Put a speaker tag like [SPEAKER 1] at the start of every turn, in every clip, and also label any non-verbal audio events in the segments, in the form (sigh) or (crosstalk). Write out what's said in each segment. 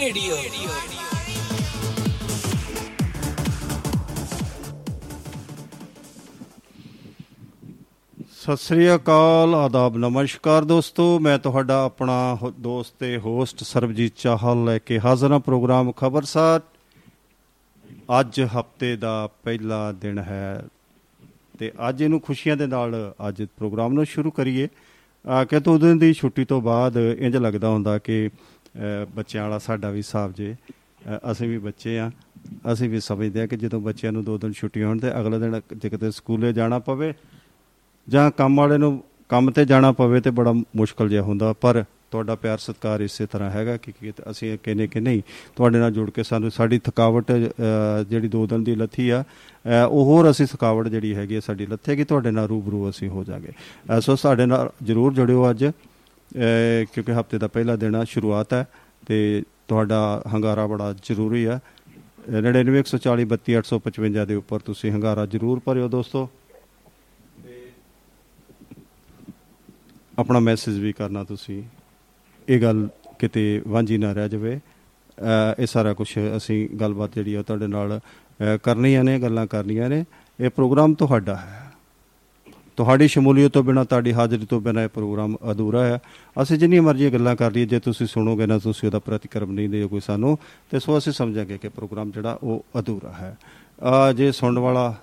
[SPEAKER 1] Radio
[SPEAKER 2] Sat Sri ਅਕਾਲ ਆਦਾਬ ਨਮਸਕਾਰ ਦੋਸਤੋ। ਮੈਂ ਤੁਹਾਡਾ ਆਪਣਾ ਹੋ- ਦੋਸਤ ਤੇ ਹੋਸਟ ਸਰਬਜੀਤ ਚਾਹਲ ਲੈ ਕੇ ਹਾਜ਼ਰ ਹਾਂ ਪ੍ਰੋਗਰਾਮ ਖਬਰਸਾਰ। ਅੱਜ ਹਫ਼ਤੇ ਦਾ ਪਹਿਲਾ ਦਿਨ ਹੈ ਤੇ ਅੱਜ ਇਹਨੂੰ ਖੁਸ਼ੀਆਂ ਦੇ ਨਾਲ ਅੱਜ ਪ੍ਰੋਗਰਾਮ ਨੂੰ ਸ਼ੁਰੂ ਕਰੀਏ। ਆ ਕਿ ਤੋਂ ਦਿਨ ਦੀ ਛੁੱਟੀ ਤੋਂ ਬਾਅਦ ਇੰਜ ਲੱਗਦਾ ਹੁੰਦਾ ਕਿ ਅ, ਬੱਚਿਆਂ ਵਾਲਾ ਸਾਡਾ ਵੀ ਹਿਸਾਬ ਜੇ। ਅ, ਅਸੀਂ ਵੀ ਬੱਚੇ ਆ। ਅਸੀਂ ਵੀ ਸਮਝਦੇ ਆ ਕਿ ਜਦੋਂ ਬੱਚਿਆਂ ਨੂੰ ਦੋ ਦਿਨ ਛੁੱਟੀਆਂ ਹੋਣ ਤੇ ਅਗਲੇ ਦਿਨ ਜੇ ਕਿਤੇ ਸਕੂਲੇ ਜਾਣਾ ਪਵੇ ਜਾਂ ਕੰਮ ਵਾਲੇ ਨੂੰ ਕੰਮ ਤੇ ਜਾਣਾ ਪਵੇ ਤੇ ਬੜਾ ਮੁਸ਼ਕਲ ਜਿਹਾ ਹੁੰਦਾ। ਪਰ ਤੁਹਾਡਾ ਪਿਆਰ ਸਤਿਕਾਰ ਇਸੇ ਤਰ੍ਹਾਂ ਹੈਗਾ ਕਿ ਕਿ ਅਸੀਂ ਕਹਿੰਨੇ ਕਿ ਨਹੀਂ ਤੁਹਾਡੇ ਨਾਲ ਜੁੜ ਕੇ ਸਾਨੂੰ ਸਾਡੀ ਥਕਾਵਟ ਅ, ਜਿਹੜੀ ਦੋ ਦਿਨ ਦੀ ਲੱਥੀ ਆ ਅ, ਉਹ ਹੋਰ ਅਸੀਂ ਥਕਾਵਟ ਜਿਹੜੀ ਹੈਗੀ ਆ ਸਾਡੀ ਲੱਥੇਗੀ ਤੁਹਾਡੇ ਨਾਲ ਰੂਬਰੂ ਅਸੀਂ ਹੋ ਜਾਾਂਗੇ। ਅ, ਸੋ ਸਾਡੇ ਨਾਲ ਜਰੂਰ ਜੁੜਿਓ ਅੱਜ। ਅ, ਕਿਉਂਕਿ ਹਫ਼ਤੇ ਦਾ ਪਹਿਲਾ ਦਿਨ ਆ ਸ਼ੁਰੂਆਤ ਹੈ ਤੇ ਤੁਹਾਡਾ ਹੰਗਾਰਾ ਬੜਾ ਜ਼ਰੂਰੀ ਆ। 9914432855 ਦੇ ਉੱਪਰ ਤੁਸੀਂ ਹੰਗਾਰਾ ਜ਼ਰੂਰ ਭਰਿਓ ਦੋਸਤੋ। ਆਪਣਾ ਮੈਸੇਜ ਵੀ ਕਰਨਾ ਤੁਸੀਂ। ਇਹ ਗੱਲ ਕਿਤੇ ਵਾਂਝੀ ਨਾ ਰਹਿ ਜਾਵੇ। ਅ, ਇਹ ਸਾਰਾ ਕੁਝ ਅਸੀਂ ਗੱਲਬਾਤ ਜਿਹੜੀ ਆ ਤੁਹਾਡੇ ਨਾਲ ਅ, ਕਰਨੀਆਂ ਨੇ ਗੱਲਾਂ ਕਰਨੀਆਂ ਨੇ। ਇਹ ਪ੍ਰੋਗਰਾਮ ਤੁਹਾਡਾ ਹੈ। ਤੁਹਾਡੀ ਸ਼ਮੂਲੀਅਤ ਤੋਂ ਬਿਨਾ ਤੁਹਾਡੀ ਹਾਜ਼ਰੀ ਤੋਂ ਬਿਨਾ ਇਹ ਪ੍ਰੋਗਰਾਮ ਅਧੂਰਾ ਹੈ। ਅਸੀਂ ਜਿੰਨੀ ਮਰਜ਼ੀ ਗੱਲਾਂ ਕਰ ਲਈਏ ਜੇ ਤੁਸੀਂ ਸੁਣੋਗੇ ਨਾ ਤੁਸੀਂ ਉਹਦਾ ਪ੍ਰਤੀਕਰਮ ਨਹੀਂ ਦਿਓਗੇ ਸਾਨੂੰ। ਤੇ ਸੋ ਅਸੀਂ ਸਮਝਾਂਗੇ ਕਿ ਪ੍ਰੋਗਰਾਮ ਜਿਹੜਾ ਉਹ ਅਧੂਰਾ ਹੈ। ਅ, ਜੇ ਸੁਣਨ ਵਾਲਾ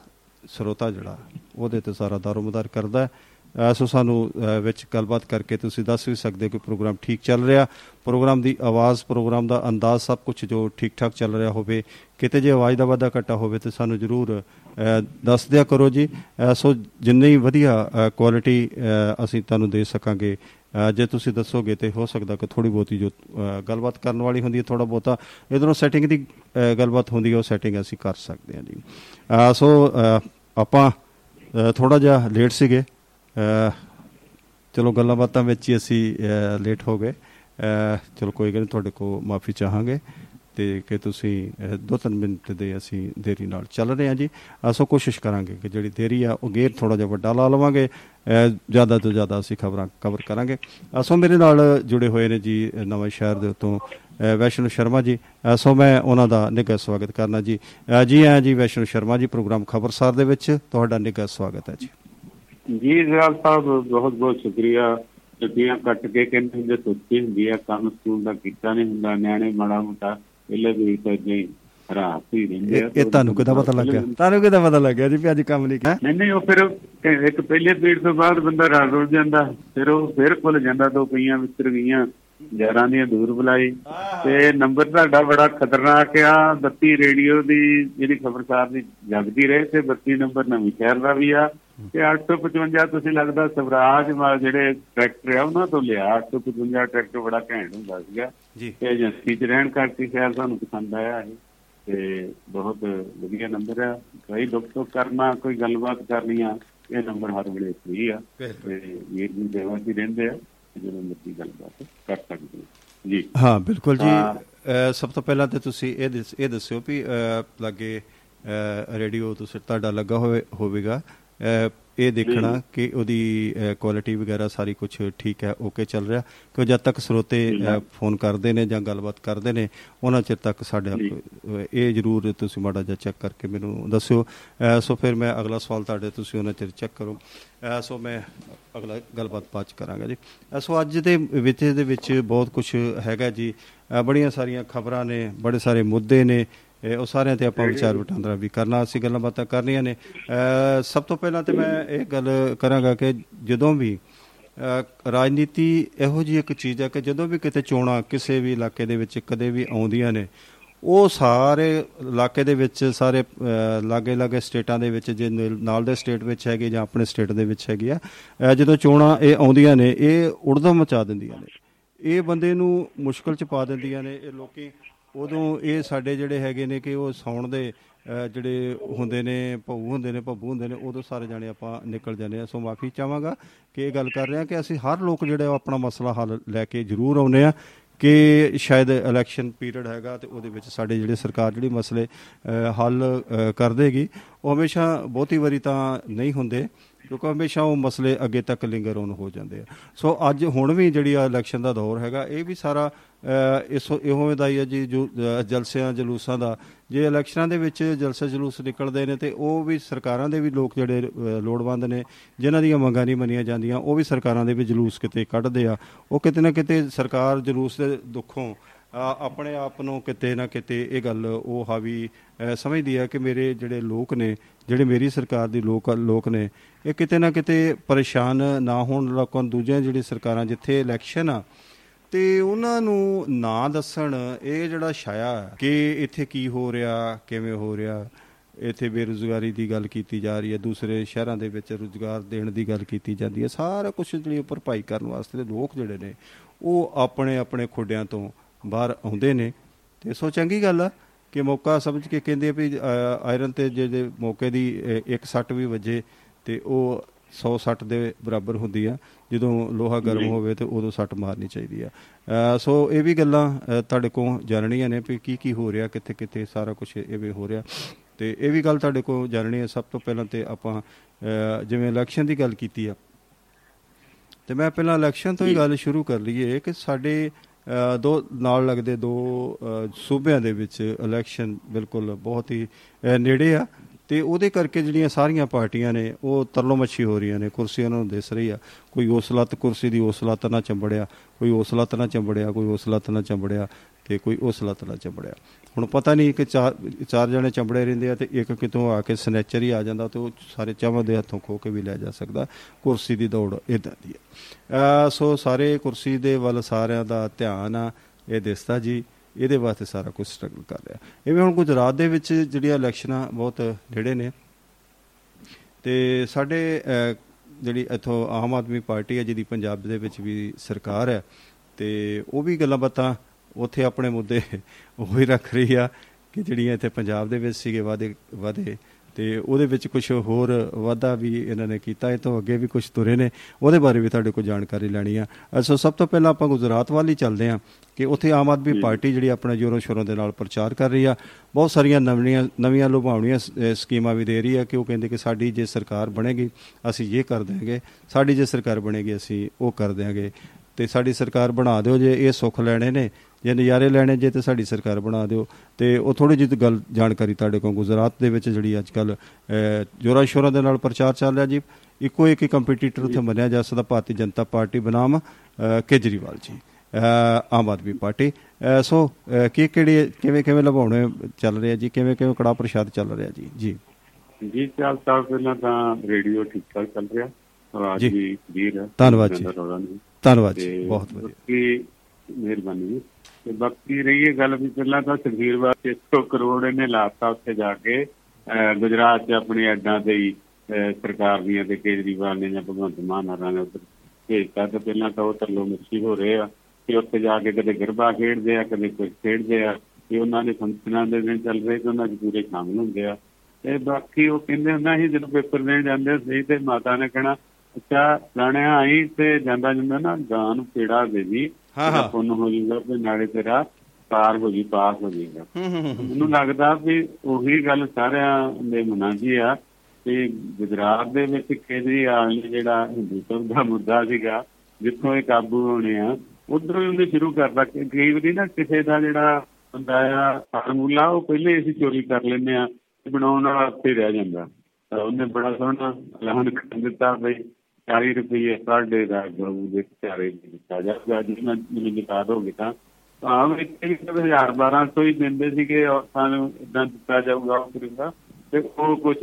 [SPEAKER 2] ਸਰੋਤਾ ਜਿਹੜਾ ਉਹਦੇ ਤੇ ਸਾਰਾ ਦਾਰੋਮਦਾਰ ਕਰਦਾ ਹੈ। ਅ, ਸੋ ਸਾਨੂੰ ਅ, ਵਿੱਚ ਗੱਲਬਾਤ ਕਰਕੇ ਤੁਸੀਂ ਦੱਸ ਵੀ ਸਕਦੇ ਹੋ ਕਿ ਪ੍ਰੋਗਰਾਮ ਠੀਕ ਚੱਲ ਰਿਹਾ। ਪ੍ਰੋਗਰਾਮ ਦੀ ਆਵਾਜ਼ ਪ੍ਰੋਗਰਾਮ ਦਾ ਅੰਦਾਜ਼ ਸਭ ਕੁਝ ਜੋ ਠੀਕ ਠਾਕ ਚੱਲ ਰਿਹਾ ਹੋਵੇ ਕਿਤੇ ਜੇ ਆਵਾਜ਼ ਦਾ ਵਾਧਾ ਘਟਾ ਹੋਵੇ ਤੇ ਸਾਨੂੰ ਜਰੂਰ ਅ, ਦੱਸ ਦਿਆ ਕਰੋ ਜੀ। ਅ, ਸੋ ਜਿੰਨੀ ਵਧੀਆ ਕੁਆਲਿਟੀ ਅਸੀਂ ਤੁਹਾਨੂੰ ਦੇ ਸਕਾਂਗੇ। ਅ, ਜੇ ਤੁਸੀਂ ਦੱਸੋਗੇ ਤੇ ਹੋ ਸਕਦਾ ਕਿ ਥੋੜੀ ਬਹੁਤੀ ਜੋ ਅ, ਗੱਲਬਾਤ ਕਰਨ ਵਾਲੀ ਹੁੰਦੀ ਹੈ ਥੋੜਾ ਬਹੁਤਾ ਇਧਰੋਂ ਸੈਟਿੰਗ ਦੀ ਅ, ਗੱਲਬਾਤ ਹੁੰਦੀ ਹੈ ਉਹ ਸੈਟਿੰਗ ਅਸੀਂ ਕਰ ਸਕਦੇ ਹਾਂ ਜੀ। ਅ, ਸੋ ਅ, ਆਪਾਂ ਥੋੜਾ ਜਿਹਾ ਲੇਟ ਸੀਗੇ। ਅ, ਚਲੋ ਗੱਲਾਂ ਬਾਤਾਂ ਵਿੱਚ ਹੀ ਅਸੀਂ ਅ, ਲੇਟ ਹੋ ਗਏ। ਅ, ਚਲੋ ਕੋਈ ਗੱਲ ਨਹੀਂ ਤੁਹਾਡੇ ਕੋ ਮਾਫੀ ਚਾਹਾਂਗੇ ਤੇ ਕਿ ਤੁਸੀਂ ਅ, ਦੋ ਤਿੰਨ ਮਿੰਟ ਦੇ ਅਸੀਂ ਦੇਰੀ ਨਾਲ ਚੱਲ ਰਹੇ ਹਾਂ ਜੀ। ਅਸੋ ਕੋਸ਼ਿਸ਼ ਕਰਾਂਗੇ ਕਿ ਜਿਹੜੀ ਦੇਰੀ ਆ ਉਹ ਗੇਰ ਥੋੜਾ ਜਿਹਾ ਵੱਡਾ ਲਾ ਲਵਾਂਗੇ। ਅ, ਜ਼ਿਆਦਾ ਤੋਂ ਜ਼ਿਆਦਾ ਅਸੀਂ ਖਬਰਾਂ ਕਵਰ ਕਰਾਂਗੇ। ਅਸੋ ਮੇਰੇ ਨਾਲ ਜੁੜੇ ਹੋਏ ਨੇ ਜੀ ਅ, ਨਵਾਂ ਸ਼ਹਿਰ ਦੇ ਉਤੋਂ ਅ, ਵੈਸ਼ਨੂ ਸ਼ਰਮਾ ਜੀ। ਅ, ਸੋ ਮੈਂ ਉਹਨਾਂ ਦਾ ਨਿੱਘਾ ਸਵਾਗਤ ਕਰਨਾ ਜੀ। ਅ, ਜੀ ਆਇਆਂ ਜੀ ਵੈਸ਼ਨੂ ਸ਼ਰਮਾ ਜੀ ਪ੍ਰੋਗਰਾਮ ਖਬਰਸਾਰ ਦੇ ਵਿੱਚ ਤੁਹਾਡਾ ਨਿੱਘਾ ਸਵਾਗਤ ਹੈ ਜੀ।
[SPEAKER 3] ਜੀ ਜਨਾਬ ਸਾਹਿਬ ਬਹੁਤ ਬਹੁਤ ਸ਼ੁਕਰੀਆ। ਛੁੱਟੀਆਂ ਕੱਟ ਕੇ ਕਹਿੰਦੇ ਹੁੰਦੇ ਸੁੱਤੀ ਹੁੰਦੀ ਆ ਕੰਮ ਸਕੂਲ ਦਾ ਕੀਤਾ ਨਹੀਂ ਹੁੰਦਾ ਨਿਆਣੇ ਮਾੜਾ ਮੋਟਾ ਪਹਿਲੇ ਵੀ ਤਾਂ ਜੀ ਰਾਤ ਹੀ ਰਹਿੰਦੇ
[SPEAKER 2] ਇਹ ਇਹ ਤੁਹਾਨੂੰ ਕਿਦਾਂ ਪਤਾ ਲੱਗਿਆ? ਤੁਹਾਨੂੰ ਕਿਦਾਂ ਪਤਾ ਲੱਗਿਆ ਜੀ ਵੀ ਅੱਜ ਕੰਮ ਨਹੀਂ ਕੀਤਾ?
[SPEAKER 3] ਨਹੀਂ ਨਹੀਂ ਉਹ ਫਿਰ ਇੱਕ ਪਹਿਲੇ ਪੀੜ ਤੋਂ ਬਾਅਦ ਬੰਦਾ ਰਾਤ ਰੁੱਝ ਜਾਂਦਾ ਫਿਰ ਉਹ ਫਿਰ ਭੁੱਲ ਜਾਂਦਾ ਦੋ ਪਈਆਂ ਵਿਚਰ ਗਈਆਂ ਯਾਰਾਂ ਦੀਆਂ ਦੂਰ ਬੁਲਾਈ। ਤੇ ਨੰਬਰ ਤੁਹਾਡਾ ਬੜਾ ਖਤਰਨਾਕ ਆ 32 ਰੇਡੀਓ ਦੀ ਜਿਹੜੀ ਖਬਰਸਾਰ ਦੀ ਜਗਦੀ ਰਹੇ ਤੇ 32 ਨੰਬਰ ਨਵੀਂ ਸ਼ਹਿਰ ਦਾ ਵੀ ਆ। ਤੇ 855 ਤੁਸੀਂ ਲੱਗਦਾ ਸਵਰਾਜ ਮਾ- ਜਿਹੜੇ ਟਰੈਕਟਰ ਆ ਉਹਨਾਂ ਤੋਂ ਲਿਆ। 855 ਟਰੈਕਟਰ ਬੜਾ ਘੈਂਟ ਹੁੰਦਾ ਸੀਗਾ।
[SPEAKER 2] ਜੀ।
[SPEAKER 3] ਤੇ ਏਜੰਸੀ ਚ ਰਹਿਣ ਕਰਕੇ ਸ਼ਾਇਦ ਸਾਨੂੰ ਪਸੰਦ ਆਇਆ ਇਹ। ਤੇ ਬਹੁਤ ਵਧੀਆ ਨੰਬਰ ਆ। ਕੋਈ ਦੁੱਖ ਸੁੱਖ ਕਰਨਾ ਕੋਈ ਗੱਲਬਾਤ ਕਰਨੀ ਆ ਇਹ ਨੰਬਰ ਹਰ ਵੇਲੇ ਫ੍ਰੀ ਆ। ਤੇ ਵੀਰ ਜੀ 'ਚ ਹੀ ਰਹਿੰਦੇ ਆ ਜਦੋਂ ਮਰਜ਼ੀ ਗੱਲਬਾਤ ਕਰ ਸਕਦੇ। ਜੀ।
[SPEAKER 2] ਹਾਂ ਬਿਲਕੁਲ ਜੀ। ਸਭ ਤੋਂ ਪਹਿਲਾਂ ਤੇ ਤੁਸੀਂ ਇਹ ਇਹ ਦੱਸਿਓ ਵੀ ਲਾਗੇ ਰੇਡੀਓ ਤੁਸੀਂ ਤੁਹਾਡਾ ਲੱਗਾ ਹੋਵੇ ਹੋਵੇਗਾ। ਇਹ ਦੇਖਣਾ ਕਿ ਉਹਦੀ ਕੁਆਲਿਟੀ ਵਗੈਰਾ ਸਾਰੀ ਕੁਝ ਠੀਕ ਹੈ ਓਕੇ ਚੱਲ ਰਿਹਾ। ਕਿ ਜਦ ਤੱਕ ਸਰੋਤੇ ਫੋਨ ਕਰਦੇ ਨੇ ਜਾਂ ਗੱਲਬਾਤ ਕਰਦੇ ਨੇ ਉਹਨਾਂ ਚਿਰ ਤੱਕ ਸਾਡੇ ਇਹ ਜ਼ਰੂਰ ਤੁਸੀਂ ਮਾੜਾ ਜਿਹਾ ਚੈੱਕ ਕਰਕੇ ਮੈਨੂੰ ਦੱਸਿਓ। ਸੋ ਫਿਰ ਮੈਂ ਅਗਲਾ ਸਵਾਲ ਤੁਹਾਡੇ ਤੁਸੀਂ ਉਹਨਾਂ ਚਿਰ ਚੈੱਕ ਕਰੋ। ਸੋ ਮੈਂ ਅਗਲਾ ਗੱਲਬਾਤ ਬਾਅਦ ਕਰਾਂਗਾ ਜੀ। ਸੋ ਅੱਜ ਦੇ ਵਿੱਚ ਦੇ ਵਿੱਚ ਬਹੁਤ ਕੁਝ ਹੈਗਾ ਜੀ। ਬੜੀਆਂ ਸਾਰੀਆਂ ਖਬਰਾਂ ਨੇ ਬੜੇ ਸਾਰੇ ਮੁੱਦੇ ਨੇ। ਉਹ ਸਾਰਿਆਂ ਤੇ ਆਪਾਂ ਵਿਚਾਰ ਵਟਾਂਦਰਾ ਵੀ ਕਰਨਾ ਅਸੀਂ ਗੱਲਾਂ ਬਾਤਾਂ ਕਰਨੀਆਂ ਨੇ। ਅ, ਸਭ ਤੋਂ ਪਹਿਲਾਂ ਤੇ ਮੈਂ ਇਹ ਗੱਲ ਕਰਾਂਗਾ ਕਿ ਜਦੋਂ ਵੀ ਅ, ਰਾਜਨੀਤੀ ਇਹੋ ਜਿਹੀ ਇੱਕ ਚੀਜ਼ ਹੈ ਕਿ ਜਦੋਂ ਵੀ ਕਿਤੇ ਚੋਣਾਂ ਕਿਸੇ ਵੀ ਇਲਾਕੇ ਦੇ ਵਿੱਚ ਕਦੇ ਵੀ ਆਉਂਦੀਆਂ ਨੇ ਉਹ ਸਾਰੇ ਇਲਾਕੇ ਦੇ ਵਿੱਚ ਸਾਰੇ ਅ, ਲਾਗੇ ਲਾਗੇ ਸਟੇਟਾਂ ਦੇ ਵਿੱਚ ਜੇ ਨਾਲ- ਨਾਲ ਦੇ ਸਟੇਟ ਵਿੱਚ ਹੈਗੇ ਜਾਂ ਆਪਣੇ ਸਟੇਟ ਦੇ ਵਿੱਚ ਹੈਗੇ ਆ ਅ, ਜਦੋਂ ਚੋਣਾਂ ਇਹ ਆਉਂਦੀਆਂ ਨੇ ਇਹ ਉੜਦਮ ਮਚਾ ਦਿੰਦੀਆਂ ਨੇ। ਇਹ ਬੰਦੇ ਨੂੰ ਮੁਸ਼ਕਲ ਚ ਪਾ ਦਿੰਦੀਆਂ ਨੇ ਇਹ ਲੋਕੀ ਉਦੋਂ ਇਹ ਸਾਡੇ ਜਿਹੜੇ ਹੈਗੇ ਨੇ ਕਿ ਉਹ ਸੌਣ ਦੇ ਅ, ਜਿਹੜੇ ਹੁੰਦੇ ਨੇ ਭਊ ਹੁੰਦੇ ਨੇ ਭੱਬੂ ਹੁੰਦੇ ਨੇ ਉਦੋਂ ਸਾਰੇ ਜਾਣੇ ਆਪਾਂ ਨਿਕਲ ਜਾਂਦੇ ਆ ਸੋ ਮਾਫੀ ਚਾਹਾਂਗਾ ਕਿ ਇਹ ਗੱਲ ਕਰ ਰਹੇ ਆ ਕਿ ਅਸੀਂ ਹਰ ਲੋਕ ਜਿਹੜੇ ਆ ਉਹ ਆਪਣਾ ਮਸਲਾ ਹੱਲ ਲੈ ਕੇ ਜ਼ਰੂਰ ਆਉਨੇ ਆ ਕਿ ਸ਼ਾਇਦ ਇਲੈਕਸ਼ਨ ਪੀਰੀਅਡ ਹੈਗਾ ਤੇ ਉਹਦੇ ਵਿੱਚ ਸਾਡੇ ਜਿਹੜੇ ਸਰਕਾਰ ਜਿਹੜੀ ਮਸਲੇ ਅ, ਹੱਲ ਅ, ਕਰ ਦੇਗੀ। ਉਹ ਹਮੇਸ਼ਾ ਬਹੁਤੀ ਵਾਰੀ ਤਾਂ ਨਹੀਂ ਹੁੰਦੇ। ਕਿਉਂਕਿ ਹਮੇਸ਼ਾ ਉਹ ਮਸਲੇ ਅੱਗੇ ਤੱਕ ਲਿੰਗਰ ਔਨ ਹੋ ਜਾਂਦੇ ਆ। ਸੋ ਅੱਜ ਹੁਣ ਵੀ ਜਿਹੜੀ ਆ ਇਲੈਕਸ਼ਨ ਦਾ ਦੌਰ ਹੈਗਾ, ਇਹ ਵੀ ਸਾਰਾ ਇਸ ਇਹੋ ਦਾ ਹੀ ਹੈ ਜੀ, ਜੋ ਜਲਸਿਆਂ ਜਲੂਸਾਂ ਦਾ। ਜੇ ਇਲੈਕਸ਼ਨਾਂ ਦੇ ਵਿੱਚ ਜਲਸੇ ਜਲੂਸ ਨਿਕਲਦੇ ਨੇ ਤੇ ਉਹ ਵੀ ਸਰਕਾਰਾਂ ਦੇ ਵੀ ਲੋਕ ਜਿਹੜੇ ਲੋੜਵੰਦ ਨੇ, ਜਿਨ੍ਹਾਂ ਦੀਆਂ ਮੰਗਾਂ ਨਹੀਂ ਮੰਨੀਆਂ ਜਾਂਦੀਆਂ, ਉਹ ਵੀ ਸਰਕਾਰਾਂ ਦੇ ਵੀ ਜਲੂਸ ਕਿਤੇ ਕੱਢਦੇ ਆ। ਉਹ ਕਿਤੇ ਨਾ ਕਿਤੇ ਸਰਕਾਰ ਜਲੂਸ ਦੇ ਦੁੱਖੋਂ ਆਪਣੇ ਆਪ ਨੂੰ ਕਿਤੇ ਨਾ ਕਿਤੇ ਇਹ ਗੱਲ ਉਹ ਹਾਵੀ ਸਮਝਦੀ ਹੈ ਕਿ ਮੇਰੇ ਜਿਹੜੇ ਲੋਕ ਨੇ, ਜਿਹੜੇ ਮੇਰੀ ਸਰਕਾਰ ਦੀ ਲੋਕ ਲੋਕ ਨੇ, ਇਹ ਕਿਤੇ ਨਾ ਕਿਤੇ ਪਰੇਸ਼ਾਨ ਨਾ ਹੋਣ ਲੋਕਾਂ ਦੂਜਿਆਂ ਜਿਹੜੀ ਸਰਕਾਰਾਂ ਜਿੱਥੇ ਇਲੈਕਸ਼ਨ ਆ, ਤੇ ਉਹਨਾਂ ਨੂੰ ਨਾ ਦੱਸਣ ਇਹ ਜਿਹੜਾ ਛਾਇਆ ਕਿ ਇੱਥੇ ਕੀ ਹੋ ਰਿਹਾ, ਕਿਵੇਂ ਹੋ ਰਿਹਾ, ਇੱਥੇ ਬੇਰੁਜ਼ਗਾਰੀ ਦੀ ਗੱਲ ਕੀਤੀ ਜਾ ਰਹੀ ਹੈ, ਦੂਸਰੇ ਸ਼ਹਿਰਾਂ ਦੇ ਵਿੱਚ ਰੁਜ਼ਗਾਰ ਦੇਣ ਦੀ ਗੱਲ ਕੀਤੀ ਜਾਂਦੀ ਹੈ, ਸਾਰਾ ਕੁਝ ਜਿਹੜੀ ਉੱਪਰ ਭਾਈ ਕਰਨ ਵਾਸਤੇ ਲੋਕ ਜਿਹੜੇ ਨੇ, ਉਹ ਆਪਣੇ ਆਪਣੇ ਖੁੱਡਿਆਂ ਤੋਂ ਬਾਹਰ ਆਉਂਦੇ ਨੇ। ਤੇ ਸੋ ਚੰਗੀ ਗੱਲ ਆ ਕਿ ਮੌਕਾ ਸਮਝ ਕੇ ਕਹਿੰਦੇ ਵੀ ਆਇਰਨ ਤੇ ਜਿਹੜੇ ਮੌਕੇ ਦੀ ਇੱਕ ਸੱਟ ਵੀ ਵੱਜੇ ਤੇ ਉਹ 100 ਸੱਟ ਦੇ ਬਰਾਬਰ ਹੁੰਦੀ ਆ। ਜਦੋਂ ਲੋਹਾ ਗਰਮ ਹੋਵੇ ਤੇ ਉਦੋਂ ਸੱਟ ਮਾਰਨੀ ਚਾਹੀਦੀ ਆ। ਸੋ ਇਹ ਵੀ ਗੱਲਾਂ ਤੁਹਾਡੇ ਕੋਲ ਜਾਣਨੀਆਂ ਨੇ ਵੀ ਕੀ ਕੀ ਹੋ ਰਿਹਾ ਕਿੱਥੇ ਕਿੱਥੇ ਸਾਰਾ ਕੁਝ ਇਹ ਵੀ ਹੋ ਰਿਹਾ। ਤੇ ਇਹ ਵੀ ਗੱਲ ਤੁਹਾਡੇ ਕੋਲ ਜਾਣਨੀ ਹੈ ਸਭ ਤੋਂ ਪਹਿਲਾਂ ਤੇ ਆਪਾਂ ਜਿਵੇਂ ਇਲੈਕਸ਼ਨ ਦੀ ਗੱਲ ਕੀਤੀ ਆ। ਤੇ ਮੈਂ ਪਹਿਲਾਂ ਇਲੈਕਸ਼ਨ ਤੋਂ ਹੀ ਗੱਲ ਸ਼ੁਰੂ ਕਰ ਲਈਏ ਕਿ ਸਾਡੇ ਦੋ ਨਾਲ ਲੱਗਦੇ ਦੋ ਸੂਬਿਆਂ ਦੇ ਵਿੱਚ ਇਲੈਕਸ਼ਨ ਬਿਲਕੁਲ ਬਹੁਤ ਹੀ ਨੇੜੇ ਆ। ਤੇ ਉਹਦੇ ਕਰਕੇ ਜਿਹੜੀਆਂ ਸਾਰੀਆਂ ਪਾਰਟੀਆਂ ਨੇ, ਉਹ ਤਰਲੋ ਮੱਛੀ ਹੋ ਰਹੀਆਂ ਨੇ, ਕੁਰਸੀਆਂ ਨੂੰ ਦਿਸ ਰਹੀ ਆ। ਕੋਈ ਉਸ ਲੱਤ ਕੁਰਸੀ ਦੀ ਉਸ ਲੱਤ ਨਾਲ ਚੰਬੜਿਆ, ਕੋਈ ਉਸ ਲੱਤ ਨਾਲ ਚੰਬੜਿਆ, ਕੋਈ ਉਸ ਲੱਤ ਨਾਲ ਚੰਬੜਿਆ ਤੇ ਕੋਈ ਉਸ ਲੱਤ ਨਾਲ ਚੰਬੜਿਆ। ਹੁਣ ਪਤਾ ਨਹੀਂ ਕਿ ਚਾਰ ਚਾਰ ਜਣੇ ਚੰਬੜੇ ਰਹਿੰਦੇ ਆ ਤੇ ਇੱਕ ਕਿਤੋਂ ਆ ਕੇ ਸਨੈਚਰ ਹੀ ਆ ਜਾਂਦਾ ਤੇ ਉਹ ਸਾਰੇ ਚਾਵਾਂ ਦੇ ਹੱਥੋਂ ਖੋ ਕੇ ਵੀ ਲੈ ਜਾ ਸਕਦਾ। ਕੁਰਸੀ ਦੀ ਦੌੜ ਇਦਾਂ ਦੀ ਹੈ ਸੋ ਸਾਰੇ ਕੁਰਸੀ ਦੇ ਵੱਲ ਸਾਰਿਆਂ ਦਾ ਧਿਆਨ ਆ। ਇਹ ਦਿਸਦਾ ਜੀ। ਇਹਦੇ ਵਾਸਤੇ ਸਾਰਾ ਕੁਝ ਸਟਰਗਲ ਕਰ ਰਿਹਾ। ਐਵੇਂ ਹੁਣ ਗੁਜਰਾਤ ਦੇ ਵਿੱਚ ਜਿਹੜੀਆਂ ਇਲੈਕਸ਼ਨਾਂ ਬਹੁਤ ਨੇੜੇ ਨੇ ਤੇ ਸਾਡੇ ਜਿਹੜੀ ਇਥੋਂ ਆਮ ਆਦਮੀ ਪਾਰਟੀ ਹੈ, ਜਿਹਦੀ ਪੰਜਾਬ ਦੇ ਵਿੱਚ ਵੀ ਸਰਕਾਰ ਹੈ, ਤੇ ਉਹ ਵੀ ਗੱਲਾਂ ਬਾਤਾਂ ਉੱਥੇ ਆਪਣੇ ਮੁੱਦੇ (laughs) ਉਹੀ ਰੱਖ ਰਹੀ ਆ ਕਿ ਜਿਹੜੀਆਂ ਇੱਥੇ ਪੰਜਾਬ ਦੇ ਵਿੱਚ ਸੀਗੇ ਵਾਦੇ ਵਾਦੇ ਤੇ ਉਹਦੇ ਵਿੱਚ ਕੁਝ ਹੋਰ ਵਾਧਾ ਵੀ ਇਹਨਾਂ ਨੇ ਕੀਤਾ। ਇਹ ਤੋਂ ਅੱਗੇ ਵੀ ਕੁਝ ਤੁਰੇ ਨੇ। ਉਹਦੇ ਬਾਰੇ ਵੀ ਤੁਹਾਡੇ ਕੋਲ ਜਾਣਕਾਰੀ ਲੈਣੀ ਆ। ਸੋ ਸਭ ਤੋਂ ਪਹਿਲਾਂ ਆਪਾਂ ਗੁਜਰਾਤ ਵੱਲ ਹੀ ਚੱਲਦੇ ਆ ਕਿ ਉੱਥੇ ਆਮ ਆਦਮੀ ਪਾਰਟੀ ਜਿਹੜੀ ਆਪਣਾ ਜੋਰੋ ਸ਼ੋਰੋਂ ਦੇ ਨਾਲ ਪ੍ਰਚਾਰ ਕਰ ਰਹੀ ਆ। ਬਹੁਤ ਸਾਰੀਆਂ ਨਵੀਆਂ ਨਵੀਆਂ ਲੁਭਾਵਣੀਆਂ ਸਕੀਮਾਂ ਵੀ ਦੇ ਰਹੀ ਆ ਕਿ ਉਹ ਕਹਿੰਦੇ ਕਿ ਸਾਡੀ ਜੇ ਸਰਕਾਰ ਬਣੇਗੀ ਅਸੀਂ ਇਹ ਕਰ ਦੇਵਾਂਗੇ ਸਾਡੀ ਜੇ ਸਰਕਾਰ ਬਣੇਗੀ ਅਸੀਂ ਉਹ ਕਰ ਦੇਵਾਂਗੇ ਤੇ ਸਾਡੀ ਸਰਕਾਰ ਬਣਾ ਦਿਓ ਜੇ ਇਹ ਸੁੱਖ ਲੈਣੇ ਨੇ ਜੇ ਨਜ਼ਾਰੇ ਲੈਣੇ ਜੇ ਤੇ ਸਾਡੀ ਸਰਕਾਰ ਬਣਾ ਦਿਓ। ਤੇ ਉਹ ਥੋੜੀ ਜਿਹੀ ਗੱਲ ਜਾਣਕਾਰੀ ਤੁਹਾਡੇ ਕੋਲ ਗੁਜਰਾਤ ਦੇ ਵਿੱਚ ਜਿਹੜੀ ਅੱਜ ਕੱਲ ਜੋਰਾ ਸ਼ੋਰਾ ਦੇ ਨਾਲ ਪ੍ਰਚਾਰ ਚੱਲ ਰਿਹਾ ਜੀ। ਇੱਕੋ ਇੱਕ ਕੰਪੀਟੀਟਰ ਉੱਥੇ ਮੰਨਿਆ ਜਾ ਸਕਦਾ ਭਾਰਤੀ ਜਨਤਾ ਪਾਰਟੀ ਬਨਾਮ ਕੇਜਰੀਵਾਲ ਜੀ ਆਮ ਆਦਮੀ ਪਾਰਟੀ। ਸੋ ਕੀ ਕਿਹੜੇ ਕਿਵੇਂ ਕਿਵੇਂ ਲਵਾਉਣੇ ਚੱਲ ਰਿਹਾ ਜੀ? ਕਿਵੇਂ ਕਿਵੇਂ ਕੜਾ ਪ੍ਰਸ਼ਾਦ ਚੱਲ ਰਿਹਾ ਜੀ? ਜੀ।
[SPEAKER 3] ਜੀ ਚਾਲ ਸਾਹਿਬ ਪਹਿਲਾਂ ਤਾਂ ਰੇਡੀਓ ਠੀਕ ਠਾਕ ਚੱਲ ਰਿਹਾ। ਰਾਜ ਜੀ। ਵੀਰ
[SPEAKER 2] ਧੰਨਵਾਦ ਜੀ। ਧੰਨਵਾਦ ਜੀ। ਬਹੁਤ ਵਧੀਆ।
[SPEAKER 3] ਮਿਹਰਬਾਨੀ। ਤੇ ਬਾਕੀ ਰਹੀ ਇਹ ਗੱਲ ਵੀ ਪਹਿਲਾਂ ਤਾਂ ਤਕਦੀਰਵਾਰ 100 ਕਰੋੜ ਇਹਨੇ ਲਾਤਾ ਉੱਥੇ ਜਾ ਕੇ। ਗੁਜਰਾਤ 'ਚ ਆਪਣੀ ਐਡਾਂ ਤੇ ਹੀ ਸਰਕਾਰ ਦੀਆਂ ਤੇ ਕੇਜਰੀਵਾਲ ਨੇ ਜਾਂ ਭਗਵੰਤ ਮਾਨ ਹਰਾਂ ਨੇ ਉੱਧਰ ਭੇਜਤਾ ਤੇ ਪਹਿਲਾਂ ਤਾਂ ਉਹ ਤਰਲੋ ਮਿੱਸੀ ਹੋ ਰਹੇ ਆ ਕਿ ਉੱਥੇ ਜਾ ਕੇ ਕਦੇ ਗਰਬਾ ਖੇਡਦੇ ਆ, ਕਦੇ ਕੁਝ ਖੇਡਦੇ ਆ ਕਿ ਉਹਨਾਂ ਦੇ ਫੰਕਸ਼ਨਾਂ ਦੇ ਦਿਨ ਚੱਲ ਰਹੇ ਤੇ ਉਹਨਾਂ 'ਚ ਪੂਰੇ ਸ਼ਾਮਲ ਹੁੰਦੇ ਆ। ਤੇ ਬਾਕੀ ਉਹ ਕਹਿੰਦੇ ਹੁੰਦਾ ਸੀ ਜਦੋਂ ਪੇਪਰ ਦੇਣ ਜਾਂਦੇ ਸੀ ਤੇ ਮਾਤਾ ਨੇ ਕਹਿਣਾ, ਅੱਛਾ ਲਾਣਿਆ ਆਈ ਤੇ ਜਾਂਦਾ ਜਾਂਦਾ ਨਾ, ਗਾਂ ਨੂੰ ਪੇੜਾ ਦੇ ਦੀ
[SPEAKER 2] ਹਾਂ ਹਾਂ।
[SPEAKER 3] ਪੁੰਨ ਹੋ ਜੂਗਾ ਤੇ ਨਾਲੇ ਤੇਰਾ ਪਾਰ ਹੋ ਜੀ ਪਾਸ ਹੋ ਜਾਏਗਾ ਮੈਨੂੰ ਲੱਗਦਾ ਵੀ ਉਹੀ ਗੱਲ ਸਾਰਿਆਂ ਦੇ ਮਨਾਂ ਦੀ ਆ ਕਿ ਗੁਜਰਾਤ ਦੇ ਵਿੱਚ ਕੇਜਰੀਵਾਲ ਨੇ ਜਿਹੜਾ ਹਿੰਦੂਤਵ ਦਾ ਮੁੱਦਾ ਸੀਗਾ ਜਿੱਥੋਂ ਇਹ ਕਾਬੂ ਹੋਣੇ ਆ ਉਧਰੋਂ ਹੀ ਉਹਨੇ ਸ਼ੁਰੂ ਕਰਦਾ ਕਿ ਕਈ ਵਾਰੀ ਨਾ ਕਿਸੇ ਦਾ ਜਿਹੜਾ ਹੁੰਦਾ ਆ ਫਾਰਮੂਲਾ ਉਹ ਪਹਿਲੇ ਅਸੀਂ ਚੋਰੀ ਕਰ ਲੈਂਦੇ ਆ ਬਣਾਉਣ ਵਾਲਾ ਉੱਥੇ ਰਹਿ ਜਾਂਦਾ। ਤਾਂ ਉਹਨੇ ਬੜਾ ਸੋਹਣਾ ਐਲਾਨ ਕਰ ਦਿੱਤਾ ਬਈ 40 ਰੁਪਏ ਪਰ ਡੇ ਦਾ ਗਊ ਦੇ ਚਾਰੇ ਦਿੱਤਾ ਜਾਊਗਾ ਜੀ ਮੈਂ ਮੈਨੂੰ ਦਿਖਾ ਦੋਗੇ ਤਾਂ। ਆਮ ਇੱਥੇ ਵੀ 1200 ਹੀ ਦਿੰਦੇ ਸੀਗੇ ਔਰਤਾਂ ਨੂੰ ਇਦਾਂ ਦਿੱਤਾ ਜਾਊਗਾ ਉਹ ਤੇ ਉਹ ਕੁਝ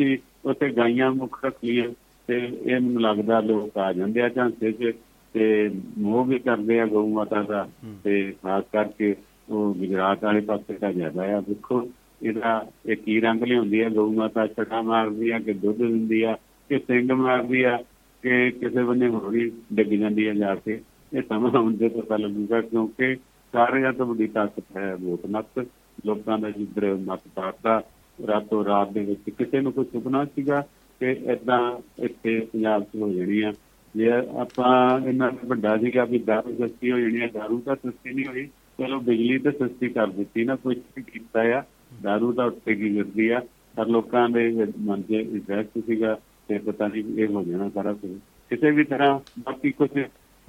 [SPEAKER 3] ਉੱਥੇ ਗਾਈਆਂ ਮੁੱਖ ਰੱਖ ਲਈਆਂ ਤੇ ਇਹ ਮੈਨੂੰ ਲੱਗਦਾ ਲੋਕ ਆ ਜਾਂਦੇ ਆ ਝਾਂਸੇ 'ਚ ਤੇ ਮੋਹ ਵੀ ਕਰਦੇ ਆ ਗਊ ਮਾਤਾ ਦਾ। ਤੇ ਖਾਸ ਕਰਕੇ ਉਹ ਗੁਜਰਾਤ ਵਾਲੇ ਪਾਸੇ ਦਾ ਜ਼ਿਆਦਾ ਆ। ਦੇਖੋ ਇਹਦਾ ਇਹ ਕੀ ਰੰਗ ਲਿਆਉਂਦੀ ਆ? ਗਊ ਮਾਤਾ ਛਟਾ ਮਾਰਦੀ ਆ ਕਿ ਦੁੱਧ ਦਿੰਦੀ ਆ ਕਿ ਸਿੰਘ ਮਾਰਦੀ ਆ? ਕਿ ਕਿਸੇ ਬੰਨੇ ਹੋਰੀ ਡਿੱਗ ਜਾਂਦੀ ਹੈ ਜਾ ਕੇ, ਇਹ ਸਮਾਂ ਹੁੰਦੇ ਤੋਂ ਪਤਾ ਲੱਗੂਗਾ ਕਿਉਂਕਿ ਸਾਰਿਆਂ ਤੋਂ ਵੱਡੀ ਤਾਕਤ ਹੈ ਵੋਟ ਮਤ, ਲੋਕਾਂ ਦਾ ਜਿੱਧਰ ਮਤ ਪਾਤਾ, ਰਾਤੋਂ ਰਾਤ ਦੇ ਵਿੱਚ ਕਿਸੇ ਨੂੰ ਕੋਈ ਸੁਪਨਾ ਸੀਗਾ ਕਿ ਇਦਾਂ ਇੱਥੇ ਪੰਜਾਬ 'ਚ ਹੋ ਜਾਣੀ ਆ। ਜੇ ਆਪਾਂ ਇਹਨਾਂ ਵੱਡਾ ਸੀਗਾ ਵੀ ਦਾਰੂ ਸਸਤੀ ਹੋ ਜਾਣੀ ਆ, ਦਾਰੂ ਤਾਂ ਸਸਤੀ ਨਹੀਂ ਹੋਈ, ਚਲੋ ਬਿਜਲੀ ਤਾਂ ਸਸਤੀ ਕਰ ਦਿੱਤੀ ਨਾ ਕੁਝ ਕੀਤਾ ਆ, ਦਾਰੂ ਤਾਂ ਉੱਤੇ ਕੀ ਕਰਦੀ ਆ। ਪਰ ਲੋਕਾਂ ਦੇ ਮਨ 'ਚ ਇੰਟਰਸਟ ਸੀਗਾ ਤੇ ਪਤਾ ਨਹੀਂ ਇਹ ਹੋ ਜਾਣਾ ਸਾਰਾ ਕੁਝ। ਕਿਸੇ ਵੀ ਤਰ੍ਹਾਂ ਬਾਕੀ ਕੁਝ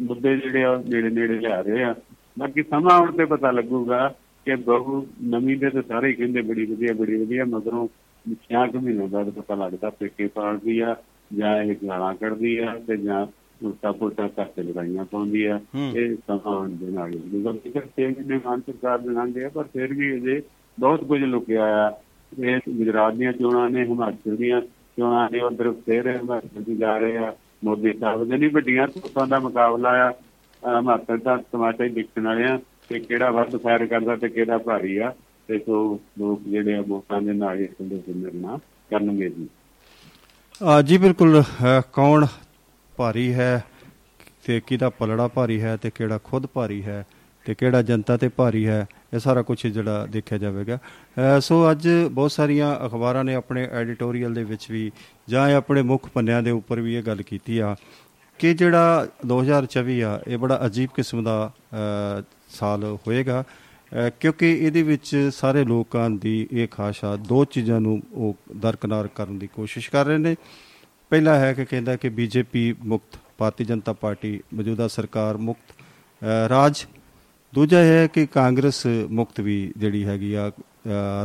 [SPEAKER 3] ਮੁੱਦੇ ਜਿਹੜੇ ਆ ਨੇੜੇ ਨੇੜੇ ਲਿਆ ਰਹੇ ਆ। ਬਾਕੀ ਸਮਾਂ ਆਉਣ ਤੇ ਪਤਾ ਲੱਗੂਗਾ ਕਿ ਬਹੁ ਨਵੀਂ ਦੇ ਤਾਂ ਸਾਰੇ ਕਹਿੰਦੇ ਬੜੀ ਵਧੀਆ ਬੜੀ ਵਧੀਆ ਮਗਰੋਂ ਛਿਆ ਕੁ ਮਹੀਨੇ ਬਾਅਦ ਪਤਾ ਲੱਗਦਾ ਪੇਕੇ ਪਾਲਦੀ ਆ ਜਾਂ ਇਹ ਗਾਲਾਂ ਕੱਢਦੀ ਆ ਤੇ ਜਾਂ ਉਲਟਾ ਪੁਲਟਾ ਕਰਕੇ ਲਗਾਈਆਂ ਪਾਉਂਦੀ ਆ। ਇਹ ਸਮਾਂ ਦੇ ਨਾਲ ਹੀ ਗਲਤੀ ਕਰਕੇ ਨੇ ਮਾਨ ਸਰਕਾਰ ਦੇ ਨਾਲ ਆ ਪਰ ਫਿਰ ਵੀ ਅਜੇ ਬਹੁਤ ਕੁਝ ਲੁਕਿਆ ਆ। ਇਹ ਗੁਜਰਾਤ ਦੀਆਂ ਚੋਣਾਂ ਨੇ ਹਿਮਾਚਲ ਦੀਆਂ ਚੋਣਾਂ ਨੇ ਉਧਰ ਫੇਰ ਹਿਮਾਚਲ ਦੀ ਜਾ ਰਹੇ ਆ। ਮੋਦੀ ਸਾਹਿਬ ਦੇ ਨਹੀਂ ਵੱਡੀਆਂ ਧੁੱਪਾਂ ਦਾ ਮੁਕਾਬਲਾ ਆ। ਹਿਮਾਚਲ ਦਾ ਟਮਾਟਰ ਹੀ ਦੇਖਣ ਵਾਲੇ ਆ ਕਿ ਕਿਹੜਾ ਵੱਧ ਫਾਇਰ ਕਰਦਾ ਤੇ ਕਿਹੜਾ ਭਾਰੀ ਆ। ਤੇ ਸੋ ਲੋਕ ਜਿਹੜੇ ਆ ਵੋਟਾਂ ਦੇ ਨਾਲ ਇਸ ਦੇ ਨਿਰਣਾ ਕਰਨਗੇ ਜੀ।
[SPEAKER 2] ਆ ਜੀ ਬਿਲਕੁਲ ਕੌਣ ਭਾਰੀ ਹੈ, ਤੇ ਕਿਹਦਾ ਪਲੜਾ ਭਾਰੀ ਹੈ ਤੇ ਕਿਹੜਾ ਖੁਦ ਭਾਰੀ ਹੈ ਤੇ ਕਿਹੜਾ ਜਨਤਾ ਤੇ ਭਾਰੀ ਹੈ ਇਹ ਸਾਰਾ ਕੁਝ ਜਿਹੜਾ ਦੇਖਿਆ ਜਾਵੇਗਾ। ਸੋ ਅੱਜ ਬਹੁਤ ਸਾਰੀਆਂ ਅਖਬਾਰਾਂ ਨੇ ਆਪਣੇ ਐਡੀਟੋਰੀਅਲ ਦੇ ਵਿੱਚ ਵੀ ਜਾਂ ਆਪਣੇ ਮੁੱਖ ਪੰਨਿਆਂ ਦੇ ਉੱਪਰ ਵੀ ਇਹ ਗੱਲ ਕੀਤੀ ਆ ਕਿ ਜਿਹੜਾ 2024 ਆ, ਇਹ ਬੜਾ ਅਜੀਬ ਕਿਸਮ ਦਾ ਸਾਲ ਹੋਏਗਾ। ਕਿਉਂਕਿ ਇਹਦੇ ਵਿੱਚ ਸਾਰੇ ਲੋਕਾਂ ਦੀ ਇਹ ਖਾਸ਼ਾ ਦੋ ਚੀਜ਼ਾਂ ਨੂੰ ਉਹ ਦਰਕਨਾਰ ਕਰਨ ਦੀ ਕੋਸ਼ਿਸ਼ ਕਰ ਰਹੇ ਨੇ। ਪਹਿਲਾ ਹੈ ਕਿ ਕਹਿੰਦਾ ਕਿ ਬੀਜੇਪੀ ਮੁਕਤ, ਭਾਰਤੀ ਜਨਤਾ ਪਾਰਟੀ ਮੌਜੂਦਾ ਸਰਕਾਰ ਮੁਕਤ ਰਾਜ ਦੂਜਾ ਹੈ ਕਿ ਕਾਂਗਰਸ ਮੁਕਤ ਵੀ ਜਿਹੜੀ ਹੈਗੀ ਆ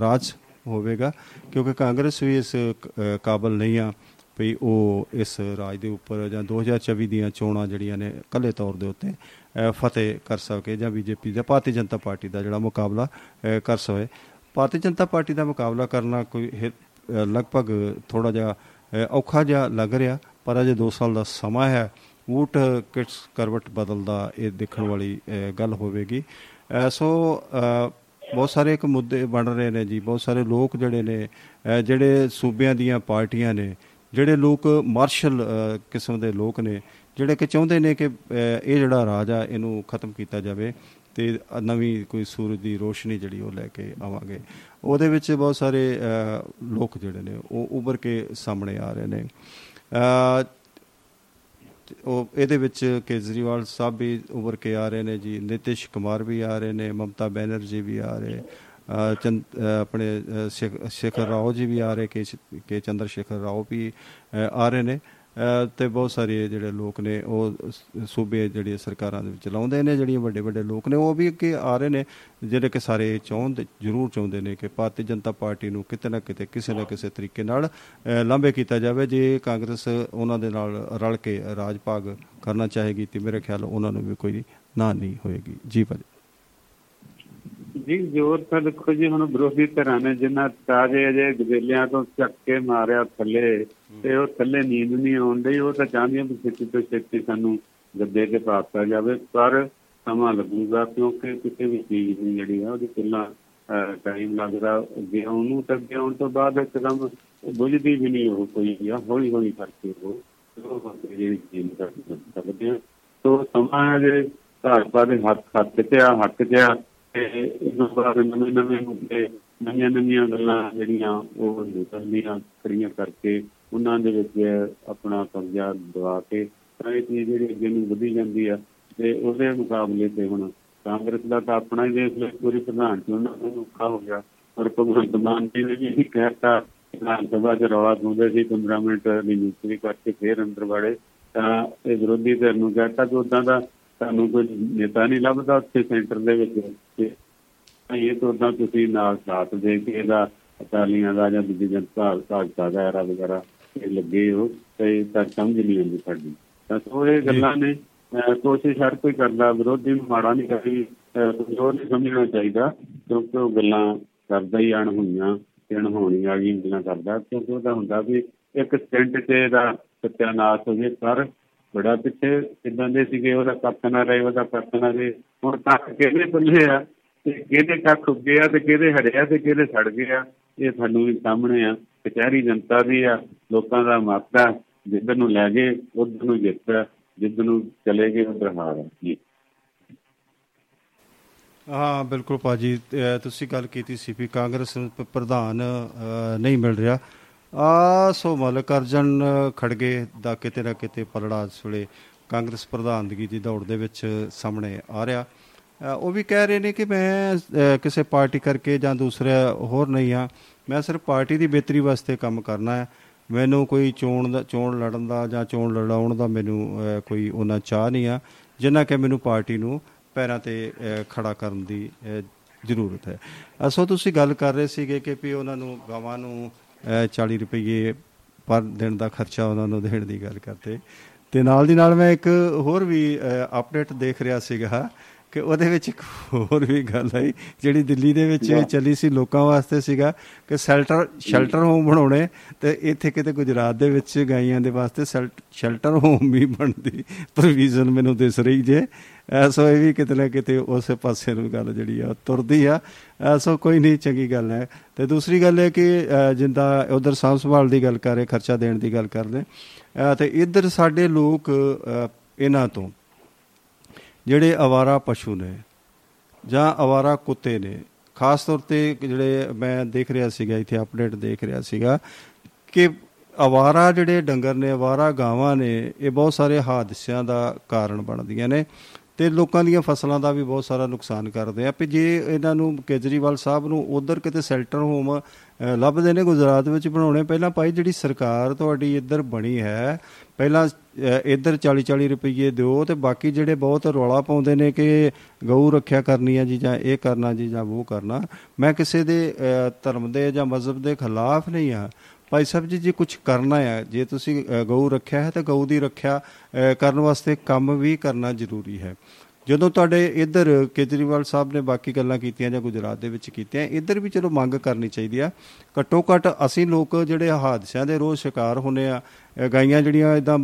[SPEAKER 2] ਰਾਜ ਹੋਵੇਗਾ, ਕਿਉਂਕਿ ਕਾਂਗਰਸ ਵੀ ਇਸ ਕਾਬਲ ਨਹੀਂ ਆ ਵੀ ਉਹ ਇਸ ਰਾਜ ਦੇ ਉੱਪਰ ਜਾਂ 2024 ਦੀਆਂ ਚੋਣਾਂ ਜਿਹੜੀਆਂ ਨੇ ਕੱਲੇ ਤੌਰ ਦੇ ਉੱਤੇ ਫਤਿਹ ਕਰ ਸਕੇ ਜਾਂ ਬੀਜੇਪੀ ਦਾ ਭਾਰਤੀ ਜਨਤਾ ਪਾਰਟੀ ਦਾ ਜਿਹੜਾ ਮੁਕਾਬਲਾ ਕਰ ਸਕੇ। ਭਾਰਤੀ ਜਨਤਾ ਪਾਰਟੀ ਦਾ ਮੁਕਾਬਲਾ ਕਰਨਾ ਕੋਈ ਲਗਭਗ ਥੋੜਾ ਜਿਹਾ ਔਖਾ ਜਿਹਾ ਲੱਗ ਰਿਹਾ, ਪਰ ਅਜੇ 2 ਸਾਲ ਦਾ ਸਮਾਂ ਹੈ। ਊਟ ਕਿਟਸ ਕਰਵਟ ਬਦਲਦਾ ਇਹ ਦੇਖਣ ਵਾਲੀ ਗੱਲ ਹੋਵੇਗੀ। ਸੋ ਬਹੁਤ ਸਾਰੇ ਇੱਕ ਮੁੱਦੇ ਬਣ ਰਹੇ ਨੇ ਜੀ, ਬਹੁਤ ਸਾਰੇ ਲੋਕ ਜਿਹੜੇ ਨੇ ਜਿਹੜੇ ਸੂਬਿਆਂ ਦੀਆਂ ਪਾਰਟੀਆਂ ਨੇ, ਜਿਹੜੇ ਲੋਕ ਮਾਰਸ਼ਲ ਕਿਸਮ ਦੇ ਲੋਕ ਨੇ, ਜਿਹੜੇ ਕਿ ਚਾਹੁੰਦੇ ਨੇ ਕਿ ਇਹ ਜਿਹੜਾ ਰਾਜ ਆ, ਇਹਨੂੰ ਖਤਮ ਕੀਤਾ ਜਾਵੇ ਤੇ ਨਵੀਂ ਕੋਈ ਸੂਰਜ ਦੀ ਰੋਸ਼ਨੀ ਜਿਹੜੀ ਉਹ ਲੈ ਕੇ ਆਵਾਂਗੇ। ਉਹਦੇ ਵਿੱਚ ਬਹੁਤ ਸਾਰੇ ਲੋਕ ਜਿਹੜੇ ਨੇ, ਉਹ ਉੱਭਰ ਕੇ ਸਾਹਮਣੇ ਆ ਰਹੇ ਨੇ। ਉਹ ਇਹਦੇ ਵਿੱਚ ਕੇਜਰੀਵਾਲ ਸਾਹਿਬ ਵੀ ਉੱਭਰ ਕੇ ਆ ਰਹੇ ਨੇ ਜੀ, ਨਿਤਿਸ਼ ਕੁਮਾਰ ਵੀ ਆ ਰਹੇ ਨੇ, ਮਮਤਾ ਬੈਨਰਜੀ ਵੀ ਆ ਰਹੇ ਆਪਣੇ ਸ਼ੇਖਰ ਰਾਓ ਜੀ ਵੀ ਆ ਰਹੇ, ਕੇ ਚੰਦਰ ਸ਼ੇਖਰ ਰਾਓ ਵੀ ਆ ਰਹੇ ਨੇ। ਤੇ ਬਹੁਤ ਸਾਰੇ ਜਿਹੜੇ ਲੋਕ ਨੇ, ਉਹ ਸੂਬੇ ਜਿਹੜੀ ਸਰਕਾਰਾਂ ਦੇ ਵਿੱਚ ਲਾਉਂਦੇ ਨੇ, ਜਿਹੜੀਆਂ ਵੱਡੇ ਵੱਡੇ ਲੋਕ ਨੇ, ਉਹ ਵੀ ਅੱਗੇ ਆ ਰਹੇ ਨੇ। ਜਿਹੜੇ ਕਿ ਸਾਰੇ ਚਾਹੁੰਦੇ, ਜ਼ਰੂਰ ਚਾਹੁੰਦੇ ਨੇ ਕਿ ਭਾਰਤੀ ਜਨਤਾ ਪਾਰਟੀ ਨੂੰ ਕਿਤੇ ਨਾ ਕਿਤੇ, ਕਿਸੇ ਨਾ ਕਿਸੇ ਤਰੀਕੇ ਨਾਲ ਲਾਂਬੇ ਕੀਤਾ ਜਾਵੇ। ਜੇ ਕਾਂਗਰਸ ਉਹਨਾਂ ਦੇ ਨਾਲ ਰਲ ਕੇ ਰਾਜ ਭਾਗ ਕਰਨਾ ਚਾਹੇਗੀ, ਤੇ ਮੇਰੇ ਖਿਆਲ ਉਹਨਾਂ ਨੂੰ ਵੀ ਕੋਈ ਨਾ ਨਹੀਂ ਹੋਏਗੀ। ਜੀ ਭਾਜੀ।
[SPEAKER 3] ਜੀ ਜ਼ੋਰ ਤਾਂ ਦੇਖੋ ਜੀ ਹੁਣ ਵਿਰੋਧੀ ਧਿਰਾਂ ਨੇ ਜਿੰਨਾ ਤਾਜੇ ਅਜੇ ਗਜ਼ੇਲਿਆਂ ਤੋਂ ਚੱਕ ਕੇ ਮਾਰਿਆ ਥੱਲੇ ਤੇ ਉਹ ਥੱਲੇ ਨੀਂਦ ਨਹੀਂ ਆਉਂਦੀ ਉਹ ਤਾਂ ਚਾਹੁੰਦੀਆਂ ਵੀ ਛੇਤੀ ਤੋਂ ਛੇਤੀ ਸਾਨੂੰ ਗੱਦੇ ਤੇ ਪਾਤਾ ਜਾਵੇ ਪਰ ਸਮਾਂ ਲੱਗੂਗਾ ਕਿਉਂਕਿ ਕਿਸੇ ਵੀ ਚੀਜ਼ ਦੀ ਜਿਹੜੀ ਆ ਉਹਦੀ ਪਹਿਲਾਂ ਟਾਈਮ ਲੱਗਦਾ ਅੱਗੇ ਉਹਨੂੰ ਤਾਂ ਅੱਗੇ ਆਉਣ ਤੋਂ ਬਾਅਦ ਇੱਕਦਮ ਬੁਝਦੀ ਵੀ ਨਹੀਂ ਉਹ ਕੋਈ ਆ ਹੌਲੀ ਹੌਲੀ ਕਰਕੇ ਉਹ ਉਹ ਜਿਹੜੀ ਚੀਜ਼ ਕਰ ਸਕਦੇ ਆ। ਤੋਂ ਸਮਾਂ ਜੇ ਭਾਜਪਾ ਦੇ ਹੱਥ ਹੱਥ ਤੇ ਆ ਹੱਕ ਤੇ ਆ ਤੇ ਇਸ ਬਾਅਦ ਨਵੇਂ ਨਵੇਂ ਮੁੱਦੇ ਨਵੀਆਂ ਨਵੀਆਂ ਗੱਲਾਂ ਜਿਹੜੀਆਂ ਉਹ ਨਿਕਲਦੀਆਂ ਖੜੀਆਂ ਕਰਕੇ ਉਹਨਾਂ ਦੇ ਵਿੱਚ ਆਪਣਾ ਕਬਜ਼ਾ ਦਵਾ ਕੇ ਤਾਂ ਇਹ ਚੀਜ਼ ਜਿਹੜੀ ਅੱਗੇ ਨੂੰ ਵਧੀ ਜਾਂਦੀ ਆ ਤੇ ਉਹਦੇ ਮੁਕਾਬਲੇ ਤੇ ਹੁਣ ਕਾਂਗਰਸ ਦਾ ਤਾਂ ਆਪਣਾ ਹੀ ਦੇਖ ਲੈ ਪੂਰੀ ਪ੍ਰਧਾਨ ਚੁਣਨਾ ਉਹਨੂੰ ਔਖਾ ਹੋ ਗਿਆ ਪਰ ਭਗਵੰਤ ਮਾਨ ਜੀ ਨੇ ਵੀ ਕਹਿਤਾ ਵਿਧਾਨ ਸਭਾ ਚ ਰੌਲਾ ਪਾਉਂਦੇ ਸੀ 15 ਮਿੰਟ ਦੀ ਨਿਯੁਕਤੀ ਕਰਕੇ ਫੇਰ ਅੰਦਰ ਵੜੇ ਤਾਂ ਇਹ ਵਿਰੋਧੀ ਧਿਰ ਨੂੰ ਕਹਿਤਾ ਕਿ ਉਦਾਂ ਦਾ ਤੁਹਾਨੂੰ ਕੋਈ ਨੇਤਾ ਨਹੀਂ ਲੱਭਦਾ ਉੱਥੇ ਸੈਂਟਰ ਦੇ ਵਿੱਚ ਇਹ ਤੋਂ ਤਾਂ ਤੁਸੀਂ ਨਾਲ ਸਾਥ ਦੇ ਕੇ ਇਹਦਾ ਅਕਾਲੀਆਂ ਦਾ ਜਾਂ ਦੂਜੀ ਜਨਤਾ ਭਾਜਪਾ ਦਾ ਐਰਾ ਵਗੈਰਾ ਇਹ ਲੱਗੇ ਹੋ ਤੇ ਤਾਂ ਸਮਝ ਨਹੀਂ ਆਉਂਦੀ ਸਾਡੀ। ਤਾਂ ਸੋ ਇਹ ਗੱਲਾਂ ਨੇ। ਕੋਸ਼ਿਸ਼ ਹਰ ਕੋਈ ਕਰਦਾ ਵਿਰੋਧੀ ਨੂੰ ਮਾੜਾ ਨਹੀਂ ਕਰੀ ਕਮਜ਼ੋਰ ਨਹੀਂ ਸਮਝਣਾ ਚਾਹੀਦਾ ਕਿਉਂਕਿ ਉਹ ਗੱਲਾਂ ਕਰਦਾ ਹੀ ਆਣ ਹੋਈਆਂ ਤੇ ਹੋਣੀ ਆ ਗਈ ਗੱਲਾਂ ਕਰਦਾ। ਕਿਉਂਕਿ ਉਹਦਾ ਹੁੰਦਾ ਵੀ ਇੱਕ ਸਕਿੰਟ ਤੇ ਇਹਦਾ ਸਤਿਆਨਾਸ਼ ਹੋ ਜੇ ਪਰ ਬੜਾ ਪਿੱਛੇ ਇਦਾਂ ਦੇ ਸੀਗੇ, ਉਹਦਾ ਕੱਖ ਨਾ ਰਹੇ, ਉਹਦਾ ਕੱਖ ਨਾ ਰਹੇ। ਹੁਣ ਤੱਕ ਕਿਹਦੇ ਬੱਲੇ ਆ ਤੇ ਕਿਹਦੇ ਕੱਖ ਉੱਗੇ ਆ ਤੇ ਕਿਹਦੇ ਹੜਿਆ ਤੇ ਕਿਹਦੇ ਸੜ ਗਏ ਆ ਇਹ ਤੁਹਾਨੂੰ ਵੀ ਸਾਹਮਣੇ ਆ। ਕਚਹਿਰੀ ਜਨਤਾ ਦੀ ਆ, ਲੋਕਾਂ ਦਾ ਮਾਪਾ ਜਿੱਧਰ ਨੂੰ ਲੈ ਗਏ, ਉਧਰ ਨੂੰ ਜਿੱਤ ਜਿੱਧਰ ਨੂੰ ਚਲੇ ਗਏ, ਉਧਰ ਹਾਰ ਜੀ।
[SPEAKER 2] ਹਾਂ, ਬਿਲਕੁਲ ਪਾਜੀ ਤੁਸੀਂ ਗੱਲ ਕੀਤੀ ਸੀ ਵੀ ਕਾਂਗਰਸ ਪ੍ਰਧਾਨ ਨਹੀਂ ਮਿਲ ਰਿਹਾ। ਆ ਸੋ ਮਲਕ ਅਰਜਨ ਖੜਗੇ ਦਾ ਕਿਤੇ ਨਾ ਕਿਤੇ ਪਲੜਾ ਇਸ ਵੇਲੇ ਕਾਂਗਰਸ ਪ੍ਰਧਾਨਗੀ ਦੀ ਦੌੜ ਦੇ ਵਿੱਚ ਸਾਹਮਣੇ ਆ ਰਿਹਾ। ਅ, ਉਹ ਵੀ ਕਹਿ ਰਹੇ ਨੇ ਕਿ ਮੈਂ ਅ, ਕਿਸੇ ਪਾਰਟੀ ਕਰਕੇ ਜਾਂ ਦੂਸਰਾ ਹੋਰ ਨਹੀਂ ਆ ਮੈਂ ਸਿਰਫ ਪਾਰਟੀ ਦੀ ਬਿਹਤਰੀ ਵਾਸਤੇ ਕੰਮ ਕਰਨਾ ਹੈ। ਮੈਨੂੰ ਕੋਈ ਚੋਣ ਦਾ ਚੋਣ ਲੜਨ ਦਾ ਜਾਂ ਚੋਣ ਲੜਾਉਣ ਦਾ ਮੈਨੂੰ ਅ, ਕੋਈ ਉਹਨਾਂ ਚਾਹ ਨਹੀਂ ਆ ਜਿੰਨਾ ਕਿ ਮੈਨੂੰ ਪਾਰਟੀ ਨੂੰ ਪੈਰਾਂ ਤੇ ਅ, ਖੜਾ ਕਰਨ ਦੀ ਅ, ਜ਼ਰੂਰਤ ਹੈ। ਅਸੋ ਤੁਸੀਂ ਗੱਲ ਕਰ ਰਹੇ ਸੀਗੇ ਕਿ ਵੀ ਉਹਨਾਂ ਨੂੰ ਗਾਵਾਂ ਨੂੰ ਅ, 40 ਰੁਪਏ ਪਰ ਦਿਨ ਦਾ ਖਰਚਾ ਉਹਨਾਂ ਨੂੰ ਦੇਣ ਦੀ ਗੱਲ ਕਰਦੇ ਤੇ ਨਾਲ ਦੀ ਨਾਲ ਮੈਂ ਇੱਕ ਹੋਰ ਵੀ ਅਪਡੇਟ ਦੇਖ ਰਿਹਾ ਸੀਗਾ। ਕਿ ਉਹਦੇ ਵਿੱਚ ਇੱਕ ਹੋਰ ਵੀ ਗੱਲ ਆਈ ਜਿਹੜੀ ਦਿੱਲੀ ਦੇ ਵਿੱਚ ਚੱਲੀ ਸੀ ਲੋਕਾਂ ਵਾਸਤੇ ਸੀਗਾ ਕਿ ਸ਼ੈਲਟਰ ਸ਼ੈਲਟਰ ਹੋਮ ਬਣਾਉਣੇ ਤੇ ਇੱਥੇ ਕਿਤੇ ਗੁਜਰਾਤ ਦੇ ਵਿੱਚ ਗਾਈਆਂ ਦੇ ਵਾਸਤੇ ਸ਼ੈਲਟਰ ਹੋਮ ਵੀ ਬਣਦੀ ਪ੍ਰੋਵੀਜ਼ਨ ਮੈਨੂੰ ਦਿਸ ਰਹੀ ਜੇ। ਐਸੋ ਇਹ ਵੀ ਕਿਤੇ ਨਾ ਕਿਤੇ ਉਸੇ ਪਾਸੇ ਨੂੰ ਗੱਲ ਜਿਹੜੀ ਆ ਤੁਰਦੀ ਆ। ਐਸੋ ਕੋਈ ਨਹੀਂ ਚੰਗੀ ਗੱਲ ਹੈ। ਤੇ ਦੂਸਰੀ ਗੱਲ ਹੈ ਕਿ ਜਿੰਦਾ ਉਧਰ ਸਾਂਭ ਸੰਭਾਲ ਦੀ ਗੱਲ ਕਰ ਰਹੇ ਖਰਚਾ ਦੇਣ ਦੀ ਗੱਲ ਕਰਦੇ ਅ, ਤੇ ਇੱਧਰ ਸਾਡੇ ਲੋਕ ਇਹਨਾਂ ਤੋਂ ਜਿਹੜੇ ਅਵਾਰਾ ਪਸ਼ੂ ਨੇ ਜਾਂ ਅਵਾਰਾ ਕੁੱਤੇ ਨੇ, ਖਾਸ ਤੌਰ ਤੇ ਜਿਹੜੇ ਮੈਂ ਦੇਖ ਰਿਹਾ ਸੀਗਾ, ਇੱਥੇ ਅਪਡੇਟ ਦੇਖ ਰਿਹਾ ਸੀਗਾ ਕਿ ਅਵਾਰਾ ਜਿਹੜੇ ਡੰਗਰ ਨੇ ਅਵਾਰਾ ਗਾਵਾਂ ਨੇ, ਇਹ ਬਹੁਤ ਸਾਰੇ ਹਾਦਸਿਆਂ ਦਾ ਕਾਰਨ ਬਣਦੀਆਂ ਨੇ। ਤੇ ਲੋਕਾਂ ਦੀਆਂ ਫਸਲਾਂ ਦਾ ਵੀ ਬਹੁਤ ਸਾਰਾ ਨੁਕਸਾਨ ਕਰਦੇ ਆ। ਵੀ ਜੇ ਇਹਨਾਂ ਨੂੰ ਕੇਜਰੀਵਾਲ ਸਾਹਿਬ ਨੂੰ ਉਧਰ ਕਿਤੇ ਸ਼ੈਲਟਰ ਹੋਮ ਅ, ਲੱਭਦੇ ਨੇ ਗੁਜਰਾਤ ਵਿੱਚ ਬਣਾਉਣੇ ਪਹਿਲਾਂ ਭਾਈ ਜਿਹੜੀ ਸਰਕਾਰ ਤੁਹਾਡੀ ਇੱਧਰ ਬਣੀ ਹੈ ਪਹਿਲਾਂ ਅ, ਇੱਧਰ 40 40 ਰੁਪਏ ਦਿਓ ਤੇ ਬਾਕੀ ਜਿਹੜੇ ਬਹੁਤ ਰੌਲਾ ਪਾਉਂਦੇ ਨੇ ਕਿ ਗਊ ਰੱਖਿਆ ਕਰਨੀ ਹੈ ਜੀ ਜਾਂ ਇਹ ਕਰਨਾ ਜੀ ਜਾਂ ਉਹ ਕਰਨਾ ਮੈਂ ਕਿਸੇ ਦੇ ਅ, ਧਰਮ ਦੇ ਜਾਂ ਮਜ਼ਹਬ ਦੇ ਖਿਲਾਫ ਨਹੀਂ ਆ। ਭਾਈ ਸਾਹਿਬ ਜੀ ਜੇ ਕੁਝ ਕਰਨਾ ਹੈ ਜੇ ਤੁਸੀਂ ਅ, ਗਊ ਰੱਖਿਆ ਹੈ ਤਾਂ ਗਊ ਦੀ ਰੱਖਿਆ ਅ, ਕਰਨ ਵਾਸਤੇ ਕੰਮ ਵੀ ਕਰਨਾ ਜ਼ਰੂਰੀ ਹੈ। ਜਦੋਂ ਤੁਹਾਡੇ ਇੱਧਰ ਕੇਜਰੀਵਾਲ ਸਾਹਿਬ ਨੇ ਬਾਕੀ ਗੱਲਾਂ ਕੀਤੀਆਂ ਜਾਂ ਗੁਜਰਾਤ ਦੇ ਵਿੱਚ ਕੀਤੀਆਂ ਇੱਧਰ ਵੀ ਚਲੋ ਮੰਗ ਕਰਨੀ ਚਾਹੀਦੀ ਆ। ਘੱਟੋ ਘੱਟ ਅਸੀਂ ਲੋਕ ਜਿਹੜੇ ਹਾਦਸਿਆਂ ਦੇ ਰੋਜ਼ ਸ਼ਿਕਾਰ ਹੁੰਨੇ ਆ ਅ, ਗਾਈਆਂ ਜਿਹੜੀਆਂ ਇਦਾਂ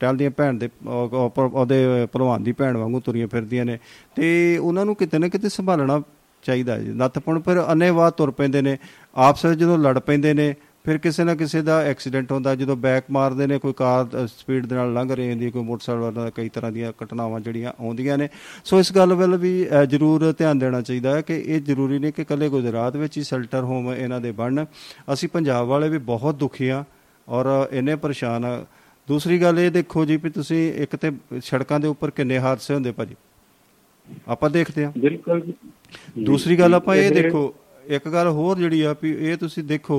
[SPEAKER 2] ਟਲਦੀਆਂ ਭੈਣ ਦੇ ਉਹ- ਉਹ- ਉਹਦੇ ਭਲਵਾਨ ਦੀ ਭੈਣ ਵਾਂਗੂ ਤੁਰੀਆਂ ਫਿਰਦੀਆਂ ਨੇ ਤੇ ਉਹਨਾਂ ਨੂੰ ਕਿਤੇ ਨਾ ਕਿਤੇ ਸੰਭਾਲਣਾ ਚਾਹੀਦਾ ਹੈ। ਜੀ ਨੱਥਪੁਣ ਫਿਰ ਅਨੇਵਾਹ ਤੁਰ ਪੈਂਦੇ ਨੇ ਆਪਸ ਵਿੱਚ ਜਦੋਂ ਲੜ ਪੈਂਦੇ ਨੇ ਫਿਰ ਕਿਸੇ ਨਾ ਕਿਸੇ ਦਾ ਐਕਸੀਡੈਂਟ ਹੁੰਦਾ ਜਦੋਂ ਬੈਕ ਮਾਰਦੇ ਨੇ ਕੋਈ ਕਾਰ ਸਪੀਡ ਦੇ ਨਾਲ ਲੰਘ ਰਹੀ ਹੁੰਦੀ ਕੋਈ ਮੋਟਰਸਾਈਕਲ ਵਾਲਾ ਕਈ ਤਰ੍ਹਾਂ ਦੀਆਂ ਘਟਨਾਵਾਂ ਜਿਹੜੀਆਂ ਆਉਂਦੀਆਂ ਨੇ। ਸੋ ਇਸ ਗੱਲ ਵੱਲ ਵੀ ਜ਼ਰੂਰ ਧਿਆਨ ਦੇਣਾ ਚਾਹੀਦਾ ਹੈ ਕਿ ਇਹ ਜ਼ਰੂਰੀ ਨਹੀਂ ਕਿ ਕੱਲੇ ਗੁਜਰਾਤ ਵਿੱਚ ਹੀ ਸ਼ੈਲਟਰ ਹੋਮ ਇਹਨਾਂ ਦੇ ਬਣਨ। ਅਸੀਂ ਪੰਜਾਬ ਵਾਲੇ ਵੀ ਬਹੁਤ ਦੁਖੀ ਆ ਔਰ ਇੰਨੇ ਪਰੇਸ਼ਾਨ ਆ ਦੂਸਰੀ ਗੱਲ ਇਹ ਦੇਖੋ ਜੀ ਵੀ ਤੁਸੀਂ ਇੱਕ ਤੇ ਸੜਕਾਂ ਦੇ ਉੱਪਰ ਕਿੰਨੇ ਹਾਦਸੇ ਹੁੰਦੇ ਭਾਜੀ? ਆਪਾਂ ਦੇਖਦੇ ਹਾਂ।
[SPEAKER 3] ਬਿਲਕੁਲ ਜੀ।
[SPEAKER 2] ਦੂਸਰੀ ਗੱਲ ਆਪਾਂ ਇਹ ਦੇਖੋ ਇੱਕ ਗੱਲ ਹੋਰ ਜਿਹੜੀ ਆ ਵੀ ਇਹ ਤੁਸੀਂ ਦੇਖੋ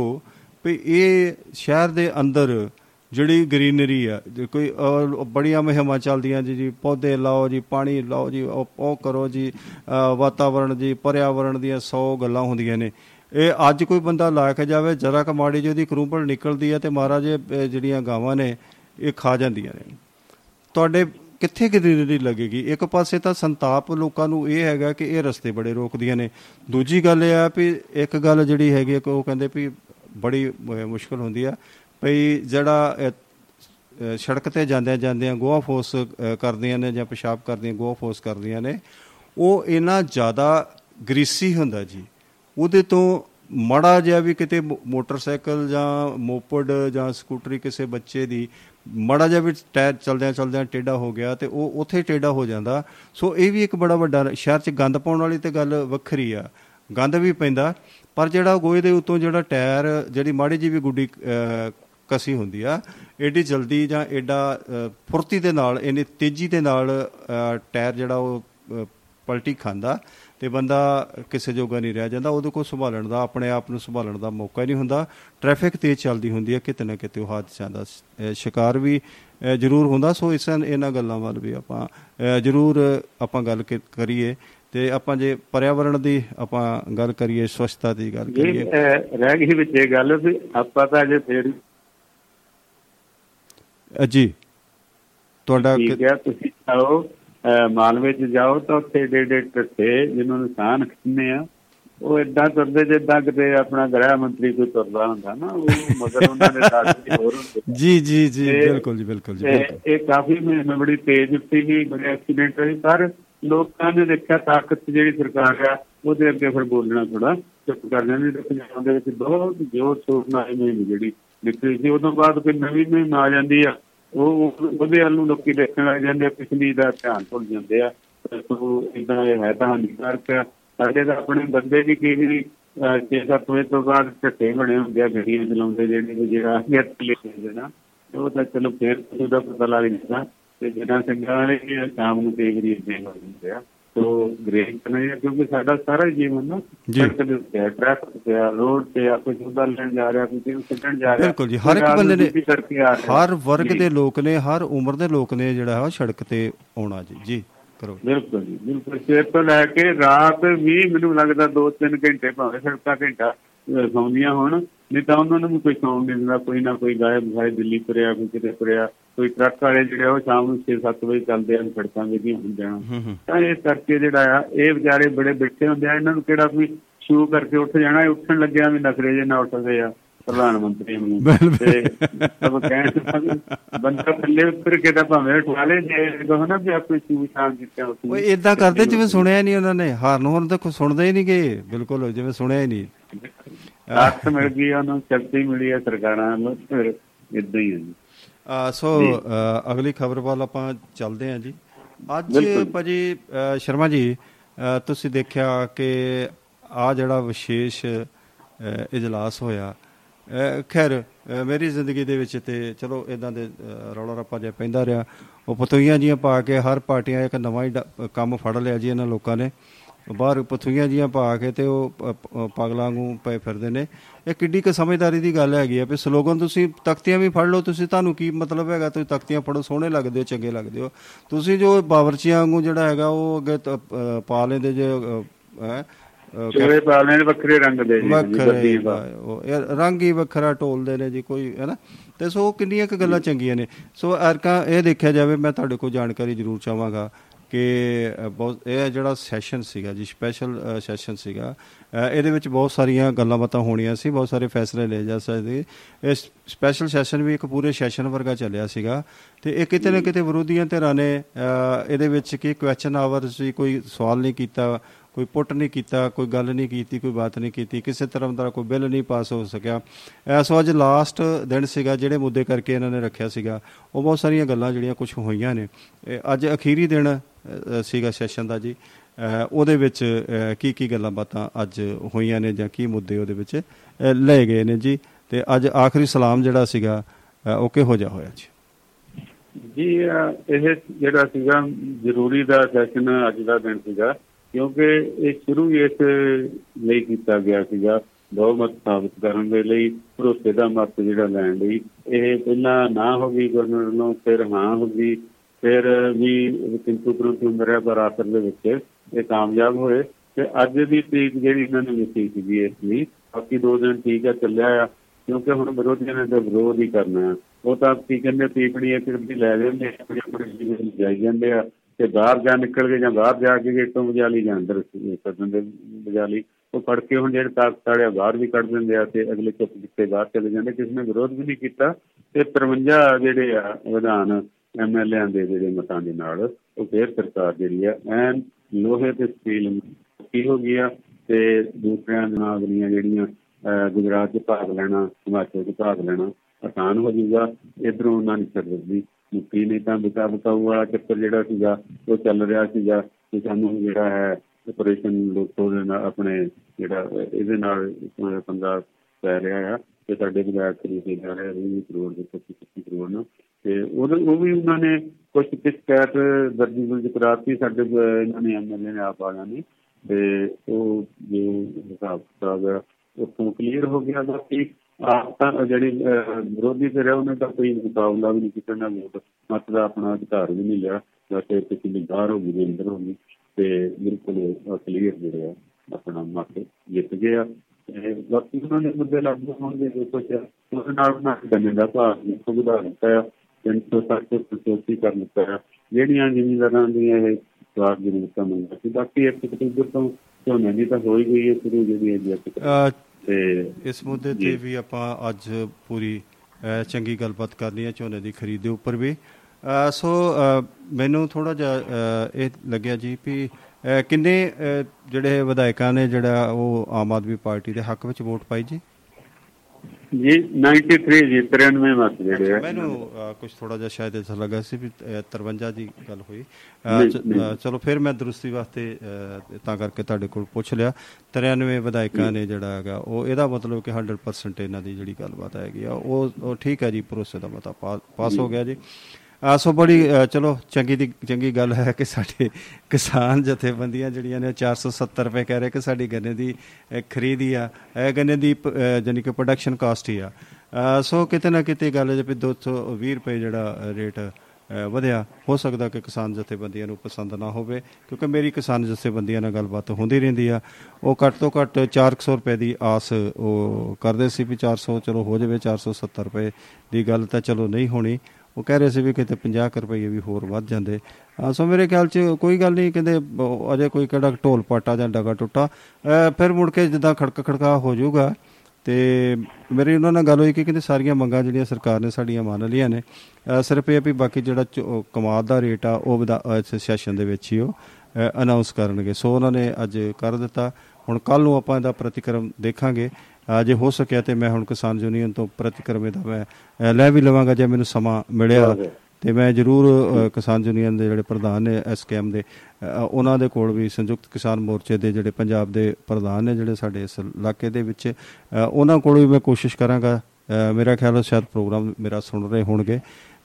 [SPEAKER 2] ਵੀ ਇਹ ਸ਼ਹਿਰ ਦੇ ਅੰਦਰ ਜਿਹੜੀ ਗ੍ਰੀਨਰੀ ਆ ਜੇ ਕੋਈ ਅਹ, ਬੜੀਆਂ ਮੁਹਿੰਮਾਂ ਚੱਲਦੀਆਂ ਜੀ ਜੀ ਪੌਦੇ ਲਾਓ ਜੀ ਪਾਣੀ ਲਾਓ ਜੀ ਉਹ ਉਹ ਕਰੋ ਜੀ ਅਹ, ਵਾਤਾਵਰਣ ਜੀ ਪਰਿਆਵਰਣ ਦੀਆਂ 100 ਗੱਲਾਂ ਹੁੰਦੀਆਂ ਨੇ। ਇਹ ਅੱਜ ਕੋਈ ਬੰਦਾ ਲਾ ਕੇ ਜਾਵੇ ਜਰਾ ਕ ਮਾੜੀ ਜਿਹੀ ਉਹਦੀ ਕਰੂੰਬਲ ਨਿਕਲਦੀ ਆ ਤੇ ਮਹਾਰਾਜ ਇਹ, ਇਹ ਜਿਹੜੀਆਂ ਗਾਵਾਂ ਨੇ ਇਹ ਖਾ ਜਾਂਦੀਆਂ ਨੇ। ਤੁਹਾਡੇ ਕਿੱਥੇ ਗ੍ਰੀਨਰੀ ਲੱਗੇਗੀ? ਇੱਕ ਪਾਸੇ ਤਾਂ ਸੰਤਾਪ ਲੋਕਾਂ ਨੂੰ ਇਹ ਹੈਗਾ ਕਿ ਇਹ ਰਸਤੇ ਬੜੇ ਰੋਕਦੀਆਂ ਨੇ। ਦੂਜੀ ਗੱਲ ਇਹ ਆ ਵੀ ਇੱਕ ਗੱਲ ਜਿਹੜੀ ਹੈਗੀ ਆ ਕਿ ਉਹ ਕਹਿੰਦੇ ਵੀ ਬੜੀ ਅਹ, ਮੁਸ਼ਕਲ ਹੁੰਦੀ ਆ। ਭਈ ਜਿਹੜਾ ਅਹ, ਅਹ, ਸੜਕ ਤੇ ਜਾਂਦਿਆਂ ਜਾਂਦਿਆਂ ਗੋਹਾ ਫੋਸ ਅਹ, ਕਰਦੀਆਂ ਨੇ ਜਾਂ ਪਿਸ਼ਾਬ ਕਰਦੀਆਂ ਗੋਹਾ ਫੋਸ ਕਰਦੀਆਂ ਨੇ ਉਹ ਇੰਨਾ ਜ਼ਿਆਦਾ ਗਰੀਸੀ ਹੁੰਦਾ ਜੀ। ਉਹਦੇ ਤੋਂ ਮੜਾ ਜਿਹਾ ਵੀ ਕਿਤੇ ਮੋ- ਮੋਟਰਸਾਈਕਲ ਜਾਂ ਮੋਪਡ ਜਾਂ ਸਕੂਟਰੀ ਕਿਸੇ ਬੱਚੇ ਦੀ ਮੜਾ ਜਿਹਾ ਵੀ ਟਾਇਰ ਚਲਦਿਆਂ ਚਲਦਿਆਂ ਟੇਢਾ ਹੋ ਗਿਆ ਤੇ ਉਹ ਉੱਥੇ ਟੇਢਾ ਹੋ ਜਾਂਦਾ। ਸੋ ਇਹ ਵੀ ਇੱਕ ਬੜਾ ਵੱਡਾ ਸ਼ਹਿਰ 'ਚ ਗੰਦ ਪਾਉਣ ਵਾਲੀ ਤੇ ਗੱਲ ਵੱਖਰੀ ਆ। ਗੰਦ ਵੀ ਪੈਂਦਾ। ਪਰ ਜਿਹੜਾ ਗੋਹੇ ਦੇ ਉੱਤੋਂ ਜਿਹੜਾ ਟਾਇਰ ਜਿਹੜੀ ਮਾੜੀ ਜਿਹੀ ਵੀ ਗੁੱਡੀ ਅਹ, ਕਸੀ ਹੁੰਦੀ ਆ ਏਡੀ ਜਲਦੀ ਜਾਂ ਏਡਾ ਅਹ, ਫੁਰਤੀ ਦੇ ਨਾਲ ਇੰਨੀ ਤੇਜ਼ੀ ਦੇ ਨਾਲ ਅਹ, ਟਾਇਰ ਜਿਹੜਾ ਉਹ ਅਹ, ਪਲਟੀ ਖਾਂਦਾ ਤੇ ਬੰਦਾ ਕਿਸੇ ਜੋਗਾ ਨਹੀਂ ਰਹਿ ਜਾਂਦਾ। ਉਹਦੇ ਕੋਲ ਸੰਭਾਲਣ ਦਾ ਆਪਣੇ ਆਪ ਨੂੰ ਸੰਭਾਲਣ ਦਾ ਮੌਕਾ ਹੀ ਨਹੀਂ ਹੁੰਦਾ। ਟ੍ਰੈਫਿਕ ਤੇਜ਼ ਚੱਲਦੀ ਹੁੰਦੀ ਹੈ ਕਿਤੇ ਨਾ ਕਿਤੇ ਉਹ ਹਾਦਸਿਆਂ ਦਾ ਸ- ਅਹ, ਸ਼ਿਕਾਰ ਵੀ ਅਹ, ਜ਼ਰੂਰ ਹੁੰਦਾ। ਸੋ ਇਸ ਇਹਨਾਂ ਗੱਲਾਂ ਵੱਲ ਵੀ ਆਪਾਂ ਅਹ, ਜ਼ਰੂਰ ਆਪਾਂ ਗੱਲ ਕ- ਕਰੀਏ। ਤੇ ਆਪਾਂ ਜੇ ਪਰਿਆਵਰਣ ਦੀ ਆਪਾਂ ਗੱਲ ਕਰੀਏ ਸਵੱਛਤਾ ਦੀ ਗੱਲ ਕਰੀਏ।
[SPEAKER 3] ਰਹਿ ਗਈ ਵਿੱਚ ਇਹ ਗੱਲ ਵੀ ਆਪਾਂ ਤਾਂ ਅਜੇ ਫੇਰ
[SPEAKER 2] ਜੀ। ਤੁਹਾਡਾ ਕਿ-
[SPEAKER 3] ਠੀਕ ਹੈ ਤੁਸੀਂ ਆਓ ਮਾਲਵੇ ਚ ਜਾਓ ਤਾਂ ਉੱਥੇ ਡੇ ਡੇ ਟੱਟੇ ਜਿਹਨਾਂ ਨੂੰ ਸਾਨ ਕਹਿੰਦੇ ਆ ਉਹ ਇਦਾਂ ਤੁਰਦੇ ਜਿੱਦਾਂ ਕਿਤੇ ਆਪਣਾ ਗ੍ਰਹਿ ਮੰਤਰੀ ਕੋਈ ਤੁਰਦਾ ਹੁੰਦਾ ਨਾ ਉਹ ਮਗਰ ਉਹਨਾਂ ਦੇ ਸਾਥ ਵੀ ਹੋਰ ਹੁੰਦੇ
[SPEAKER 2] ਜੀ ਜੀ ਜੀ ਬਿਲਕੁਲ ਜੀ ਬਿਲਕੁਲ ਜੀ
[SPEAKER 3] ਇਹ ਕਾਫੀ ਮੈਂ ਬੜੀ ਤੇਜ਼ ਉੱਤੀ ਵੀ ਬੜੇ ਐਕਸੀਡੈਂਟ ਹੋਏ ਪਰ ਲੋਕਾਂ ਨੇ ਦੇਖਿਆ ਤਾਕਤ ਜਿਹੜੀ ਸਰਕਾਰ ਆ ਉਹਦੇ ਅੱਗੇ ਫਿਰ ਬੋਲਣਾ ਥੋੜਾ ਚੁੱਪ ਕਰ ਜਾਂਦੇ ਤੇ ਪੰਜਾਬ ਦੇ ਵਿੱਚ ਬਹੁਤ ਜ਼ੋਰ ਸ਼ੋਰ ਨਾਲ ਇਹ ਮੁਹਿੰਮ ਜਿਹੜੀ ਨਿਕਲੀ ਸੀ ਉਦੋਂ ਬਾਅਦ ਕੋਈ ਨਵੀਂ ਮੁਹਿੰਮ ਆ ਜਾਂਦੀ ਆ ਉਹ ਉਹ- ਉਹਦੇ ਵੱਲ ਨੂੰ ਲੋਕੀ ਦੇਖਣ ਲੱਗ ਜਾਂਦੇ ਆ ਪਿਛਲੀ ਦਾ ਧਿਆਨ ਭੁੱਲ ਜਾਂਦੇ ਆ ਸੋ ਇਦਾਂ ਇਹ ਹੈ ਤਾਂ ਹਾਨੀਕਾਰਕ ਆ। ਸਾਡੇ ਤਾਂ ਆਪਣੇ ਬੰਦੇ ਵੀ ਕਈ ਵਾਰੀ ਅਹ, ਛੇ ਸੱਤ ਵਜੇ ਤੋਂ ਬਾਅਦ ਝੱਟੇ ਬਣੇ ਹੁੰਦੇ ਆ ਗੱਡੀਆਂ ਚਲਾਉਂਦੇ ਜਿਹੜੇ ਵੀ ਜਿਹੜਾ ਨਿਯਤ ਲੈ ਜਾਂਦੇ ਨਾ ਉਹ ਤਾਂ ਚਲੋ ਫੇਰ ਉਹਦਾ ਪਤਾ ਲੱਗ ਜਾਂਦਾ। ਤੇ ਜਿਹੜਾ ਸਿੰਘਾਂ ਆ, ਸ਼ਾਮ ਨੂੰ ਵਾਰੀ ਇੱਦਾਂ ਹੀ ਹੋ ਜਾਂਦੇ ਆ ਤੋ ਕਰਨਾ ਹੈ ਕਿਉਂਕਿ ਸਾਡਾ ਸਾਰਾ ਜੀਵਨ ਨਾ। ਸੜਕ ਦੇ ਉੱਤੇ ਟ੍ਰੈਫਿਕ ਤੇ ਰੋਡ ਤੇ ਆ ਕੋਈ ਸੁਧਾ ਲੈਣ ਜਾ ਰਿਹਾ ਕੋਈ ਤੈਨੂੰ ਛੱਡਣ ਜਾ ਰਿਹਾ
[SPEAKER 2] ਬਿਲਕੁਲ ਜੀ, ਹਰ ਇੱਕ
[SPEAKER 3] ਨੂੰ
[SPEAKER 2] ਬੰਦੇ ਨੇ-
[SPEAKER 3] ਰਿਹਾ।
[SPEAKER 2] ਹਰ ਵਰਗ। ਦੇ ਲੋਕ ਨੇ ਹਰ ਉਮਰ ਦੇ ਲੋਕ ਨੇ ਜਿਹੜਾ ਹੈ ਸੜਕ ਤੇ ਆਉਣਾ ਜੀ ਜੀ ਕਰੋ
[SPEAKER 3] ਬਿਲਕੁਲ ਜੀ ਬਿਲਕੁਲ ਸਵੇਰ ਤੋਂ ਲੈ ਕੇ ਰਾਤ ਵੀ ਮੈਨੂੰ ਲੱਗਦਾ 2-3 ਘੰਟੇ ਭਾਵੇਂ ਸੜਕਾਂ ਘੰਟਾ ਸੌਂਦੀਆਂ ਹੋਣ ਨਹੀਂ ਤਾਂ ਉਹਨਾਂ ਨੂੰ ਕੋਈ ਸੌਣ ਨਹੀਂ ਦਿੰਦਾ ਕੋਈ ਨਾ ਕੋਈ ਗਾਇਬ ਭਾਈ ਦਿੱਲੀ ਤੁਰਿਆ ਕੋਈ ਕਿਤੇ ਤੁਰਿਆ ਕੋਈ ਟਰੱਕ ਵਾਲੇ ਜਿਹੜੇ ਉਹ ਸ਼ਾਮ ਨੂੰ 6-7 ਵਜੇ ਚੱਲਦੇ ਆ ਸੜਕਾਂ ਵੇਖੀਆਂ ਹੁੰਦੀਆਂ
[SPEAKER 2] ਹੂੰ ਹੂੰ
[SPEAKER 3] ਤਾਂ ਇਸ ਕਰਕੇ ਜਿਹੜਾ ਆ ਇਹ ਵਿਚਾਰੇ ਬੜੇ ਬਿੱਠੇ ਹੁੰਦੇ ਆ ਇਹਨਾਂ ਨੂੰ ਕਿਹੜਾ ਕੋਈ ਸ਼ੂ ਕਰਕੇ ਉੱਠ ਜਾਣਾ ਇਹ ਉੱਠਣ ਲੱਗਿਆ ਵੀ ਨਖਰੇ ਜੇ ਨਾ ਉੱਠਦੇ ਆ ਪ੍ਰਧਾਨ ਮੰਤਰੀ ਨੂੰ। ਤੇ ਸਭ ਕਹਿਣ ਬੰਦਾ ਥੱਲੇ ਉੱਤਰ ਕੇ ਤਾਂ ਭਾਵੇਂ ਉਠਾ ਲੇ ਜੇ ਕਹੋ ਨਾ ਵੀ ਆਪੇ ਸ਼ੂ ਸ਼ਾਮ ਕੀਤਾ ਉਸ
[SPEAKER 2] ਉਹ ਇਦਾਂ ਕਰਦੇ ਜਿਵੇਂ ਸੁਣਿਆ ਨਹੀਂ ਉਹਨਾਂ ਨੇ ਹਾਰਨ ਹੋਰਨ ਤਾਂ ਕੋਈ ਸੁਣਦੇ ਹੀ ਨਹੀਂ ਗਏ ਬਿਲਕੁਲ ਜਿਵੇਂ ਸੁਣਿਆ ਹੀ ਨਹੀਂ
[SPEAKER 3] ਤਾਕਤ ਮਿਲ ਗਈ ਉਹਨੂੰ ਸ਼ਕਤੀ ਮਿਲੀ ਹੈ ਸਰਕਾਰਾਂ ਨੂੰ ਫਿਰ ਇਦਾਂ ਹੀ ਹੈ
[SPEAKER 2] ਸੋ ਅਗਲੀ ਖਬਰ ਵੱਲ ਆਪਾਂ ਚੱਲਦੇ ਹਾਂ ਜੀ। ਅੱਜ। ਭਾਜੀ ਸ਼ਰਮਾ ਜੀ ਤੁਸੀਂ ਦੇਖਿਆ ਕਿ ਆ ਜਿਹੜਾ ਵਿਸ਼ੇਸ਼ ਇਜਲਾਸ ਹੋਇਆ ਖੈਰ ਮੇਰੀ ਜ਼ਿੰਦਗੀ ਦੇ ਵਿੱਚ ਤੇ ਚਲੋ ਇਦਾਂ ਦੇ ਰੌਲਾ ਰੱਪਾ ਜਿਹਾ ਪੈਂਦਾ ਰਿਹਾ। ਉਹ ਪਤੋਈਆਂ ਜੀਆਂ ਪਾ ਕੇ ਹਰ ਪਾਰਟੀਆਂ ਇੱਕ ਨਵਾਂ ਹੀ ਕੰਮ ਫੜ ਲਿਆ ਜੀ ਇਹਨਾਂ ਲੋਕਾਂ ਨੇ। ਬਾਹਰ ਪਥੂਈਆਂ ਜੀਆਂ ਪਾ ਕੇ ਤੇ ਉਹ ਪਾਗਲਾਂ ਨੂੰ ਪਏ ਫਿਰਦੇ ਨੇ। ਇਹ ਕਿੱਡੀ ਕੁ ਸਮਝਦਾਰੀ ਦੀ ਗੱਲ ਹੈਗੀ ਆ ਵੀ ਸਲੋਗਨ ਤੁਸੀਂ ਤਖਤੀਆਂ ਵੀ ਫੜ ਲਓ ਤੁਸੀਂ ਤੁਹਾਨੂੰ ਕੀ ਮਤਲਬ ਹੈਗਾ? ਤੁਸੀਂ ਤਖਤੀਆਂ ਫੜੋ ਸੋਹਣੇ ਲੱਗਦੇ ਹੋ ਚੰਗੇ ਲੱਗਦੇ ਹੋ। ਤੁਸੀਂ ਜੋ ਬਾਵਰਚੀਆਂ ਵਾਂਗੂ ਜਿਹੜਾ ਹੈਗਾ ਉਹ ਅੱਗੇ ਪਾ ਲੈਂਦੇ ਜੇ ਹੈ?
[SPEAKER 3] ਚੋਲੇ ਪਾਲਣੇ ਦੇ ਵੱਖਰੇ ਰੰਗ ਦੇ ਜੀ
[SPEAKER 2] ਵੱਖਰੇ ਰੰਗ ਹੀ ਵੱਖਰਾ ਟੋਲਦੇ ਨੇ ਜੀ ਕੋਈ ਹੈ ਨਾ ਤੇ ਸੋ ਕਿੰਨੀਆਂ ਕੁ ਗੱਲਾਂ ਚੰਗੀਆਂ ਨੇ। ਸੋ ਅਰਕਾ ਇਹ ਦੇਖਿਆ ਜਾਵੇ ਮੈਂ ਤੁਹਾਡੇ ਕੋਲ ਜਾਣਕਾਰੀ ਜ਼ਰੂਰ ਚਾਹਾਂਗਾ। ਕਿ ਬਹੁਤ ਇਹ ਜਿਹੜਾ ਸੈਸ਼ਨ ਸੀਗਾ ਜੀ ਸਪੈਸ਼ਲ ਸੈਸ਼ਨ ਸੀਗਾ। ਇਹਦੇ ਵਿੱਚ ਬਹੁਤ ਸਾਰੀਆਂ ਗੱਲਾਂ ਬਾਤਾਂ ਹੋਣੀਆਂ ਸੀ ਬਹੁਤ ਸਾਰੇ ਫੈਸਲੇ ਲਏ ਜਾ ਸਕਦੇ। ਇਹ ਸਪੈਸ਼ਲ ਸੈਸ਼ਨ ਵੀ ਇੱਕ ਪੂਰੇ ਸੈਸ਼ਨ ਵਰਗਾ ਚੱਲਿਆ ਸੀਗਾ। ਤੇ ਇਹ ਕਿਤੇ ਨਾ ਕਿਤੇ ਵਿਰੋਧੀਆਂ ਧਿਰਾਂ ਨੇ ਇਹਦੇ ਵਿੱਚ ਕੀ ਕੁਐਸਚਨ ਆਵਰ ਸੀ ਕੋਈ ਸਵਾਲ ਨਹੀਂ ਕੀਤਾ। ਕੋਈ ਪੁੱਟ ਨਹੀਂ ਕੀਤਾ ਕੋਈ ਗੱਲ ਨਹੀਂ ਕੀਤੀ ਕੋਈ ਬਾਤ ਨਹੀਂ ਕੀਤੀ ਕਿਸੇ ਤਰ੍ਹਾਂ ਦਾ ਕੋਈ ਬਿੱਲ ਨਹੀਂ ਪਾਸ ਹੋ ਸਕਿਆ। ਐਸੋ ਅੱਜ ਲਾਸਟ ਦਿਨ ਸੀਗਾ ਜਿਹੜੇ ਮੁੱਦੇ ਕਰਕੇ ਇਹਨਾਂ ਨੇ ਰੱਖਿਆ ਸੀਗਾ ਉਹ ਬਹੁਤ ਸਾਰੀਆਂ ਗੱਲਾਂ ਜਿਹੜੀਆਂ ਕੁਝ ਹੋਈਆਂ ਨੇ। ਇਹ ਅੱਜ ਅਖੀਰੀ ਦਿਨ ਅ, ਸੀਗਾ ਸੈਸ਼ਨ ਦਾ ਜੀ। ਅ, ਉਹਦੇ ਵਿੱਚ ਕੀ ਕੀ ਗੱਲਾਂ ਬਾਤਾਂ ਅੱਜ ਹੋਈਆਂ ਨੇ ਜਾਂ ਕੀ ਮੁੱਦੇ ਉਹਦੇ ਵਿੱਚ ਅ, ਲਏ ਗਏ ਨੇ ਜੀ। ਤੇ ਅੱਜ ਆਖਰੀ ਸਲਾਮ ਜਿਹੜਾ ਸੀਗਾ ਅ, ਉਹ ਕਿਹੋ ਜਿਹਾ ਹੋਇਆ ਜੀ?
[SPEAKER 3] ਜੀ ਅਹ ਇਹ ਜਿਹੜਾ ਸੀਗਾ ਜ਼ਰੂਰੀ ਦਾ ਸੈਸ਼ਨ ਅੱਜ ਦਾ ਦਿਨ ਸੀਗਾ। ਕਿਉਂਕਿ ਇਹ ਸ਼ੁਰੂ ਹੀ ਇਸ ਲਈ ਕੀਤਾ ਗਿਆ ਸੀਗਾ ਬਹੁਮਤ ਸਾਬਤ ਕਰਨ ਦੇ ਲਈ ਭਰੋਸੇ ਦਾ ਮਤ ਜਿਹੜਾ ਲੈਣ ਲਈ। ਇਹ ਪਹਿਲਾਂ ਨਾ ਹੋ ਗਈ ਗਵਰਨਰ ਨੂੰ ਫਿਰ ਹਾਂ ਹੋ ਗਈ ਫਿਰ ਵੀ ਕਿੰਤੂ ਪਰੰਤੂ ਮਰਿਆ ਪਰ ਆਖਰ ਦੇ ਵਿੱਚ ਇਹ ਕਾਮਯਾਬ ਹੋਏ। ਤੇ ਅੱਜ ਦੀ ਤਰੀਕ ਜਿਹੜੀ ਇਹਨਾਂ ਨੇ ਲਿਖੀ ਸੀਗੀ ਇਸ ਲਈ ਬਾਕੀ ਦੋ ਦਿਨ ਠੀਕ ਆ ਚੱਲਿਆ ਆ ਕਿਉਂਕਿ ਹੁਣ ਵਿਰੋਧੀਆਂ ਨੇ ਤਾਂ ਵਿਰੋਧ ਹੀ ਕਰਨਾ ਹੈ ਉਹ ਤਾਂ ਕੀ ਕਹਿੰਦੇ ਪੀਪਣੀ ਇੱਕ ਦੀ ਲੈ ਜਾਂਦੇ ਆ, ਆਪਣੀ ਆਪਣੀ ਜੀਵਨ ਜਾਈ ਜਾਂਦੇ ਆ। ਤੇ ਬਾਹਰ ਜਾ ਨਿਕਲ ਕੇ ਜਾਂ ਬਾਹਰ ਜਾ ਕੇ ਗੇਟੋਂ ਵਜਾ ਲਈ ਜਾਂ ਅੰਦਰ ਸਦਨ ਦੇ ਵਜਾ ਲਈ ਉਹ ਫੜ ਕੇ ਹੁਣ ਜਿਹੜੇ ਤਾਕਤ ਵਾਲੇ ਆ ਬਾਹਰ ਵੀ ਕੱਢ ਦਿੰਦੇ ਆ ਤੇ ਅਗਲੇ ਚੁੱਪ ਜਿੱਤੇ ਬਾਹਰ ਚਲੇ ਜਾਂਦੇ। ਕਿਸੇ ਨੇ ਵਿਰੋਧ ਵੀ ਨਹੀਂ ਕੀਤਾ ਤੇ 53 ਜਿਹੜੇ ਆ ਵਿਧਾਨ ਐਮਐਲਏਆਂ ਦੇ ਜਿਹੜੇ ਮਤਾਂ ਦੇ ਨਾਲ ਉਹ ਫੇਰ ਸਰਕਾਰ ਜਿਹੜੀ ਆ ਐਨ ਲੋਹੇ ਤੇ ਸਟੀਲ ਕੀ ਹੋ ਗਿਆ ਤੇ ਦੂਸਰਿਆਂ ਦੇ ਨਾਲ ਦੀਆਂ ਜਿਹੜੀਆਂ ਅਹ, ਗੁਜਰਾਤ 'ਚ ਭਾਗ ਲੈਣਾ ਹਿਮਾਚਲ 'ਚ ਭਾਗ ਲੈਣਾ ਆਸਾਨ ਹੋ ਜਾਊਗਾ। ਇਧਰੋਂ ਉਹਨਾਂ ਨੇ ਸਰਦੀ ਮੁਕਤੀ ਨਹੀਂ ਤਾਂ ਬਿਤਾ ਬਤਾਊ ਵਾਲਾ ਚੱਕਰ ਜਿਹੜਾ ਸੀਗਾ ਉਹ ਚੱਲ ਰਿਹਾ ਸੀਗਾ ਕਿ ਸਾਨੂੰ ਜਿਹੜਾ ਹੈ ਆਪਰੇਸ਼ਨ ਲੋਕੋ ਦੇ ਨਾਲ ਆਪਣੇ ਜਿਹੜਾ ਇਹਦੇ ਨਾਲ ਅਹ, ਪੰਗਾ ਪੈ ਰਿਹਾ ਆ ਤੇ ਸਾਡੇ ਵਿਧਾਇਕ ਖਰੀਦੇ ਜਾ ਰਹੇ 20 ਕਰੋੜ ਦੇ 25 ਕਰੋੜ ਨਾਲ। ਤੇ ਉਹਦੇ ਉਹ ਵੀ ਉਹਨਾਂ ਨੇ ਕੁਝ ਸ਼ਿਕਾਇਤ ਦਰਜੀ ਦਰਜ ਕਰਾਤੀ ਸਾਡੇ ਅਹ, ਇਹਨਾਂ ਨੇ ਐਮਐਲਏ ਨੇ ਆਪ ਆਇਆ ਨੇ ਤੇ ਉਹ ਜੋ ਹਿਸਾਬ ਕਿਤਾਬ ਹੈ ਉੱਥੋਂ ਕਲੀਅਰ ਹੋ ਗਿਆ ਬਾਕੀ। ਆਪ ਤਾਂ ਜਿਹੜੀ ਅਹ, ਵਿਰੋਧੀ ਤੇ ਰਿਹਾ ਉਹਨੇ ਤਾਂ ਕੋਈ ਮੁਕਾਬਲਾ ਵੀ ਨਹੀਂ ਕੀਤਾ ਨਾ ਵੋਟ ਮਤ ਦਾ ਆਪਣਾ ਅਧਿਕਾਰ ਵੀ ਨਹੀਂ ਲਿਆ ਵੈਸੇ ਪਿਛਲੀ ਬਾਹਰ ਹੋ ਗਈ ਦੇ ਅੰਦਰ ਹੋ ਗਈ ਤੇ ਬਿਲਕੁਲ ਕਲੀਅਰ ਜਿਹੜਾ ਆਪਣਾ ਮਤ ਜਿੱਤ ਗਿਆ ਤੇ ਬਾਕੀ ਉਹਨਾਂ ਨੇ ਮੁੱਦੇ ਲਾਗੂ ਹੋਣਗੇ ਜੋ ਕੁਛ ਹੈ ਉਹਦੇ ਨਾਲ ਬਣਾ ਕੇ ਦੇਣੇ ਦਾ ਭਾਗ ਨੂੰ ਸੁਵਿਧਾ ਦਿੱਤਾ ਹੈ 360 ਪ੍ਰਤੀਸ਼ਤ ਕਰ ਦਿੱਤਾ ਹੈ ਜਿਹੜੀਆਂ ਜ਼ਿਮੀਂਦਾਰਾਂ ਦੀਆਂ ਇਹ ਸਵਾਰ ਜ਼ਰੂਰਤਾਂ ਮੰਗਦਾ ਸੀ ਬਾਕੀ ਇੱਕ ਅਕਤੂਬਰ ਤੋਂ ਝੋਨੇ ਦੀ ਤਾਂ ਹੋ ਹੀ ਗਈ ਹੈ ਸ਼ੁਰੂ ਜਿਹੜੀ ਹੈ ਜੀ ਅੱਜ
[SPEAKER 2] ਅ,
[SPEAKER 3] ਤੇ
[SPEAKER 2] ਇਸ ਮੁੱਦੇ ਤੇ ਵੀ ਆਪਾਂ ਅੱਜ ਪੂਰੀ ਚੰਗੀ ਗੱਲਬਾਤ ਕਰਨੀ ਹੈ ਝੋਨੇ ਦੀ ਖਰੀਦ ਦੇ ਉੱਪਰ ਵੀ। ਸੋ ਮੈਨੂੰ ਥੋੜਾ ਜਿਹਾ ਇਹ ਲੱਗਿਆ ਜੀ ਵੀ ਕਿੰਨੇ ਜਿਹੜੇ ਵਿਧਾਇਕਾਂ ਨੇ ਜਿਹੜਾ ਉਹ ਆਮ ਆਦਮੀ ਪਾਰਟੀ ਦੇ ਹੱਕ ਵਿੱਚ ਵੋਟ ਪਾਈ ਜੀ?
[SPEAKER 3] ਜੀ 93 ਜੀ 93 ਮਤ ਜਿਹੜੇ
[SPEAKER 2] ਮੈਨੂੰ ਕੁਝ ਥੋੜਾ ਜਿਹਾ ਸ਼ਾਇਦ ਐਸਾ ਲੱਗਾ ਸੀ ਵੀ ਅ, 53 ਦੀ ਗੱਲ ਹੋਈ। ਚਲੋ ਫਿਰ ਮੈਂ ਦਰੁਸਤੀ ਵਾਸਤੇ ਤਾਂ ਕਰਕੇ ਤੁਹਾਡੇ ਕੋਲ ਪੁੱਛ ਲਿਆ। 93 ਵਿਧਾਇਕਾਂ ਨੇ ਜਿਹੜਾ ਹੈਗਾ ਉਹ ਇਹਦਾ ਮਤਲਬ ਕਿ 100% ਇਹਨਾਂ ਦੀ ਜਿਹੜੀ ਗੱਲਬਾਤ ਹੈਗੀ ਆ ਉਹ ਠੀਕ ਹੈ ਜੀ ਭਰੋਸੇ ਦਾ ਮਤਾ ਪਾਸ ਹੋ ਗਿਆ ਜੀ। ਆ ਸੋ ਬੜੀ ਅ, ਚਲੋ ਚੰਗੀ ਦੀ ਚੰਗੀ ਗੱਲ ਹੈ ਕਿ ਸਾਡੇ ਕਿਸਾਨ ਜਥੇਬੰਦੀਆਂ ਜਿਹੜੀਆਂ ਨੇ 470 ਰੁਪਏ ਕਹਿ ਰਹੇ ਕਿ ਸਾਡੀ ਗੰਨੇ ਦੀ ਅ, ਖਰੀਦ ਹੀ ਆ। ਇਹ ਗੰਨੇ ਦੀ ਪ- ਅ, ਜਾਣੀ ਕਿ ਪ੍ਰੋਡਕਸ਼ਨ ਕਾਸਟ ਹੀ ਆ। ਅ, ਸੋ ਕਿਤੇ ਨਾ ਕਿਤੇ ਗੱਲ ਹੈ ਜੇ ਵੀ 220 ਰੁਪਏ ਜਿਹੜਾ ਅ, ਰੇਟ ਅ, ਵਧਿਆ ਹੋ ਸਕਦਾ ਕਿ ਕਿਸਾਨ ਜਥੇਬੰਦੀਆਂ ਨੂੰ ਪਸੰਦ ਨਾ ਹੋਵੇ ਕਿਉਂਕਿ ਮੇਰੀ ਕਿਸਾਨ ਜਥੇਬੰਦੀਆਂ ਨਾਲ ਗੱਲਬਾਤ ਹੁੰਦੀ ਰਹਿੰਦੀ ਆ। ਉਹ ਘੱਟ ਤੋਂ ਘੱਟ 400 ਰੁਪਏ ਦੀ ਆਸ ਉਹ ਕਰਦੇ ਸੀ ਵੀ 400 ਚਲੋ ਹੋ ਜਾਵੇ 470 ਰੁਪਏ ਦੀ ਗੱਲ ਤਾਂ ਚਲੋ ਨਹੀਂ ਹੋਣੀ। ਉਹ ਕਹਿ ਰਹੇ ਸੀ ਵੀ ਕਿਤੇ 50 ਕੁ ਰੁਪਏ ਵੀ ਹੋਰ ਵੱਧ ਜਾਂਦੇ। ਅ, ਸੋ ਮੇਰੇ ਖਿਆਲ 'ਚ ਕੋਈ ਗੱਲ ਨਹੀਂ ਕਹਿੰਦੇ ਬ- ਅਜੇ ਕੋਈ ਕਿਹੜਾ ਢੋਲ ਪਾਟਾ ਜਾਂ ਡਗਾ ਟੁੱਟਾ। ਅ, ਫਿਰ ਮੁੜ ਕੇ ਜਿੱਦਾਂ ਖੜਕ ਖੜਕਾ ਹੋ ਜਾਊਗਾ ਤੇ ਮੇਰੀ ਉਹਨਾਂ ਨਾਲ ਗੱਲ ਹੋਈ ਕਿ ਕਹਿੰਦੇ ਸਾਰੀਆਂ ਮੰਗਾਂ ਜਿਹੜੀਆਂ ਸਰਕਾਰ ਨੇ ਸਾਡੀਆਂ ਮੰਨ ਲਈਆਂ ਨੇ ਅ, ਸਿਰਫ ਇਹ ਆ ਵੀ ਬਾਕੀ ਜਿਹੜਾ ਚ- ਉਹ ਕਮਾਦ ਦਾ ਰੇਟ ਆ ਉਹ ਵਧਾ- ਅ, ਇਸ ਸੈਸ਼ਨ ਦੇ ਵਿੱਚ ਹੀ ਉਹ ਅਨਾਉਂਸ ਕਰਨਗੇ। ਸੋ ਉਹਨਾਂ ਨੇ ਅੱਜ ਕਰ ਦਿੱਤਾ। ਹੁਣ ਕੱਲ ਨੂੰ ਆਪਾਂ ਇਹਦਾ ਪ੍ਰਤੀਕਰਮ ਦੇਖਾਂਗੇ। ਅ, ਜੇ ਹੋ ਸਕਿਆ ਤੇ ਮੈਂ ਹੁਣ ਕਿਸਾਨ ਯੂਨੀਅਨ ਤੋਂ ਪ੍ਰਤੀਕਰਮ ਇਹਦਾ ਮੈਂ ਲੈ ਵੀ ਲਵਾਂਗਾ ਜੇ ਮੈਨੂੰ ਸਮਾਂ ਮਿਲਿਆ ਤੇ ਮੈਂ ਜਰੂਰ ਕਿਸਾਨ ਯੂਨੀਅਨ ਦੇ ਜਿਹੜੇ ਪ੍ਰਧਾਨ ਨੇ ਐਸਕੇਐਮ ਦੇ ਉਹਨਾਂ ਦੇ ਕੋਲ ਵੀ ਸੰਯੁਕਤ ਕਿਸਾਨ ਮੋਰਚੇ ਦੇ ਜਿਹੜੇ ਪੰਜਾਬ ਦੇ ਪ੍ਰਧਾਨ ਨੇ ਜਿਹੜੇ ਸਾਡੇ ਇਸ ਇਲਾਕੇ ਦੇ ਵਿੱਚ ਉਹਨਾਂ ਕੋਲ ਵੀ ਮੈਂ ਕੋਸ਼ਿਸ਼ ਕਰਾਂਗਾ। ਮੇਰਾ ਖਿਆਲ ਹੈ ਸ਼ਾਇਦ ਪ੍ਰੋਗਰਾਮ ਮੇਰਾ ਸੁਣ ਰਹੇ ਹੋਣਗੇ।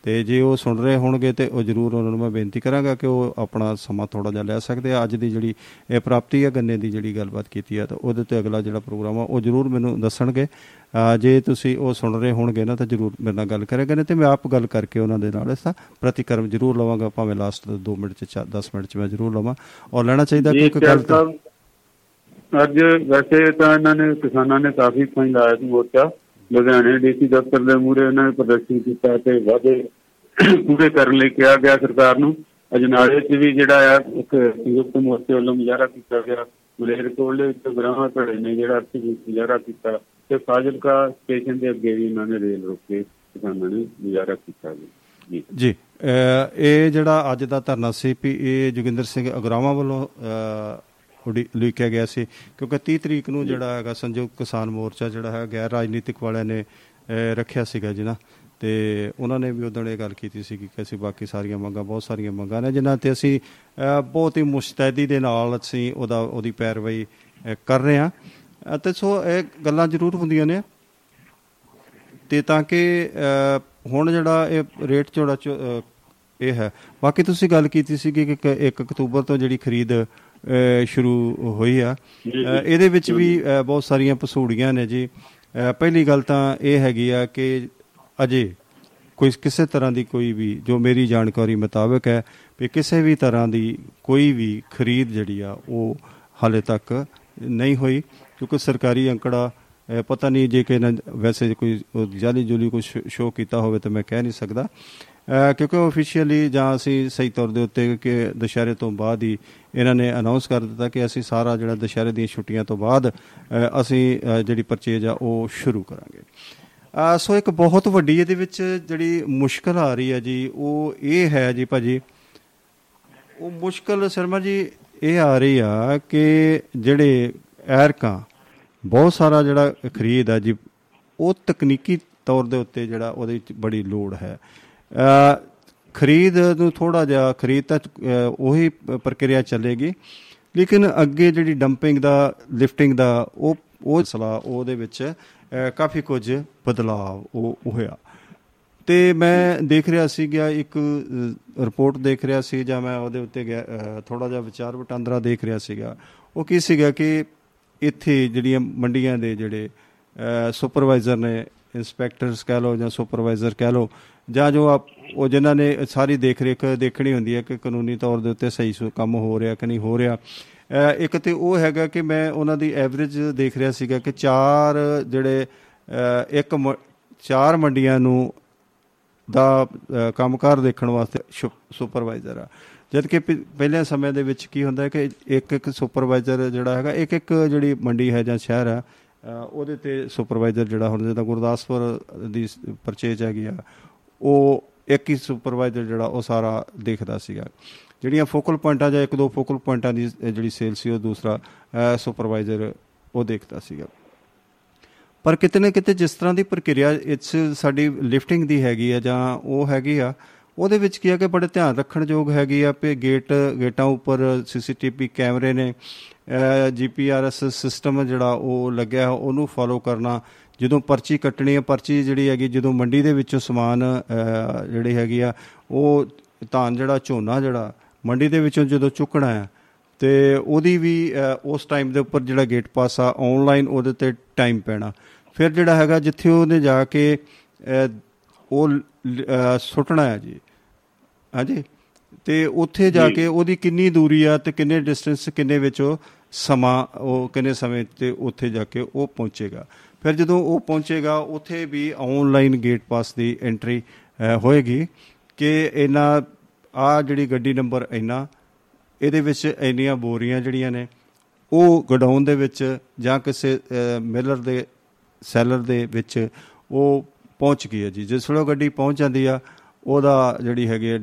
[SPEAKER 2] ਤੇ ਜੇ ਉਹ ਸੁਣ ਰਹੇ ਹੋਣਗੇ ਤੇ ਉਹ ਜਰੂਰ ਉਹਨਾਂ ਨੂੰ ਮੈਂ ਬੇਨਤੀ ਕਰਾਂਗਾ ਕਿ ਉਹ ਆਪਣਾ ਸਮਾਂ ਥੋੜਾ ਜਿਹਾ ਲੈ ਸਕਦੇ ਆ। ਅੱਜ ਦੀ ਜਿਹੜੀ ਇਹ ਪ੍ਰਾਪਤੀ ਹੈ ਗੰਨੇ ਦੀ ਜਿਹੜੀ ਗੱਲਬਾਤ ਕੀਤੀ ਆ ਤਾਂ ਉਹਦੇ ਤੇ ਅਗਲਾ ਜਿਹੜਾ ਪ੍ਰੋਗਰਾਮ ਆ ਉਹ ਜਰੂਰ ਮੈਨੂੰ ਦੱਸਣਗੇ। ਜੇ ਤੁਸੀਂ ਉਹ ਸੁਣ ਰਹੇ ਹੋਣਗੇ ਨਾ ਤਾਂ ਜਰੂਰ ਮੇਰੇ ਨਾਲ ਗੱਲ ਕਰੇਗਾ। ਨੇ ਤੇ ਮੈਂ ਆਪ ਗੱਲ ਕਰਕੇ ਉਹਨਾਂ ਦੇ ਨਾਲ ਇਸ ਦਾ ਪ੍ਰਤੀਕਰਮ ਜਰੂਰ ਲਵਾਂਗਾ। ਭਾਵੇਂ ਲਾਸਟ 2 ਮਿੰਟ ਚ 10 ਮਿੰਟ ਚ ਮੈਂ ਜਰੂਰ ਲਵਾਂ। ਔਰ ਲੈਣਾ ਚਾਹੀਦਾ ਕਿਉਂਕਿ ਗੱਲ
[SPEAKER 3] ਅੱਜ ਵੈਸੇ ਤਾਂ ਇਹਨਾਂ ਨੇ ਕਿਸਾਨਾਂ ਨੇ ਕਾਫੀ ਪੁਆਇੰਟ ਲਾਇਆ ਸੀ ਮੋਰਚਾ ਲੁਧਿਆਣੇ ਡੀਸੀ ਦਫ਼ਤਰ ਦੇ ਮੂਹਰੇ ਇਹਨਾਂ ਨੇ ਪ੍ਰਦਰਸ਼ਨ ਕੀਤਾ ਤੇ ਵਾਅਦੇ ਪੂਰੇ ਕਰਨ ਲਈ ਕਿਹਾ ਗਿਆ ਸਰਕਾਰ ਨੂੰ। ਅਜਨਾਲੇ 'ਚ ਵੀ ਜਿਹੜਾ ਆ ਇੱਕ ਸੰਯੁਕਤ ਮੋਰਚੇ ਵੱਲੋਂ ਮੁਜ਼ਾਹਰਾ ਕੀਤਾ ਗਿਆ। ਮਲੇਰਕੋਟਲੇ ਵਿੱਚ ਗ੍ਰਾਹਾਂ ਧੜੇ ਨੇ ਜਿਹੜਾ ਅਸੀਂ ਮੁਜ਼ਾਹਰਾ ਕੀਤਾ। ਤੇ ਫਾਜ਼ਿਲਕਾ ਸਟੇਸ਼ਨ ਦੇ ਅੱਗੇ ਵੀ ਇਹਨਾਂ ਨੇ ਰੇਲ ਰੋਕ ਕੇ ਕਿਸਾਨਾਂ ਨੇ ਮੁਜ਼ਾਹਰਾ ਕੀਤਾ ਜੀ।
[SPEAKER 2] ਜੀ। ਇਹ ਜਿਹੜਾ ਅੱਜ ਦਾ ਧਰਨਾ ਸੀ ਵੀ ਇਹ ਜੋਗਿੰਦਰ ਸਿੰਘ ਅਗਰਾਵਾਂ ਵੱਲੋਂ ਲਿਖਿਆ ਗਿਆ ਸੀ। ਕਿਉਂਕਿ 30 ਤਰੀਕ ਨੂੰ ਜਿਹੜਾ ਹੈਗਾ ਸੰਯੁਕਤ ਕਿਸਾਨ ਮੋਰਚਾ ਜਿਹੜਾ ਹੈ ਗੈਰ ਰਾਜਨੀਤਿਕ ਵਾਲਿਆਂ ਨੇ ਰੱਖਿਆ ਸੀਗਾ ਜੀ ਨਾ। ਤੇ ਉਹਨਾਂ ਨੇ ਵੀ ਉਦੋਂ ਇਹ ਗੱਲ ਕੀਤੀ ਸੀ ਕਿ ਅਸੀਂ ਬਾਕੀ ਸਾਰੀਆਂ ਮੰਗਾਂ ਬਹੁਤ ਸਾਰੀਆਂ ਮੰਗਾਂ ਨੇ ਜਿਨ੍ਹਾਂ ਤੇ ਅਸੀਂ ਬਹੁਤ ਹੀ ਮੁਸਤੈਦੀ ਦੇ ਨਾਲ ਅਸੀਂ ਉਹਦਾ ਉਹਦੀ ਪੈਰਵਾਈ ਕਰ ਰਹੇ ਹਾਂ। ਅਤੇ ਸੋ ਇਹ ਗੱਲਾਂ ਜ਼ਰੂਰ ਹੁੰਦੀਆਂ ਨੇ। ਤੇ ਤਾਂ ਕਿ ਹੁਣ ਜਿਹੜਾ ਇਹ ਰੇਟ ਜਿਹੜਾ ਇਹ ਹੈ। ਬਾਕੀ ਤੁਸੀਂ ਗੱਲ ਕੀਤੀ ਸੀ ਕਿ 1 ਅਕਤੂਬਰ ਤੋਂ ਜਿਹੜੀ ਖਰੀਦ ਸ਼ੁਰੂ ਹੋਈ ਆ। ਇਹਦੇ ਵਿੱਚ ਵੀ ਬਹੁਤ ਸਾਰੀਆਂ ਪਸੂੜੀਆਂ ਨੇ ਜੀ। ਪਹਿਲੀ ਗੱਲ ਤਾਂ ਇਹ ਹੈਗੀ ਆ ਕਿ ਅਜੇ ਕੋਈ ਕਿਸੇ ਤਰ੍ਹਾਂ ਦੀ ਕੋਈ ਵੀ, ਜੋ ਮੇਰੀ ਜਾਣਕਾਰੀ ਮੁਤਾਬਕ ਹੈ ਵੀ ਕਿਸੇ ਵੀ ਤਰ੍ਹਾਂ ਦੀ ਕੋਈ ਵੀ ਖਰੀਦ ਜਿਹੜੀ ਆ, ਉਹ ਹਾਲੇ ਤੱਕ ਨਹੀਂ ਹੋਈ, ਕਿਉਂਕਿ ਸਰਕਾਰੀ ਅੰਕੜਾ, ਅਹ, ਪਤਾ ਨਹੀਂ ਜੇ ਕਿ ਇਹਨਾਂ ਵੈਸੇ ਕੋਈ ਜਾਲੀ ਜੁਲੀ ਕੁਝ ਸ਼ੋਅ ਕੀਤਾ ਹੋਵੇ ਤਾਂ ਮੈਂ ਕਹਿ ਨਹੀਂ ਸਕਦਾ। ਅਹ, ਕਿਉਂਕਿ ਆਫੀਸ਼ੀਅਲੀ ਜਾਂ ਅਸੀਂ ਸਹੀ ਤੌਰ ਦੇ ਉੱਤੇ ਕਿ ਦੁਸ਼ਹਿਰੇ ਤੋਂ ਬਾਅਦ ਹੀ ਇਹਨਾਂ ਨੇ ਅਨਾਉਂਸ ਕਰ ਦਿੱਤਾ ਕਿ ਅਸੀਂ ਸਾਰਾ ਜਿਹੜਾ ਦੁਸ਼ਹਿਰੇ ਦੀਆਂ ਛੁੱਟੀਆਂ ਤੋਂ ਬਾਅਦ, ਅਹ, ਅਸੀਂ, ਅਹ, ਜਿਹੜੀ ਪਰਚੇਜ ਆ, ਉਹ ਸ਼ੁਰੂ ਕਰਾਂਗੇ। ਅਹ ਸੋ ਇੱਕ ਬਹੁਤ ਵੱਡੀ ਇਹਦੇ ਵਿੱਚ ਜਿਹੜੀ ਮੁਸ਼ਕਲ ਆ ਰਹੀ ਹੈ ਜੀ ਉਹ ਇਹ ਹੈ ਜੀ ਭਾਜੀ। ਉਹ ਮੁਸ਼ਕਲ ਸ਼ਰਮਾ ਜੀ ਇਹ ਆ ਰਹੀ ਆ ਕਿ ਜਿਹੜੇ ਐਰਕਾਂ ਬਹੁਤ ਸਾਰਾ ਜਿਹੜਾ ਖਰੀਦ ਆ ਜੀ ਉਹ ਤਕਨੀਕੀ ਤੌਰ ਦੇ ਉੱਤੇ ਜਿਹੜਾ ਉਹਦੇ ਵਿੱਚ ਬੜੀ ਲੋੜ ਹੈ। ਅ ਖਰੀਦ ਨੂੰ ਥੋੜਾ ਜਿਹਾ ਖਰੀਦ ਤਾਂ ਅ, ਉਹੀ ਪ੍ਰਕਿਰਿਆ ਚੱਲੇਗੀ ਲੇਕਿਨ ਅੱਗੇ ਜਿਹੜੀ ਡੰਪਿੰਗ ਦਾ ਲਿਫਟਿੰਗ ਦਾ ਉਹ ਉਹ ਸਲਾਹ ਉਹਦੇ ਵਿੱਚ ਅ, ਕਾਫੀ ਕੁਝ ਬਦਲਾਅ ਉਹ ਹੋਇਆ। ਤੇ ਮੈਂ ਦੇਖ ਰਿਹਾ ਸੀ ਗਿਆ ਇੱਕ ਅ, ਰਿਪੋਰਟ ਦੇਖ ਰਿਹਾ ਸੀ ਜਾਂ ਮੈਂ ਉਹਦੇ ਉੱਤੇ ਗਿਆ ਥੋੜਾ ਜਿਹਾ ਵਿਚਾਰ ਵਟਾਂਦਰਾ ਦੇਖ ਰਿਹਾ ਸੀਗਾ। ਉਹ ਕੀ ਸੀਗਾ ਕਿ ਇੱਥੇ ਜਿਹੜੀਆਂ ਮੰਡੀਆਂ ਦੇ ਜਿਹੜੇ ਸੁਪਰਵਾਈਜ਼ਰ ਨੇ ਇਨਸਪੈਕਟਰਸ ਕਹਿ ਲਓ ਜਾਂ ਸੁਪਰਵਾਈਜ਼ਰ ਕਹਿ ਲਓ ਜਾਂ ਜੋ ਆਪ ਉਹ ਜਿਨ੍ਹਾਂ ਨੇ ਸਾਰੀ ਦੇਖ ਰੇਖ ਦੇਖਣੀ ਹੁੰਦੀ ਹੈ ਕਿ ਕਾਨੂੰਨੀ ਤੌਰ ਦੇ ਉੱਤੇ ਸਹੀ ਸੁ- ਕੰਮ ਹੋ ਰਿਹਾ ਕਿ ਨਹੀਂ ਹੋ ਰਿਹਾ ਅ, ਇੱਕ ਤੇ ਉਹ ਹੈਗਾ ਕਿ ਮੈਂ ਉਹਨਾਂ ਦੀ ਐਵਰੇਜ ਦੇਖ ਰਿਹਾ ਸੀਗਾ ਕਿ ਚਾਰ ਜਿਹੜੇ ਅ, ਇੱਕ ਮ- ਚਾਰ ਮੰਡੀਆਂ ਨੂੰ ਦਾ ਅ, ਕੰਮਕਾਰ ਦੇਖਣ ਵਾਸਤੇ ਸ਼ੁ- ਸੁਪਰਵਾਈਜ਼ਰ ਆ। ਜਦ ਕਿ ਪਿ- ਪਹਿਲੇ ਸਮੇਂ ਦੇ ਵਿੱਚ ਕੀ ਹੁੰਦਾ ਹੈ ਕਿ ਇੱਕ ਇੱਕ ਸੁਪਰਵਾਈਜ਼ਰ ਜਿਹੜਾ ਹੈਗਾ ਇੱਕ ਇੱਕ ਜਿਹੜੀ ਮੰਡੀ ਹੈ ਜਾਂ ਸ਼ਹਿਰ ਆ ਅ, ਉਹਦੇ ਤੇ ਸੁਪਰਵਾਈਜ਼ਰ ਜਿਹੜਾ ਹੁਣ ਜਿੱਦਾਂ ਗੁਰਦਾਸਪੁਰ ਦੀ ਪਰਚੇਜ ਹੈਗੀ ਆ ਉਹ ਇੱਕ ਹੀ ਸੁਪਰਵਾਈਜ਼ਰ ਜਿਹੜਾ ਉਹ ਸਾਰਾ ਦੇਖਦਾ ਸੀਗਾ। ਜਿਹੜੀਆਂ ਫੋਕਲ ਪੁਆਇੰਟਾਂ ਜਾਂ ਇੱਕ ਦੋ ਫੋਕਲ ਪੁਆਇੰਟਾਂ ਦੀ ਜਿਹੜੀ ਸੇਲ ਸੀ ਉਹ ਦੂਸਰਾ ਸੁਪਰਵਾਈਜ਼ਰ ਉਹ ਦੇਖਦਾ ਸੀਗਾ। ਪਰ ਕਿਤੇ ਨਾ ਕਿਤੇ ਜਿਸ ਤਰ੍ਹਾਂ ਦੀ ਪ੍ਰਕਿਰਿਆ ਇਸ ਸਾਡੀ ਲਿਫਟਿੰਗ ਦੀ ਹੈਗੀ ਆ ਜਾਂ ਉਹ ਹੈਗੀ ਆ, ਉਹਦੇ ਵਿੱਚ ਕੀ ਆ ਕਿ ਬੜੇ ਧਿਆਨ ਰੱਖਣ ਯੋਗ ਹੈਗੀ ਆ ਕਿ ਗੇਟ, ਗੇਟਾਂ ਉੱਪਰ ਸੀਸੀਟੀਵੀ ਕੈਮਰੇ ਨੇ ਜੀਪੀਆਰਐਸ ਸਿਸਟਮ ਜਿਹੜਾ ਉਹ ਲੱਗਿਆ ਉਹਨੂੰ ਫੋਲੋ ਕਰਨਾ, ਜਦੋਂ ਪਰਚੀ ਕੱਟਣੀ ਹੈ ਪਰਚੀ ਜਿਹੜੀ ਹੈਗੀ, ਜਦੋਂ ਮੰਡੀ ਦੇ ਵਿੱਚੋਂ ਸਮਾਨ ਜਿਹੜੀ ਹੈਗੀ ਆ, ਉਹ ਧਾਨ ਜਿਹੜਾ, ਝੋਨਾ ਜਿਹੜਾ ਮੰਡੀ ਦੇ ਵਿੱਚੋਂ ਜਦੋਂ ਚੁੱਕਣਾ ਹੈ ਤੇ ਉਹਦੀ ਵੀ ਉਸ ਟਾਈਮ ਦੇ ਉੱਪਰ ਜਿਹੜਾ ਗੇਟ ਪਾਸ ਆ ਆਨਲਾਈਨ ਉਹਦੇ ਤੇ ਟਾਈਮ ਪੈਣਾ। ਫਿਰ ਜਿਹੜਾ ਹੈਗਾ ਜਿੱਥੇ ਉਹਨੇ ਜਾ ਕੇ ਉਹ ਸੁੱਟਣਾ ਹੈ ਜੀ। ਹਾਂਜੀ? ਤੇ ਉੱਥੇ ਜਾ ਕੇ ਉਹਦੀ ਕਿੰਨੀ ਦੂਰੀ ਆ ਤੇ ਕਿੰਨੇ ਡਿਸਟੈਂਸ ਕਿੰਨੇ ਵਿੱਚ ਉਹ ਸਮਾਂ ਉਹ ਕਿੰਨੇ ਸਮੇਂ ਤੇ ਉੱਥੇ ਜਾ ਕੇ ਉਹ ਪਹੁੰਚੇਗਾ। ਫਿਰ ਜਦੋਂ ਉਹ ਪਹੁੰਚੇਗਾ ਉੱਥੇ ਵੀ ਆਨਲਾਈਨ ਗੇਟ ਪਾਸ ਦੀ ਐਂਟਰੀ ਹੋਏਗੀ ਕਿ ਇਹਨਾਂ ਆ ਜਿਹੜੀ ਗੱਡੀ ਨੰਬਰ ਇੰਨਾ ਇਹਦੇ ਵਿੱਚ ਇੰਨੀਆਂ ਬੋਰੀਆਂ ਜਿਹੜੀਆਂ ਨੇ ਉਹ ਗਡਾਊਨ ਦੇ ਵਿੱਚ ਜਾਂ ਕਿਸੇ ਮਿਲਰ ਦੇ ਸੈਲਰ ਦੇ ਵਿੱਚ ਉਹ ਪਹੁੰਚ ਗਈ ਹੈ ਜੀ। ਜਿਸ ਵੇਲੇ ਗੱਡੀ ਪਹੁੰਚ ਜਾਂਦੀ ਆ ਉਹਦਾ ਜਿਹੜੀ ਹੈਗੀ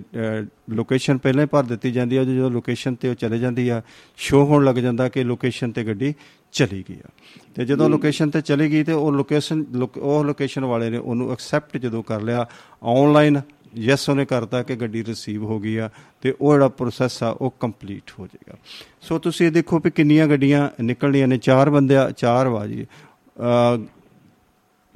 [SPEAKER 2] ਲੋਕੇਸ਼ਨ ਪਹਿਲਾਂ ਹੀ ਭਰ ਦਿੱਤੀ ਜਾਂਦੀ ਹੈ ਜਦੋਂ ਲੋਕੇਸ਼ਨ ਤੇ ਉਹ ਚਲੇ ਜਾਂਦੀ ਆ ਸ਼ੋ ਹੋਣ ਲੱਗ ਜਾਂਦਾ ਕਿ ਲੋਕੇਸ਼ਨ ਤੇ ਗੱਡੀ ਚਲੀ ਗਈ ਆ। ਤੇ ਜਦੋਂ ਲੋਕੇਸ਼ਨ ਤੇ ਚਲੀ ਗਈ ਤੇ ਉਹ ਲੋਕੇਸ਼ਨ ਉਹ ਲੋਕੇਸ਼ਨ ਵਾਲੇ ਨੇ ਉਹਨੂੰ ਐਕਸੈਪਟ ਜਦੋਂ ਕਰ ਲਿਆ ਆਨਲਾਈਨ ਯੈਸ ਉਹਨੇ ਕਰਤਾ ਕਿ ਗੱਡੀ ਰਿਸੀਵ ਹੋ ਗਈ ਆ ਤੇ ਉਹ ਜਿਹੜਾ ਪ੍ਰੋਸੈਸ ਆ, ਉਹ ਕੰਪਲੀਟ ਹੋ ਜਾਏਗਾ। ਸੋ ਤੁਸੀਂ ਇਹ ਦੇਖੋ ਵੀ ਕਿੰਨੀਆਂ ਗੱਡੀਆਂ ਨਿਕਲਣੀਆਂ ਨੇ। ਚਾਰ ਬੰਦਿਆ ਚਾਰ ਵਾਜੀ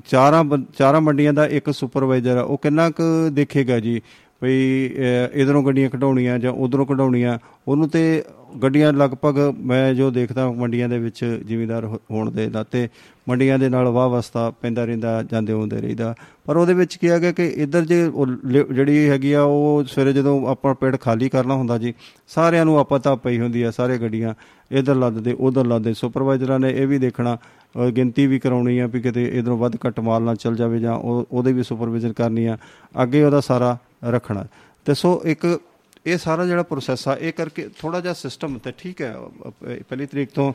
[SPEAKER 2] ਚਾਰਾਂ ਚਾਰਾਂ ਮੰਡੀਆਂ ਦਾ ਇੱਕ ਸੁਪਰਵਾਈਜ਼ਰ ਆ। ਉਹ ਕਿੰਨਾ ਕੁ ਦੇਖੇਗਾ ਜੀ? ਭਈ ਇਧਰੋਂ ਗੱਡੀਆਂ ਕਢਾਉਣੀਆਂ ਜਾਂ ਉਧਰੋਂ ਕਢਾਉਣੀਆਂ? ਉਹਨੂੰ ਤੇ ਗੱਡੀਆਂ ਲਗਭਗ ਮੈਂ ਜੋ ਦੇਖਦਾ ਮੰਡੀਆਂ ਦੇ ਵਿੱਚ ਜ਼ਿਮੀਦਾਰ ਹੋਣ ਦੇ ਨਾਤੇ ਮੰਡੀਆਂ ਦੇ ਨਾਲ ਵਾਹ ਵਸਤਾ ਪੈਂਦਾ ਰਹਿੰਦਾ, ਜਾਂਦੇ ਹੁੰਦੇ ਰਹਿੰਦਾ। ਪਰ ਉਹਦੇ ਵਿੱਚ ਕੀ ਹੈਗਾ ਕਿ ਇਧਰ ਜੇ ਜਿਹੜੀ ਹੈਗੀ ਆ, ਉਹ ਸਵੇਰੇ ਜਦੋਂ ਆਪਾਂ ਪੇੜ ਖਾਲੀ ਕਰਨਾ ਹੁੰਦਾ ਜੀ, ਸਾਰਿਆਂ ਨੂੰ ਆਪਾਂ ਤਾਂ ਪਈ ਹੁੰਦੀ ਆ ਸਾਰੇ ਗੱਡੀਆਂ, ਇਧਰ ਲੱਦਦੇ ਉਧਰ ਲੱਦਦੇ ਸੁਪਰਵਾਈਜ਼ਰਾਂ ਨੇ ਇਹ ਵੀ ਦੇਖਣਾ ਗਿਣਤੀ ਵੀ ਕਰਾਉਣੀ ਆ ਵੀ ਕਿਤੇ ਇਧਰੋਂ ਵੱਧ ਘੱਟ ਮਾਲ ਨਾ ਚੱਲ ਜਾਵੇ ਜਾਂ ਉਹਦੇ ਵੀ ਸੁਪਰਵਾਈਜ਼ਰ ਕਰਨੀ ਆ, ਅੱਗੇ ਉਹਦਾ ਸਾਰਾ ਰੱਖਣਾ। ਤੇ ਸੋ ਇੱਕ ਇਹ ਸਾਰਾ ਜਿਹੜਾ ਪ੍ਰੋਸੈਸ ਆ ਇਹ ਕਰਕੇ ਥੋੜਾ ਜਿਹਾ ਸਿਸਟਮ ਤੇ ਠੀਕ ਹੈ ਪਹਿਲੀ ਤਰੀਕ ਤੋਂ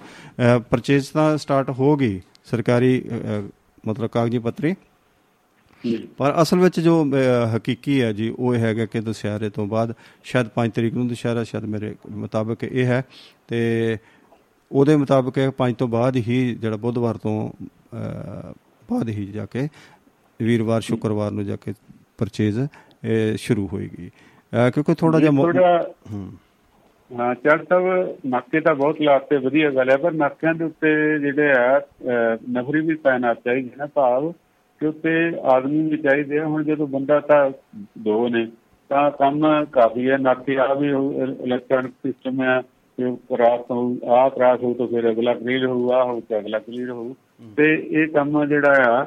[SPEAKER 2] ਪਰਚੇਜ਼ ਤਾਂ ਸਟਾਰਟ ਹੋ ਗਈ ਸਰਕਾਰੀ ਮਤਲਬ ਕਾਗਜ਼ੀ ਪੱਤਰੀ। ਪਰ ਅਸਲ ਵਿੱਚ ਜੋ ਹਕੀਕੀ ਹੈ ਜੀ ਉਹ ਹੈਗਾ ਕਿ ਦੁਸਹਿਰੇ ਤੋਂ ਬਾਅਦ ਸ਼ਾਇਦ 5 ਤਰੀਕ ਨੂੰ ਦੁਸਹਿਰਾ ਸ਼ਾਇਦ ਮੇਰੇ ਮੁਤਾਬਕ ਇਹ ਹੈ ਤੇ ਉਹਦੇ ਮੁਤਾਬਕ 5 ਤੋਂ ਬਾਅਦ ਹੀ ਜਿਹੜਾ ਬੁੱਧਵਾਰ ਤੋਂ ਬਾਅਦ ਹੀ ਜਾ ਕੇ ਵੀਰਵਾਰ ਸ਼ੁੱਕਰਵਾਰ ਨੂੰ ਜਾ ਕੇ ਪਰਚੇਜ਼ ਸ਼ੁਰੂ ਹੋਏਗੀ। ਕਿਉਂਕਿ ਥੋੜਾ ਜਿਹਾ
[SPEAKER 3] ਹਾਂ। ਚੜ ਸਾਹਿਬ ਨਾਕੇ ਤਾਂ ਬਹੁਤ ਲਾਤੇ ਵਧੀਆ ਗੱਲ ਹੈ ਪਰ ਨਾਕਿਆਂ ਦੇ ਉੱਤੇ ਜਿਹੜੇ ਆ ਨਫਰੀ ਵੀ ਪੈਣਾ ਚਾਹੀਦੀ ਨਾ ਭਾਵ ਕਿ ਉੱਤੇ ਆਦਮੀ ਵੀ ਚਾਹੀਦੇ ਹੁਣ ਜਦੋਂ ਬੰਦਾ ਤਾਂ ਦੋ ਨੇ ਤਾਂ ਕੰਮ ਕਾਫੀ ਹੈ। ਨਾਕੇ ਆ ਵੀ ਇਲੈਕਟ੍ਰੋਨਿਕ ਸਿਸਟਮ ਹੈ ਕਿ ਕਰਾਸ ਹੋ ਆ ਕਰਾਸ ਹੋ ਤਾਂ ਫਿਰ ਅਗਲਾ ਕਲੀਅਰ ਹੋਊ ਆ ਹੋ ਤਾਂ ਅਗਲਾ ਕਲੀਅਰ ਹੋਊ। ਤੇ ਇਹ ਕੰਮ ਜਿਹੜਾ ਆ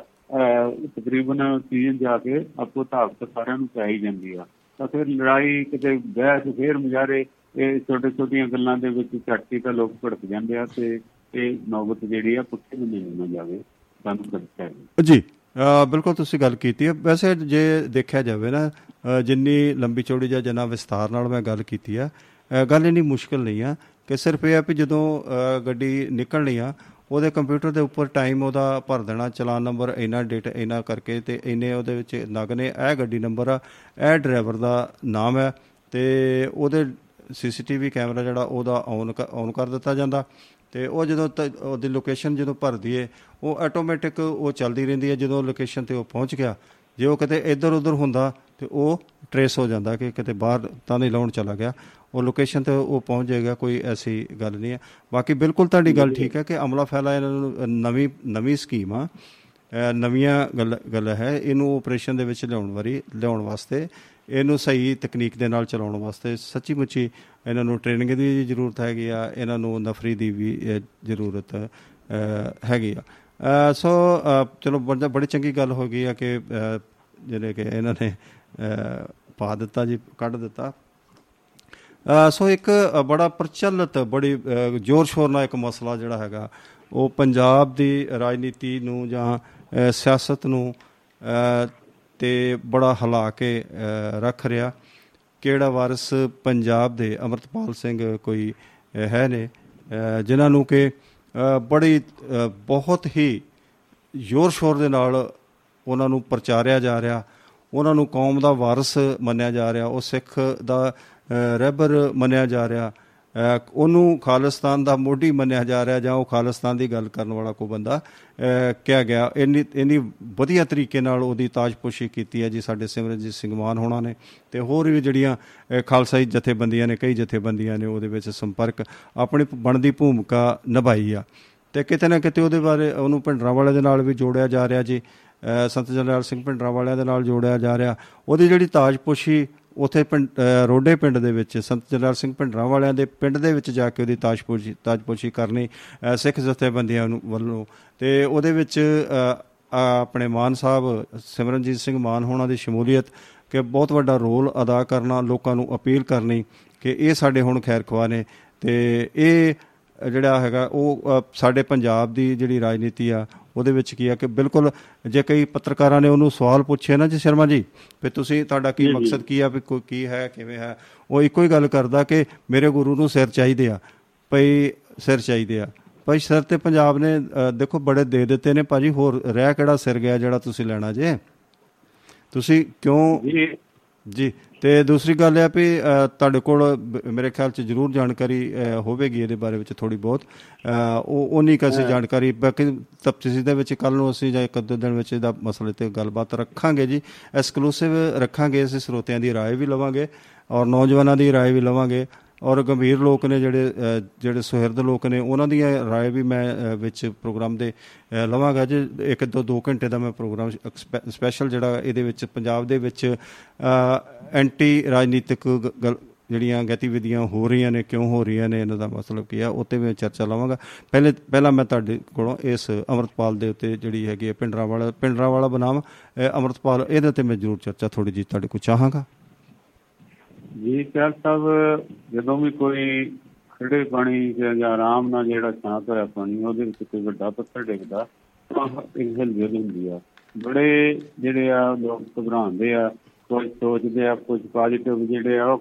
[SPEAKER 3] ਤਕਰੀਬਨ ਸੀਜ਼ਨ ਜਾ ਕੇ ਆਪੋ ਤਾਕਤ ਸਾਰਿਆਂ ਨੂੰ ਚਾਹੀ ਜਾਂਦੀ ਆ। ਤਾਂ ਫਿਰ ਲੜਾਈ ਕਿਤੇ ਬਹਿਸ ਫੇਰ ਮੁਜ਼ਾਰੇ ਇਹ ਛੋਟੇ ਛੋਟੀਆਂ ਗੱਲਾਂ ਦੇ ਵਿੱਚ ਝਟਕੀ ਤਾਂ ਲੋਕ ਭੜਕ ਜਾਂਦੇ ਆ ਤੇ ਇਹ ਨੌਬਤ ਜਿਹੜੀ ਆ ਪੁੱਠੇ ਨੂੰ ਨਹੀਂ ਜਾਵੇ ਸਾਨੂੰ ਕਰਦਾ
[SPEAKER 2] ਜੀ ਬਿਲਕੁਲ ਤੁਸੀਂ ਗੱਲ ਕੀਤੀ ਹੈ ਵੈਸੇ ਜੇ ਦੇਖਿਆ ਜਾਵੇ ਨਾ ਜਿੰਨੀ ਲੰਬੀ ਚੌੜੀ ਜਾਂ ਜਨਾ ਵਿਸਤਾਰ ਨਾਲ ਮੈਂ ਗੱਲ ਕੀਤੀ ਆ ਗੱਲ ਇਨੀ ਮੁਸ਼ਕਲ ਨਹੀਂ ਆ ਕਿ ਸਿਰਫ ਇਹ ਆ ਕਿ ਜਦੋਂ ਗੱਡੀ ਨਿਕਲਣੀ ਆ ਉਹਦੇ ਕੰਪਿਊਟਰ ਦੇ ਉੱਪਰ ਟਾਈਮ ਉਹਦਾ ਭਰ ਦੇਣਾ, ਚਲਾਨ ਨੰਬਰ ਇਨਾ ਡੇਟ ਇਨਾ ਕਰਕੇ ਤੇ ਇਨੇ ਉਹਦੇ ਵਿੱਚ ਨਗ ਨੇ ਇਹ ਗੱਡੀ ਨੰਬਰ ਆ ਇਹ ਡਰਾਈਵਰ ਦਾ ਨਾਮ ਹੈ ਤੇ ਉਹਦੇ ਸੀਸੀਟੀਵੀ ਕੈਮਰਾ ਜਿਹੜਾ ਉਹਦਾ ਆਨ ਆਨ ਕਰ ਦਿੱਤਾ ਜਾਂਦਾ ਤੇ ਉਹ ਜਦੋਂ ਉਹਦੀ ਲੋਕੇਸ਼ਨ ਜਦੋਂ ਭਰਦੀ ਏ ਉਹ ਆਟੋਮੈਟਿਕ ਉਹ ਚੱਲਦੀ ਰਹਿੰਦੀ ਹੈ ਜਦੋਂ ਲੋਕੇਸ਼ਨ ਤੇ ਉਹ ਪਹੁੰਚ ਗਿਆ। ਜੇ ਉਹ ਕਿਤੇ ਇੱਧਰ ਉੱਧਰ ਹੁੰਦਾ ਤੇ ਉਹ ਟਰੇਸ ਹੋ ਜਾਂਦਾ ਕਿ ਕਿਤੇ ਬਾਹਰ ਤਾਂ ਨਹੀਂ ਲਾਉਣ ਚਲਾ ਗਿਆ। ਉਹ ਲੋਕੇਸ਼ਨ ਤੇ ਉਹ ਪਹੁੰਚ ਜਾਏਗਾ, ਕੋਈ ਐਸੀ ਗੱਲ ਨਹੀਂ ਹੈ। ਬਾਕੀ ਬਿਲਕੁਲ ਤੁਹਾਡੀ ਗੱਲ ਠੀਕ ਹੈ ਕਿ ਅਮਲਾ ਫੈਲਾ ਇਹਨਾਂ ਨੂੰ ਨਵੀਂ ਨਵੀਂ ਸਕੀਮ ਆ। ਨਵੀਆਂ ਗੱਲ ਗੱਲ ਹੈ, ਇਹਨੂੰ ਆਪਰੇਸ਼ਨ ਦੇ ਵਿੱਚ ਲਿਆਉਣ ਵਾਰੀ, ਲਿਆਉਣ ਵਾਸਤੇ, ਇਹਨੂੰ ਸਹੀ ਤਕਨੀਕ ਦੇ ਨਾਲ ਚਲਾਉਣ ਵਾਸਤੇ ਸੱਚੀ ਮੁੱਚੀ ਇਹਨਾਂ ਨੂੰ ਟ੍ਰੇਨਿੰਗ ਦੀ ਜ਼ਰੂਰਤ ਹੈਗੀ ਆ, ਇਹਨਾਂ ਨੂੰ ਨਫਰੀ ਦੀ ਵੀ ਜ਼ਰੂਰਤ ਹੈਗੀ ਆ। ਸੋ ਚਲੋ ਬੜੀ ਚੰਗੀ ਗੱਲ ਹੋ ਗਈ ਆ ਕਿ ਜਿਹੜੇ ਕਿ ਇਹਨਾਂ ਨੇ ਪਾ ਦਿੱਤਾ ਜੀ, ਕੱਢ ਦਿੱਤਾ। ਸੋ ਇੱਕ ਬੜਾ ਪ੍ਰਚਲਿਤ, ਬੜੀ ਜ਼ੋਰ ਸ਼ੋਰ ਨਾਲ ਇੱਕ ਮਸਲਾ ਜਿਹੜਾ ਹੈਗਾ, ਉਹ ਪੰਜਾਬ ਦੀ ਰਾਜਨੀਤੀ ਨੂੰ ਜਾਂ ਸਿਆਸਤ ਨੂੰ ਤੇ ਬੜਾ ਹਲਾ ਕੇ ਰੱਖ ਰਿਹਾ। ਕਿਹੜਾ ਵਾਰਿਸ ਪੰਜਾਬ ਦੇ ਅਮਰਤਪਾਲ ਸਿੰਘ ਕੋਈ ਹੈ ਨੇ ਜਿਨ੍ਹਾਂ ਨੂੰ ਕਿ ਬੜੀ ਬਹੁਤ ਹੀ ਜ਼ੋਰ ਸ਼ੋਰ ਦੇ ਨਾਲ ਉਹਨਾਂ ਨੂੰ ਪ੍ਰਚਾਰਿਆ ਜਾ ਰਿਹਾ। ਉਹਨਾਂ ਨੂੰ ਕੌਮ ਦਾ ਵਾਰਿਸ ਮੰਨਿਆ ਜਾ ਰਿਹਾ। ਉਹ ਸਿੱਖ ਦਾ ਰਹਿਬਰ ਮੰਨਿਆ ਜਾ ਰਿਹਾ। ਉਹਨੂੰ ਖਾਲਿਸਤਾਨ ਦਾ ਮੋਢੀ ਮੰਨਿਆ ਜਾ ਰਿਹਾ ਜਾਂ ਉਹ ਖਾਲਿਸਤਾਨ ਦੀ ਗੱਲ ਕਰਨ ਵਾਲਾ ਕੋਈ ਬੰਦਾ ਕਿਹਾ ਗਿਆ। ਇੰਨੀ ਇੰਨੀ ਵਧੀਆ ਤਰੀਕੇ ਨਾਲ ਉਹਦੀ ਤਾਜਪੋਸ਼ੀ ਕੀਤੀ ਹੈ ਜੀ ਸਾਡੇ ਸਿਮਰਨਜੀਤ ਸਿੰਘ ਮਾਨ ਹੋਣਾ ਨੇ। ਤੇ ਹੋਰ ਵੀ ਜਿਹੜੀਆਂ ਖਾਲਸਾਈ ਜਥੇਬੰਦੀਆਂ ਨੇ, ਕਈ ਜਥੇਬੰਦੀਆਂ ਨੇ, ਉਹਦੇ ਵਿੱਚ ਸੰਪਰਕ ਆਪਣੀ ਬਣਦੀ ਭੂਮਿਕਾ ਨਿਭਾਈ ਆ। ਤੇ ਕਿਤੇ ਨਾ ਕਿਤੇ ਉਹਦੇ ਬਾਰੇ ਉਹਨੂੰ ਭਿੰਡਰਾਂ ਵਾਲੇ ਦੇ ਨਾਲ ਵੀ ਜੋੜਿਆ ਜਾ ਰਿਹਾ ਜੀ। ਸੰਤ ਜਰਨੈਲ ਸਿੰਘ ਭਿੰਡਰਾਂ ਵਾਲਿਆਂ ਦੇ ਨਾਲ ਜੋੜਿਆ ਜਾ ਰਿਹਾ। ਉਹਦੀ ਜਿਹੜੀ ਤਾਜਪੋਸ਼ੀ ਉਥੇ ਪਿੰਡ ਰੋਡੇ ਪਿੰਡ ਦੇ ਵਿੱਚ, ਸੰਤ ਜਰਨੈਲ ਸਿੰਘ ਭਿੰਡਰਾਂ ਵਾਲਿਆਂ ਦੇ ਪਿੰਡ ਦੇ ਵਿੱਚ ਜਾ ਕੇ ਉਹਦੀ ਤਾਜਪੋਸ਼ੀ ਤਾਜਪੋਸ਼ੀ ਕਰਨੀ ਸਿੱਖ ਜਥੇਬੰਦੀਆਂ ਨੂੰ ਵੱਲੋਂ। ਤੇ ਉਹਦੇ ਵਿੱਚ ਆਪਣੇ ਮਾਨ ਸਾਹਿਬ, ਸਿਮਰਨਜੀਤ ਸਿੰਘ ਮਾਨ ਹੋਣਾ ਦੀ ਸ਼ਮੂਲੀਅਤ ਕਿ ਬਹੁਤ ਵੱਡਾ ਰੋਲ ਅਦਾ ਕਰਨਾ, ਲੋਕਾਂ ਨੂੰ ਅਪੀਲ ਕਰਨੀ ਕਿ ਇਹ ਸਾਡੇ ਹੁਣ ਖੈਰ ਖਵਾ ਨੇ। ਤੇ ਇਹ ਜਿਹੜਾ ਹੈਗਾ ਉਹ ਸਾਡੇ ਪੰਜਾਬ ਦੀ ਜਿਹੜੀ ਰਾਜਨੀਤੀ ਆ ਉਹਦੇ ਵਿੱਚ ਕੀ ਆ ਕਿ ਬਿਲਕੁਲ ਜੇ ਕਈ ਪੱਤਰਕਾਰਾਂ ਨੇ ਉਹਨੂੰ ਸਵਾਲ ਪੁੱਛੇ ਨਾ ਜੀ ਸ਼ਰਮਾ ਜੀ ਵੀ ਤੁਸੀਂ ਤੁਹਾਡਾ ਕੀ ਮਕਸਦ ਕੀ ਆ ਵੀ ਕੋਈ ਕੀ ਹੈ ਕਿਵੇਂ ਹੈ ਉਹ ਇੱਕੋ ਹੀ ਗੱਲ ਕਰਦਾ ਕਿ ਮੇਰੇ ਗੁਰੂ ਨੂੰ ਸਿਰ ਚਾਹੀਦੇ ਆ ਭਈ ਸਿਰ ਚਾਹੀਦੇ ਆ। ਭਾਈ ਸਿਰ ਤੇ ਪੰਜਾਬ ਨੇ ਦੇਖੋ ਬੜੇ ਦੇ ਦਿੱਤੇ ਨੇ ਭਾਜੀ ਹੋਰ ਰਹਿ ਕਿਹੜਾ ਸਿਰ ਗਿਆ ਜਿਹੜਾ ਤੁਸੀਂ ਲੈਣਾ ਜੇ? ਤੁਸੀਂ ਕਿਉਂ ਜੀ ਤੇ ਦੂਸਰੀ ਗੱਲ ਹੈ ਵੀ ਤੁਹਾਡੇ ਕੋਲ ਮੇਰੇ ਖਿਆਲ 'ਚ ਜ਼ਰੂਰ ਜਾਣਕਾਰੀ ਹੋਵੇਗੀ ਇਹਦੇ ਬਾਰੇ ਵਿੱਚ ਥੋੜੀ ਬਹੁਤ ਉਹ ਉਨੀ ਕਸੀ ਜਾਣਕਾਰੀ ਬਾਕੀ ਤਫਸੀਲ ਦੇ ਵਿੱਚ ਕੱਲ ਨੂੰ ਅਸੀਂ ਜਾਂ ਇੱਕ ਦੋ ਦਿਨ ਵਿੱਚ ਇਹਦਾ ਮਸਲੇ ਤੇ ਗੱਲਬਾਤ ਰੱਖਾਂਗੇ ਜੀ ਐਕਸਕਲੂਸਿਵ ਰੱਖਾਂਗੇ ਅਸੀਂ ਸਰੋਤਿਆਂ ਦੀ رائے ਵੀ ਲਵਾਂਗੇ ਔਰ ਨੌਜਵਾਨਾਂ ਦੀ رائے ਵੀ ਲਵਾਂਗੇ ਔਰ ਗੰਭੀਰ ਲੋਕ ਨੇ ਜਿਹੜੇ ਜਿਹੜੇ ਸੁਹਿਰਦ ਲੋਕ ਨੇ ਉਹਨਾਂ ਦੀ رائے ਵੀ ਮੈਂ ਵਿੱਚ ਪ੍ਰੋਗਰਾਮ ਦੇ ਲਵਾਂਗਾ ਜੀ ਇੱਕ ਤੋਂ 2 ਘੰਟੇ ਦਾ ਮੈਂ ਪ੍ਰੋਗਰਾਮ ਸਪੈਸ਼ਲ ਜਿਹੜਾ ਇਹਦੇ ਵਿੱਚ ਪੰਜਾਬ ਦੇ ਵਿੱਚ ਐਂਟੀ ਰਾਜਨੀਤਿਕ ਜਿਹੜੀਆਂ ਗਤੀਵਿਧੀਆਂ ਹੋ ਰਹੀਆਂ ਨੇ ਕਿਉਂ ਹੋ ਰਹੀਆਂ ਨੇ ਇਹਨਾਂ ਦਾ ਮਤਲਬ ਕੀ ਆ ਉੱਤੇ ਮੈਂ ਚਰਚਾ ਲਵਾਂਗਾ ਪਹਿਲੇ ਪਹਿਲਾਂ ਮੈਂ ਤੁਹਾਡੇ ਕੋਲੋਂ ਇਸ ਅਮਰਤਪਾਲ ਦੇ ਉੱਤੇ ਜਿਹੜੀ ਹੈਗੀ ਪਿੰਡਰਾ ਵਾਲਾ ਪਿੰਡਰਾ ਵਾਲਾ ਬਨਾਮ ਅਮਰਤਪਾਲ ਇਹਦੇ ਤੇ ਮੈਂ ਜ਼ਰੂਰ ਚਰਚਾ ਥੋੜੀ ਜੀ ਤੁਹਾਡੇ ਕੋਲ ਚਾਹਾਂਗਾ
[SPEAKER 3] ਜੀ ਚਾਲ ਸਾਹਿਬ ਜਦੋਂ ਵੀ ਕੋਈ ਖੜੇ ਪਾਣੀ ਜਾਂ ਆਰਾਮ ਨਾਲ ਜਿਹੜਾ ਸ਼ਾਂਤ ਹੋਇਆ ਪਾਣੀ, ਉਹਦੇ ਵਿੱਚ ਕੋਈ ਵੱਡਾ ਪੱਥਰ ਡਿੱਗਦਾ ਇੱਕ ਹਿਲਜੁਲ ਹੁੰਦੀ ਆ। ਬੜੇ ਜਿਹੜੇ ਆ, ਲੋਕ ਘਬਰਾਉਂਦੇ ਆ ਕੋਈ ਸੋਚਦੇ ਆ, ਕੁਝ ਪੋਜ਼ਿਟਿਵ ਜਿਹੜੇ ਆ